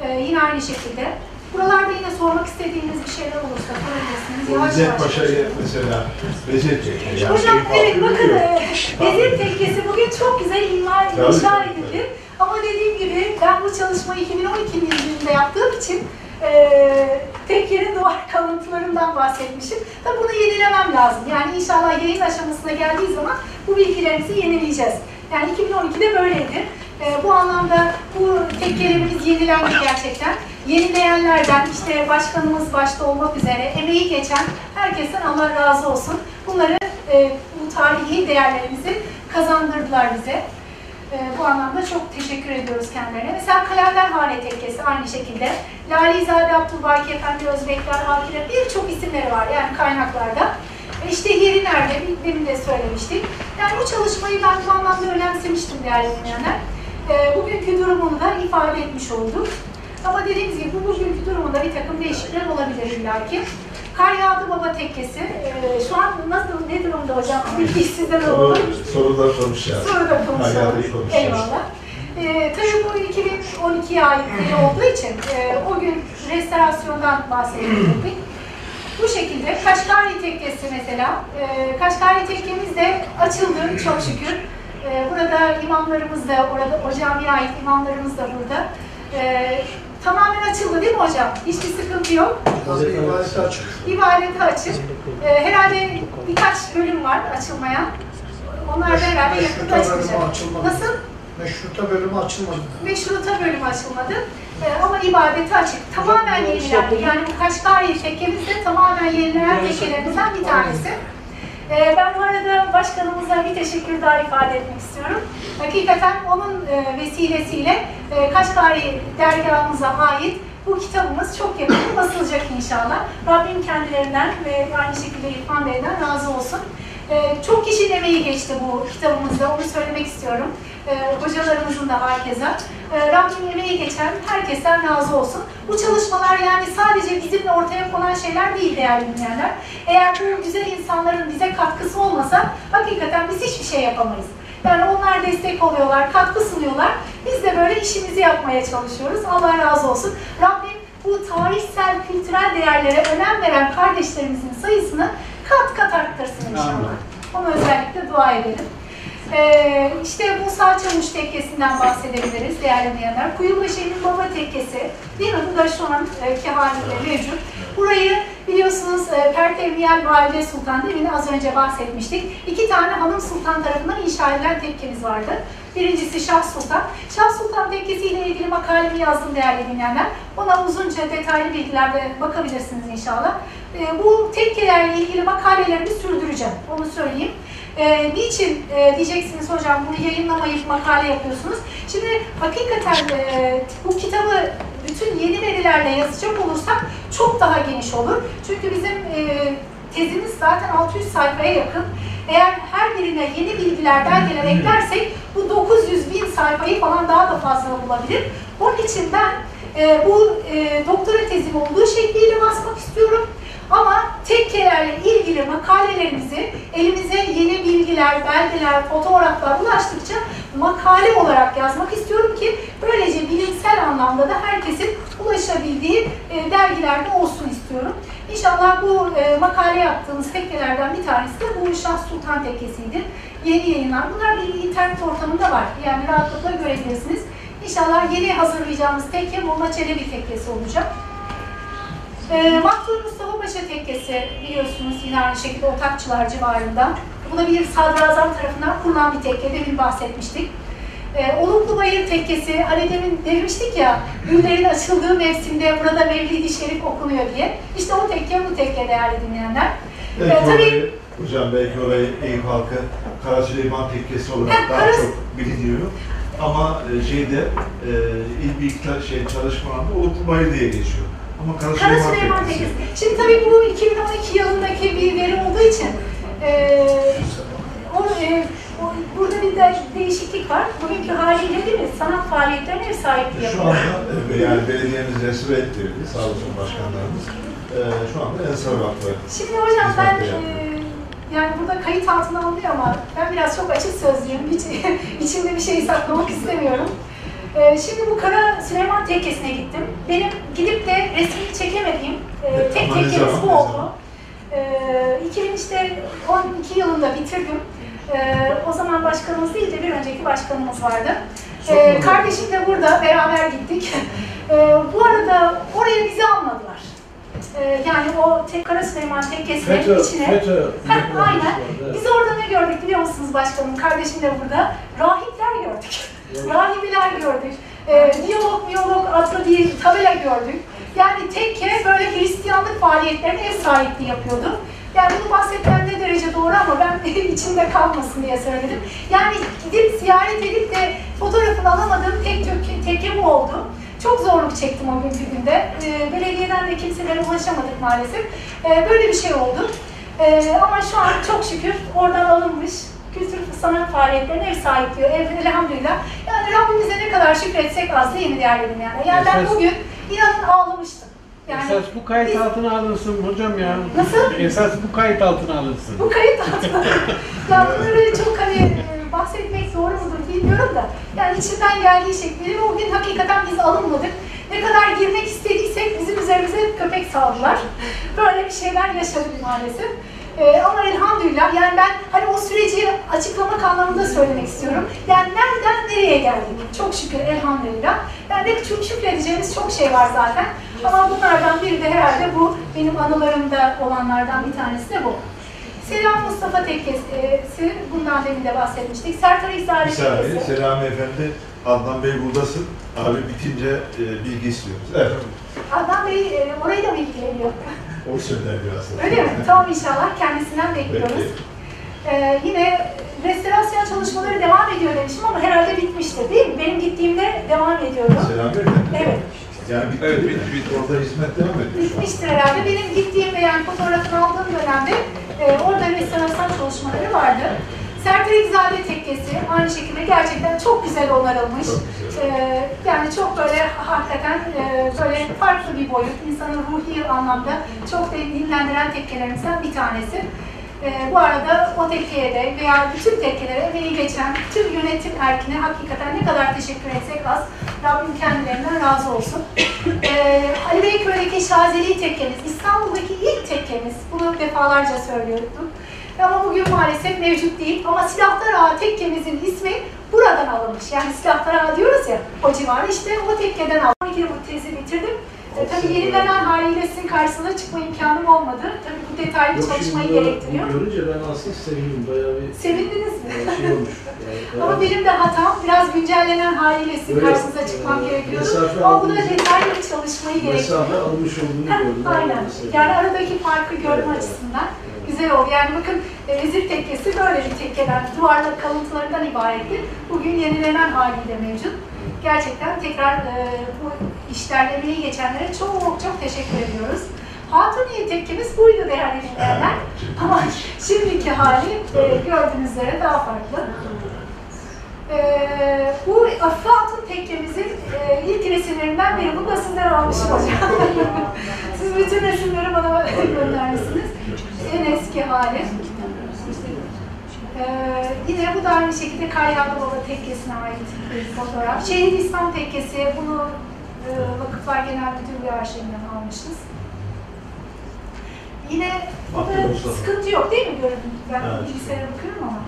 e, yine aynı şekilde. Buralarda yine sormak istediğiniz bir şeyler olursa sorabilirsiniz. Yavaş İzzet yavaş. Paşa'yı mesela Vezir Tekke. Hocam şey evet bakın e, Vezir Tekkesi bugün çok güzel imar, inşa edildi. Ama dediğim gibi ben bu çalışmayı 2012 yılında yaptığım için e, tekkenin duvar kalıntılarından bahsetmişim. Tabii bunu yenilemem lazım. Yani inşallah yayın aşamasına geldiği zaman bu bilgilerimizi yenileyeceğiz. Yani 2012'de böyleydi. E, bu anlamda bu tekkelerimiz yenilendi gerçekten. Yenileyenlerden işte başkanımız başta olmak üzere emeği geçen herkesten Allah razı olsun. Bunları e, bu tarihi değerlerimizi kazandırdılar bize. E, bu anlamda çok teşekkür ediyoruz kendilerine. Mesela Kalenderhane Tekkesi aynı şekilde. Lalizade Abdülbaki Efendi Özbekler, Hakire birçok isimleri var yani kaynaklarda. Ve işte yeri nerede, demin de söylemiştik. Yani bu çalışmayı ben bu anlamda önemsemiştim değerli dinleyenler. E, bugünkü durumunu da ifade etmiş olduk. Ama dediğimiz gibi bu bugünkü durumunda bir takım değişiklikler olabilir illaki. Kar yağdı baba tekkesi. E, şu an nasıl, ne durumda hocam? Bilgi sizden alalım. sorular konuşacağız. Da konuşalım. Eyvallah. Ee, tabii bu 2012'ye ait olduğu için e, o gün restorasyondan bahsediyorduk. Bu şekilde Kaşgari Tekkesi mesela. E, Kaşgari Tekkemiz de açıldı çok şükür. E, burada imamlarımız da, orada o camiye ait imamlarımız da burada. E, tamamen açıldı değil mi hocam? Hiçbir sıkıntı yok. İbadete açık. İbadete açık. E, herhalde birkaç bölüm var açılmayan. Onlar da herhalde yakında açılacak. Nasıl? Meşruta bölümü açılmadı. Meşruta bölümü açılmadı. Ee, ama ibadete açık. Tamamen yenilendi. Yani bu Kaşgari tekkemiz de tamamen yenilenen tekkelerimizden bir tanesi. Ee, ben bu arada başkanımıza bir teşekkür daha ifade etmek istiyorum. Hakikaten onun e, vesilesiyle e, Kaşgari dergahımıza ait bu kitabımız çok yakında basılacak inşallah. Rabbim kendilerinden ve aynı şekilde İrfan Bey'den razı olsun. Ee, çok kişinin emeği geçti bu kitabımızda, onu söylemek istiyorum. Ee, hocalarımızın da herkese. Ee, Rabbim emeği geçen herkesten razı olsun. Bu çalışmalar yani sadece bizimle ortaya konan şeyler değil değerli dinleyenler. Eğer bu güzel insanların bize katkısı olmasa hakikaten biz hiçbir şey yapamayız. Yani onlar destek oluyorlar, katkı sunuyorlar. Biz de böyle işimizi yapmaya çalışıyoruz. Allah razı olsun. Rabbim bu tarihsel, kültürel değerlere önem veren kardeşlerimizin sayısını kat kat arttırsın inşallah. Onu özellikle dua edelim. Ee, işte bu Salçamış tekkesinden bahsedebiliriz değerli dinleyenler. Kuyubaşı'nın baba tekkesi, mi? Bu da şu anki haliyle mevcut. Burayı biliyorsunuz e, Pertevniyel Valide Sultan demin az önce bahsetmiştik. İki tane hanım sultan tarafından inşa edilen tekkemiz vardı. Birincisi Şah Sultan. Şah Sultan tekkesi ile ilgili makalemi yazdım değerli dinleyenler. Ona uzunca detaylı bilgilerde bakabilirsiniz inşallah. E, bu tekkelerle ilgili makalelerimi sürdüreceğim. Onu söyleyeyim. E, niçin e, diyeceksiniz hocam bunu yayınlamayıp makale yapıyorsunuz? Şimdi hakikaten e, bu kitabı bütün yeni verilerle yazacak olursak çok daha geniş olur. Çünkü bizim e, tezimiz zaten 600 sayfaya yakın. Eğer her birine yeni bilgiler, belgeler eklersek bu 900 bin sayfayı falan daha da fazla bulabilir. Onun için ben e, bu e, doktora tezim olduğu şekliyle basmak istiyorum. Ama tekkelerle ilgili makalelerimizi elimize yeni bilgiler, belgeler, fotoğraflar ulaştıkça makale olarak yazmak istiyorum ki böylece bilimsel anlamda da herkesin ulaşabildiği e, dergilerde olsun istiyorum. İnşallah bu e, makale yaptığımız tekkelerden bir tanesi de bu Şah Sultan tekkesiydi. Yeni yayınlar. Bunlar bir internet ortamında var. Yani rahatlıkla görebilirsiniz. İnşallah yeni hazırlayacağımız tekke Molla Çelebi tekkesi olacak. E, Mahtur Mustafa Paşa Tekkesi biliyorsunuz yine aynı şekilde Otakçılar civarında. Bu da bir sadrazam tarafından kurulan bir tekke, demin bahsetmiştik. E, Oluklu Bayır Tekkesi, hani demin demiştik ya, güllerin açıldığı mevsimde burada Mevlid-i Şerif okunuyor diye. İşte o tekke bu tekke değerli dinleyenler. E, Belki tabii orayı, hocam belki orayı Eyüp halkı Kara Süleyman Tekkesi olarak Ha, daha Kara- çok biliniyor. Ama e, şeyde e, ilk bir şey çalışmalarda Uluklu Bayır diye geçiyor. Ama Kara Kara Süleyman. Tekkesi. Şimdi tabii bu 2012 yılındaki bir veri olduğu için e, o, e, o- burada bir de değişiklik var. Bugünkü haliyle değil mi? Sanat faaliyetlerine ev sahipliği Şu anda e, yani belediyemiz restore ettirdi, sağ olsun başkanlarımız. E, şu anda Ensar Vakfı. Şimdi hocam ben e, yani burada kayıt altına alınıyor ama ben biraz çok açık sözlüyüm. Hiç içimde bir şey saklamak istemiyorum. E, şimdi bu Kara Süleyman Tekkesi'ne gittim. Benim gidip de resmini çekemediğim e, tek tekkemiz bu oldu. E, 2000 işte 12 yılında bitirdim. E, o zaman başkanımız değil de bir önceki başkanımız vardı. E, kardeşim de burada beraber gittik. E, bu arada oraya bizi almadılar. E, yani o tek Kara Süleyman Tekkesi'nin içine FETÖ. Heh, aynen. Biz orada ne gördük biliyor musunuz başkanım? Kardeşim de burada. Rahipler gördük. Rahibeler gördük. Ee, diyalog miyolog adlı bir tabela gördük. Yani tekke böyle Hristiyanlık faaliyetlerine ev sahipliği yapıyordu. Yani bunu bahsetmem ne derece doğru ama ben içimde kalmasın diye söyledim. Yani gidip ziyaret edip de fotoğrafını alamadığım tek tök- tekke bu oldu. Çok zorluk çektim o günkü günde. Ee, belediyeden de kimselere ulaşamadık maalesef. Ee, böyle bir şey oldu. Ee, ama şu an çok şükür oradan alınmış kültür sanat faaliyetlerine ev sahipliği, ev, elhamdülillah. Yani Rabbimize ne kadar şükretsek az değil mi dinleyenler? Yani ben Esas- bugün inanın ağlamıştım. Yani Esas bu kayıt biz- altına alınsın hocam ya. Nasıl? Esas bu kayıt altına alınsın. Bu kayıt altında. ya bunları çok hani e, bahsetmek doğru mudur bilmiyorum da. Yani içimden geldiği şekliyle o gün hakikaten biz alınmadık. Ne kadar girmek istediysek bizim üzerimize köpek saldılar. Böyle bir şeyler yaşadık maalesef. Ee, ama elhamdülillah yani ben hani o süreci açıklamak anlamında söylemek istiyorum. Yani nereden nereye geldik? Çok şükür elhamdülillah. Yani de çok şükredeceğimiz çok şey var zaten. Ama bunlardan biri de herhalde bu benim anılarımda olanlardan bir tanesi de bu. Selam Mustafa Tekkesi, bundan demin de bahsetmiştik. Sertar saniye, Tekkesi. Selami Efendi, Adnan Bey buradasın. Abi bitince e, bilgi istiyoruz. Evet, Adnan Bey e, orayı da mı ilgileniyor? O söyler biraz. Öyle mi? Tamam inşallah kendisinden bekliyoruz. Peki. Ee, yine restorasyon çalışmaları devam ediyor demişim ama herhalde bitmiştir değil mi? Benim gittiğimde devam ediyordu. Efendi. Evet. Yani bitti. Evet, bitti, bitti. Orada hizmet devam ediyor. Bitmiştir herhalde. Benim gittiğimde yani fotoğrafını aldığım dönemde e, orada restorasyon çalışmaları vardı. Sertar İkzade Tekkesi aynı şekilde gerçekten çok güzel onarılmış. Çok güzel. E, yani çok böyle hakikaten e, böyle farklı bir boyut. İnsanı ruhi anlamda çok da dinlendiren tekkelerimizden bir tanesi. E, bu arada o tekkeye de veya bütün tekkelere emeği geçen tüm yönetim erkine hakikaten ne kadar teşekkür etsek az. Rabbim kendilerinden razı olsun. Ee, Ali Beyköy'deki Şazeli tekkemiz, İstanbul'daki ilk tekkemiz. Bunu defalarca söylüyorduk. Ama bugün maalesef mevcut değil. Ama Silahlar Ağa tekkemizin ismi buradan alınmış. Yani Silahlar Ağa diyoruz ya, o civarı işte o tekkeden aldım. 12 bu tezi bitirdim. E, tabii yenilenen haliyle sizin karşısına çıkma imkanım olmadı. Tabii bu detaylı Yok, çalışmayı şimdi gerektiriyor. Görünce ben aslında sevindim. Bayağı bir Sevindiniz mi? e, şey olmuş. Yani, Ama benim de hatam biraz güncellenen haliyle sizin Öyle, karşınıza çıkmam e, gerekiyordu. Ama bu da aldığınız- detaylı bir çalışmayı gerektiriyor. mesafe almış olduğunu gördüm. Aynen. Yani aradaki farkı görme Evet, evet. Güzel oldu. Yani bakın e, Vezir Tekkesi böyle bir tekkeden, duvarla kalıntılarından ibaretti. Bugün yenilenen haliyle mevcut. Gerçekten tekrar e, bu işlerlemeyi geçenlere çok çok teşekkür ediyoruz. Hatuniye tekkemiz buydu değerli dinleyenler. Ama şimdiki hali e, gördüğünüz üzere daha farklı. Ee, bu Afife Hatun tekkemizin e, ilk resimlerinden biri. Da sizden almışım hocam. Siz bütün resimleri bana göndermişsiniz. En eski hali. Ee, yine bu da aynı şekilde Karyalı Baba Tekkesi'ne ait bir fotoğraf. Şehit İslam Tekkesi, bunu e, Vakıflar Genel Müdürlüğü arşivinden almışız. Yine burada sıkıntı yok değil mi gördüm? Ben bilgisayara bakıyorum ama.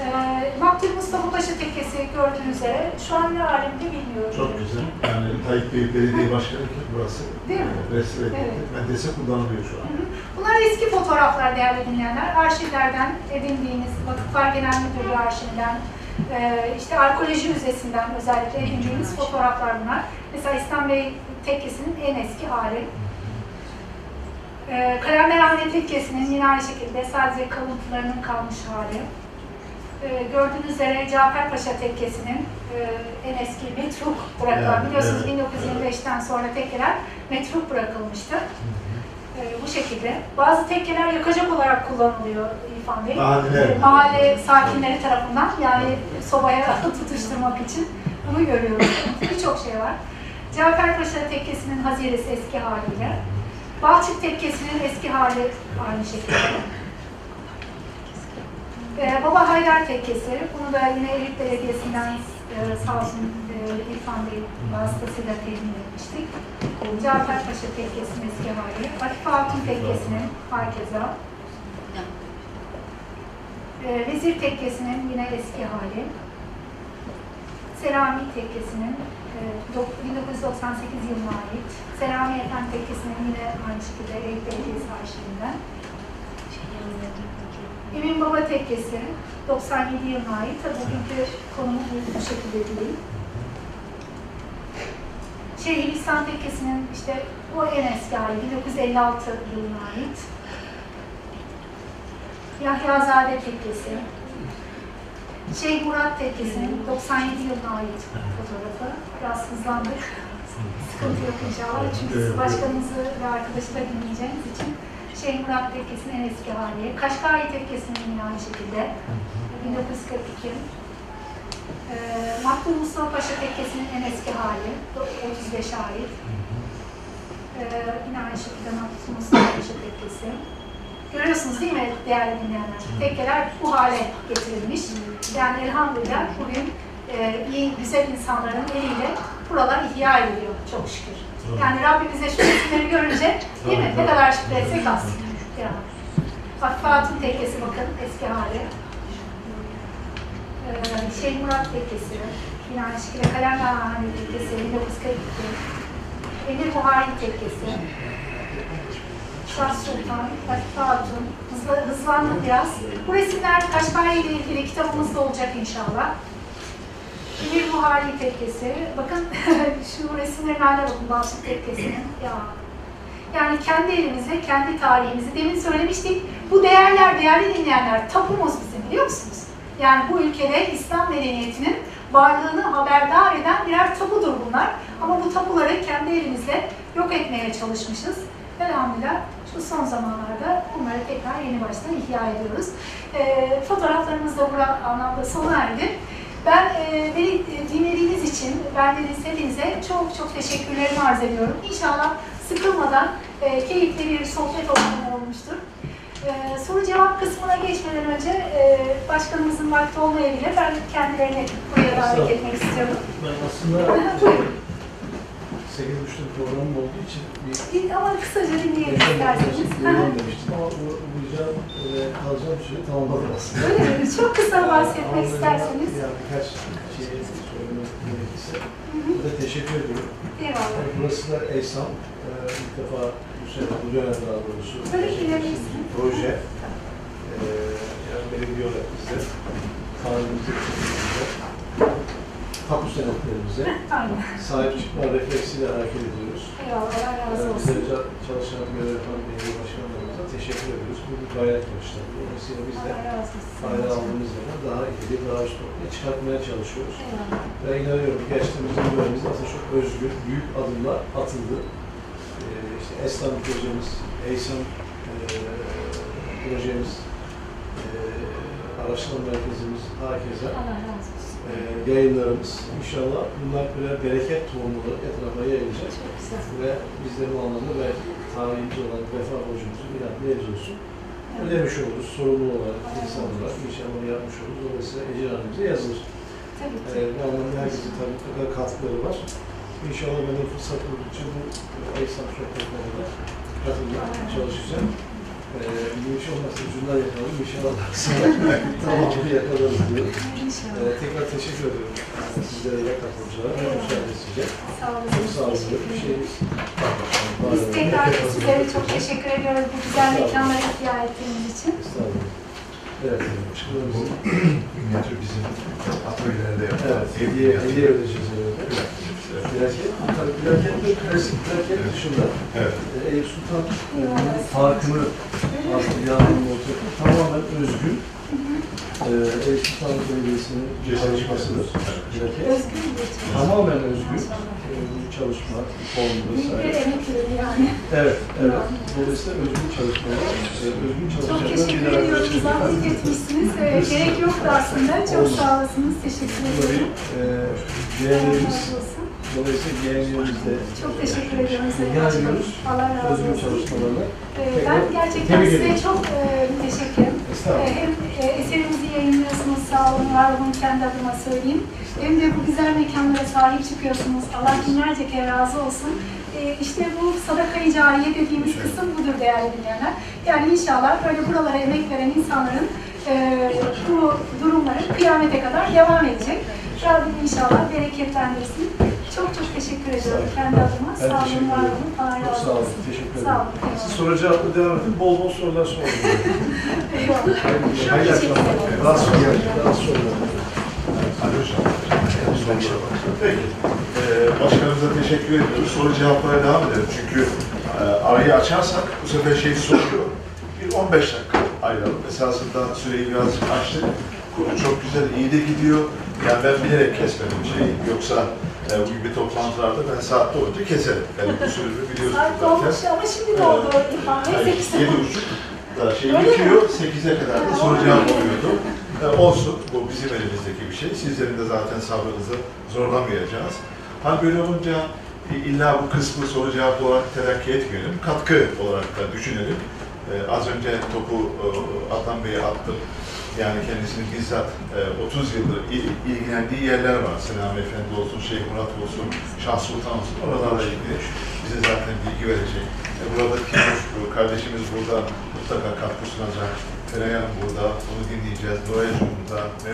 Ee, Makbul Mustafa Paşa Tekkesi gördüğünüz üzere şu an ne alemde bilmiyorum. Çok güzel. Yani Tayyip Bey Belediye Başkanı ki burası. Değil mi? e, Restore edildi. Evet. Medrese kullanılıyor şu an. Hı hı. Bunlar eski fotoğraflar değerli dinleyenler. Arşivlerden edindiğiniz, Vakıflar Genel Müdürlüğü arşivinden, e, işte arkeoloji müzesinden özellikle edindiğiniz fotoğraflar bunlar. Mesela İslam Bey Tekkesi'nin en eski hali. E, Kalemlerhane Tekkesi'nin yine aynı şekilde sadece kalıntılarının kalmış hali. E, gördüğünüz üzere Caferpaşa Tekkesi'nin e, en eski metruk bırakılan, Evet, biliyorsunuz evet, 1925'ten sonra tekkeler metruk bırakılmıştı. Ee, bu şekilde. Bazı tekkeler yakacak olarak kullanılıyor İrfan Bey. Ee, Mahalle sakinleri tarafından yani sobaya tutuşturmak için bunu görüyoruz. Birçok şey var. Caferpaşa Tekkesi'nin haziresi eski haliyle. Balçık Tekkesi'nin eski hali aynı şekilde. Ee, Baba Haydar Tekkesi, bunu da yine Eyüp Belediyesi'nden e, sağ olsun e, İrfan Bey vasıtasıyla temin etmiştik. Caferpaşa Tekkesi'nin eski hali, Afife Hatun Tekkesi'nin hakeza, e, Vezir Tekkesi'nin yine eski hali, Selami Tekkesi'nin e, dok- 1998 yılına ait, Selami Efendi Tekkesi'nin yine aynı şekilde Eyüp Belediyesi arşivinden, Emin Baba Tekkesi 97 yılına ait. Tabii bugünkü konumuz bu şekilde değil. Şeyhülislam Tekkesi'nin işte o en eski hali 1956 yılına ait. Yahyazade Tekkesi. Şeyh Murat Tekkesi'nin 97 yılına ait fotoğrafı. Biraz hızlandık. Sıkıntı yok inşallah. Çünkü siz ve arkadaşı da dinleyeceğiniz için Şeyh Murat Tekkesi'nin en eski hali, Kaşgari Tekkesi'nin yine aynı şekilde 1942. Ee, Makbul Mustafa Paşa Tekkesi'nin en eski hali, 35 ait. Ee, yine aynı şekilde Makbul Mustafa Paşa Tekkesi. Görüyorsunuz değil mi değerli dinleyenler? Tekkeler bu hale getirilmiş. Yani elhamdülillah bugün e, iyi, güzel insanların eliyle buralar ihya ediliyor çok şükür. Yani Rabbimize şu resimleri görünce değil mi? Ne kadar şükretsek az. Ya. Bak Fatih Tekkesi bakın eski hali. Ee, Şeyh Murat Tekkesi, aynı şekilde Kalemhane Tekkesi, 1942. Emir Muharri Tekkesi, Şah Sultan, Fatih Hatun, hızlı, hızlandım biraz. Bu resimler Kaşgari ile ilgili kitabımızda olacak inşallah. Emir Muharri Tekkesi, bakın şu resimlerin haline bakın Balçık Tekkesi'nin. Ya. Yani kendi elimizle, kendi tarihimizi, demin söylemiştik, bu değerler, değerli dinleyenler, tapumuz bizim biliyor musunuz? Yani bu ülkede İslam medeniyetinin varlığını haberdar eden birer tapudur bunlar. Ama bu tapuları kendi elimizle yok etmeye çalışmışız. Elhamdülillah şu son zamanlarda bunları tekrar yeni baştan ihya ediyoruz. E, fotoğraflarımız da bu anlamda sona erdi. Ben e, beni e, dinlediğiniz için, bendeniz hepinize çok çok teşekkürlerimi arz ediyorum. İnşallah sıkılmadan e, keyifli bir sohbet ortamı olmuştur. E, soru cevap kısmına geçmeden önce e, başkanımızın vakti olmayabilir. Ben kendilerini buraya davet etmek istiyorum. Ben aslında Buyurun. 8 buçuk programım olduğu için bir Bir- Ama kısaca dinleyelim isterseniz. yayın demiştim ama bu uyuyacağım ve kalacağım süre tamamladım aslında. Öyle mi? Çok kısa bahsetmek isterseniz. Yani birkaç şey söylemek gerekirse. Bir de teşekkür ediyorum. Eyvallah. Yani burası da ESAM. Ee, ilk defa bu sene, bu dönem daha doğrusu. İlerleyesin. bir Proje. Ee, yani belirliyorlar bize. Kanunumuzu bize. Tapu senetlerimize Aynen. sahip çıkma refleksiyle hareket ediyoruz. Eyvallah. Allah razı olsun. bize çalışan görev yapan belediye başkanlarımıza teşekkür ediyoruz. Bu bir gayret başladı. Dolayısıyla biz de fayda aldığımız zaman daha ileri, daha üst noktaya çıkartmaya çalışıyoruz. Eyvallah. Ve inanıyorum geçtiğimiz yıllarımızda aslında çok özgür, büyük adımlar atıldı. Ee, işte Esnaf projemiz, EYSAM e, projemiz, e, araştırma merkezimiz, herkese Allah razı olsun. E, yayınlarımız inşallah bunlar böyle bereket tohumları etrafa yayılacak. Ve biz de bu anlamda belki tarihimiz olan vefa borcumuzu bir an veririz olsun. Ödemiş oluruz, sorumlu olarak insanlar inşallah yapmış oluruz. Dolayısıyla ecir halimize yazılır. Tabii ki. Ee, bu anlamda herkesin tabii mutlaka katkıları var. İnşallah ben de fırsat buldukça bu Eysan sohbetlerine katılmaya çalışacağım. Ee, bu iş olmazsa ucundan yakalım. İnşallah sonra tamamını yakalarız diyorum. Ee, İnşallah. tekrar teşekkür ediyorum. Sizlere ve katılımcılara ve müsaade size. Sağ olun. Çok sağ olun. Bir şey Biz tekrar sizlere çok teşekkür ediyoruz bu güzel mekanları ihya ettiğiniz için. Estağfurullah. Evet, başkanımızın Minyatür bizim atölyelerde evet, yapılan hediye, hediye ödeyeceğiz herhalde. Plaket, tabii plaket de klasik plaket dışında Evet. Eyüp Sultan farkını aslında yardım ortaya. Tamamen özgün. E, Eyüp Sultan Belediyesi'nin çalışmasıdır. Plaket. Çalışma. Tamamen özgün. Bu çalışma, formu vesaire. yani. Evet, evet. Dolayısıyla özgün çalışmalar, özgün Çok çalışmalar teşekkür ediyoruz. Zahmet etmişsiniz. Gerek yoktu aslında. Çok sağ olasınız. Teşekkür ederim. e, Dolayısıyla yeğenlerimizle Çok teşekkür ediyorum Sayın Başkanım. Allah razı olsun. çalışmalarına. Ee, Ben gerçekten Tebrik size çok e, müteşekkirim. Ee, Estağfurullah. Hem e, eserimizi yayınlıyorsunuz, sağ olun, var olun kendi adıma söyleyeyim. Hem de bu güzel mekanlara sahip çıkıyorsunuz. Allah binlerce kere razı olsun. Ee, İşte bu sadaka-i cariye dediğimiz kısım budur değerli dinleyenler. Yani inşallah böyle buralara emek veren insanların e, bu durumları kıyamete kadar devam edecek. Rabbim inşallah bereketlendirsin. Çok çok teşekkür ediyorum kendi adıma. Ben Sağ olun, var olun. Çok sağ olun. Teşekkür ederim. Sağ olun. Siz soru cevapla devam edin. Bol bol sorular sorun. Eyvallah. Hayırlı akşamlar. Daha sonra, daha sonra. Hadi hocam. Peki. Ee, başkanımıza teşekkür ediyoruz. Soru cevaplara devam edelim. Çünkü e, arayı açarsak bu sefer şey soruyor. Bir 15 dakika ayıralım. Esasında süreyi birazcık açtık. Konu çok güzel, iyi de gidiyor. Yani ben bilerek kesmedim şeyi. Yoksa E, bu gibi toplantılarda ben saatte olunca keserim. Yani usulünü biliyorsunuz Saat zaten. dolmuş ama şimdi ne oldu İlhan Bey? Hayır, Sekiz yedi oldu. buçuk da şey Öyle bitiyor, sekize kadar da soru cevap oluyordu. E, olsun, bu bizim elimizdeki bir şey. Sizlerin de zaten sabrınızı zorlamayacağız. Hal böyle olunca e, illa bu kısmı soru cevap olarak telakki etmeyelim, katkı olarak da düşünelim. E, az önce topu e, Adnan Bey'e attım. Yani kendisinin bizzat e, 30 yıldır il- ilgilendiği yerler var. Selami Efendi olsun, Şeyh Murat olsun, Şah Sultan olsun. Oralarla ilgili bize zaten bilgi verecek. E, burada Timur bu kardeşimiz burada mutlaka katkı sunacak. Feray Hanım burada, onu dinleyeceğiz. Doğa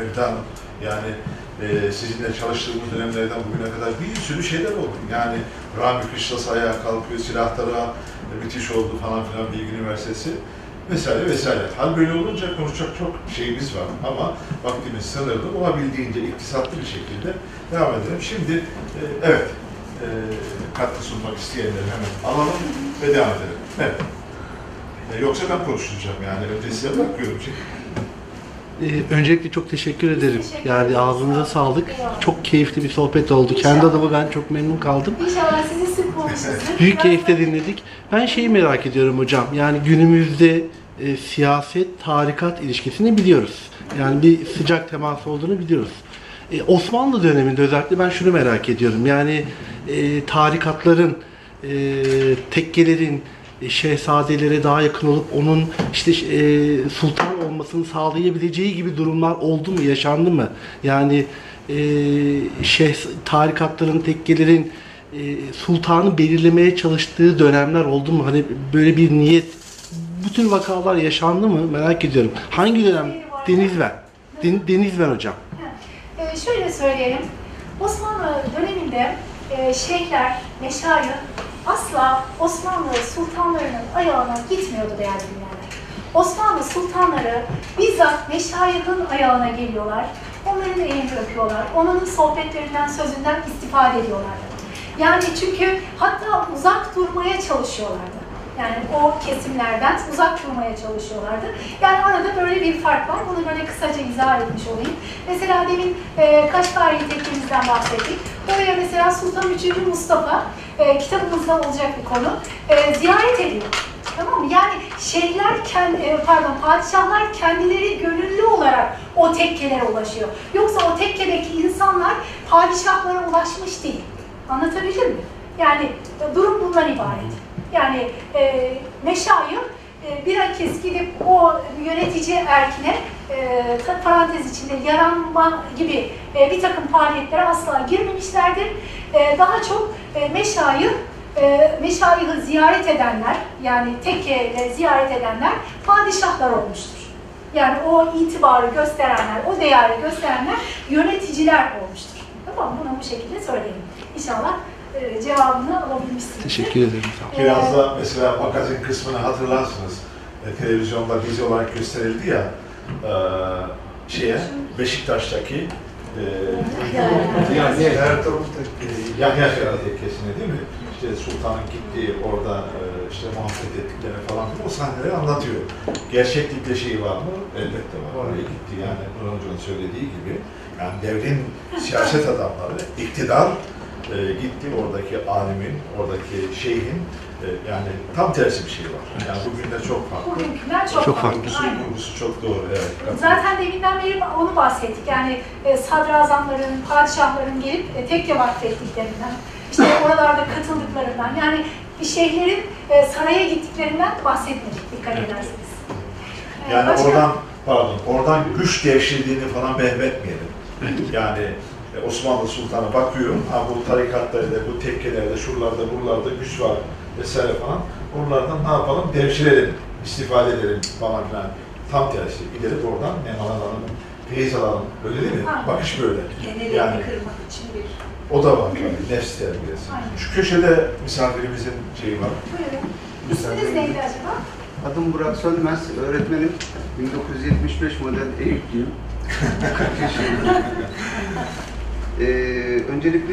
burada, Hanım. Yani e, sizinle çalıştığımız dönemlerden bugüne kadar bir sürü şeyler oldu. Yani Rami Kışlası ayağa kalkıyor, silahlara e, müthiş oldu falan filan Bilgi Üniversitesi vesaire vesaire. Hal böyle olunca konuşacak çok şeyimiz var ama vaktimiz sınırlı. Olabildiğince iktisatlı bir şekilde devam edelim. Şimdi e, evet, e, katkı sunmak isteyenleri hemen alalım ve devam edelim. Evet. E, yoksa ben konuşacağım yani. Önce size bakıyorum. Ee, öncelikle çok teşekkür ederim. Teşekkür Yani ağzınıza sağlık. Çok keyifli bir sohbet oldu. İnşallah. Kendi adıma ben çok memnun kaldım. İnşallah sizi sıkmamışızdır. Büyük keyifle dinledik. Ben şeyi merak ediyorum hocam. Yani günümüzde e, siyaset, tarikat ilişkisini biliyoruz. Yani bir sıcak temas olduğunu biliyoruz. E, Osmanlı döneminde özellikle ben şunu merak ediyorum. Yani e, tarikatların, e, tekkelerin, şehzadelere daha yakın olup onun işte e, sultan olmasını sağlayabileceği gibi durumlar oldu mu, yaşandı mı? Yani e, şeh, tarikatların, tekkelerin e, sultanı belirlemeye çalıştığı dönemler oldu mu? Hani böyle bir niyet, bu tür vakalar yaşandı mı? Merak ediyorum. Hangi dönem? Denizver. Den, Denizver hocam. Ee, şöyle söyleyelim. Osmanlı döneminde e, şeyhler, meşayih asla Osmanlı sultanlarının ayağına gitmiyordu değerli dinleyenler. Osmanlı sultanları bizzat meşayihin ayağına geliyorlar. Onların elini öpüyorlar. Onun sohbetlerinden, sözünden istifade ediyorlardı. Yani çünkü hatta uzak durmaya çalışıyorlardı. Yani o kesimlerden uzak durmaya çalışıyorlardı. Yani arada böyle bir fark var. Bunu böyle kısaca izah etmiş olayım. Mesela demin e, Kaşgari tekkemizden bahsettik. Oraya mesela Sultan 3. Mustafa e, kitabımızda olacak bir konu. e, ziyaret ediyor. Tamam mı? Yani şeyhler, kend- e, pardon padişahlar kendileri gönüllü olarak o tekkelere ulaşıyor. Yoksa o tekkedeki insanlar padişahlara ulaşmış değil. Anlatabildim mi? Yani durum bundan ibaret. Yani e, meşayih e, bilakis gidip o yönetici erkine e, parantez içinde yaranma gibi e, bir takım faaliyetlere asla girmemişlerdir. E, daha çok e, meşayih e, meşayihi ziyaret edenler, yani tekkeyle ziyaret edenler padişahlar olmuştur. Yani o itibarı gösterenler, o değeri gösterenler yöneticiler olmuştur. Tamam mı? Bunu bu şekilde söyleyelim. İnşallah e, cevabını alabilmişsiniz. Teşekkür ederim. Biraz da mesela magazin kısmını hatırlarsınız. E, televizyonda dizi olarak gösterildi ya e, şeye Beşiktaş'taki Yani Ertuğrul Yahya Şerif tekkesine değil mi? İşte Sultan'ın gittiği orada işte muhabbet ettiklerini falan o sahneleri anlatıyor. Gerçeklikle şeyi var mı? Elbette var. Oraya gitti yani Nur Hoca'nın söylediği gibi. Yani devrin siyaset adamları, iktidar e, gitti oradaki alimin, oradaki şeyhin e, yani tam tersi bir şey var. Yani bugün de çok farklı. Bugünkünden çok, Çok farklı. farklı. Aynen. Çok doğru. Evet. Zaten deminden beri onu bahsettik. Yani e, sadrazamların, padişahların gelip e, tekke vakfettiklerinden, işte oralarda katıldıklarından, yani şeyhlerin e, saraya gittiklerinden bahsetmedik dikkat ederseniz. E, Yani başka- oradan pardon, oradan güç devşirdiğini falan behmetmeyelim. Yani e, Osmanlı Sultan'a bakıyor, ha bu tarikatlarda, bu tekkelerde, şuralarda, buralarda güç var vesaire falan. Oralardan ne yapalım? Devşirelim, istifade edelim falan filan. Tam tersi. Gidelim oradan nem alalım, feyiz alalım. Öyle değil mi? Aynen. Bakış böyle. Genelini Yani kırmak için bir... o da var tabii. Nefs terbiyesi. Aynen. Şu köşede misafirimizin şeyi var. Buyurun. İsminiz neydi acaba? Adım Burak Sönmez, öğretmenim. 1975 model Eyüplüyüm. 40 yaşındayım. Ee, öncelikle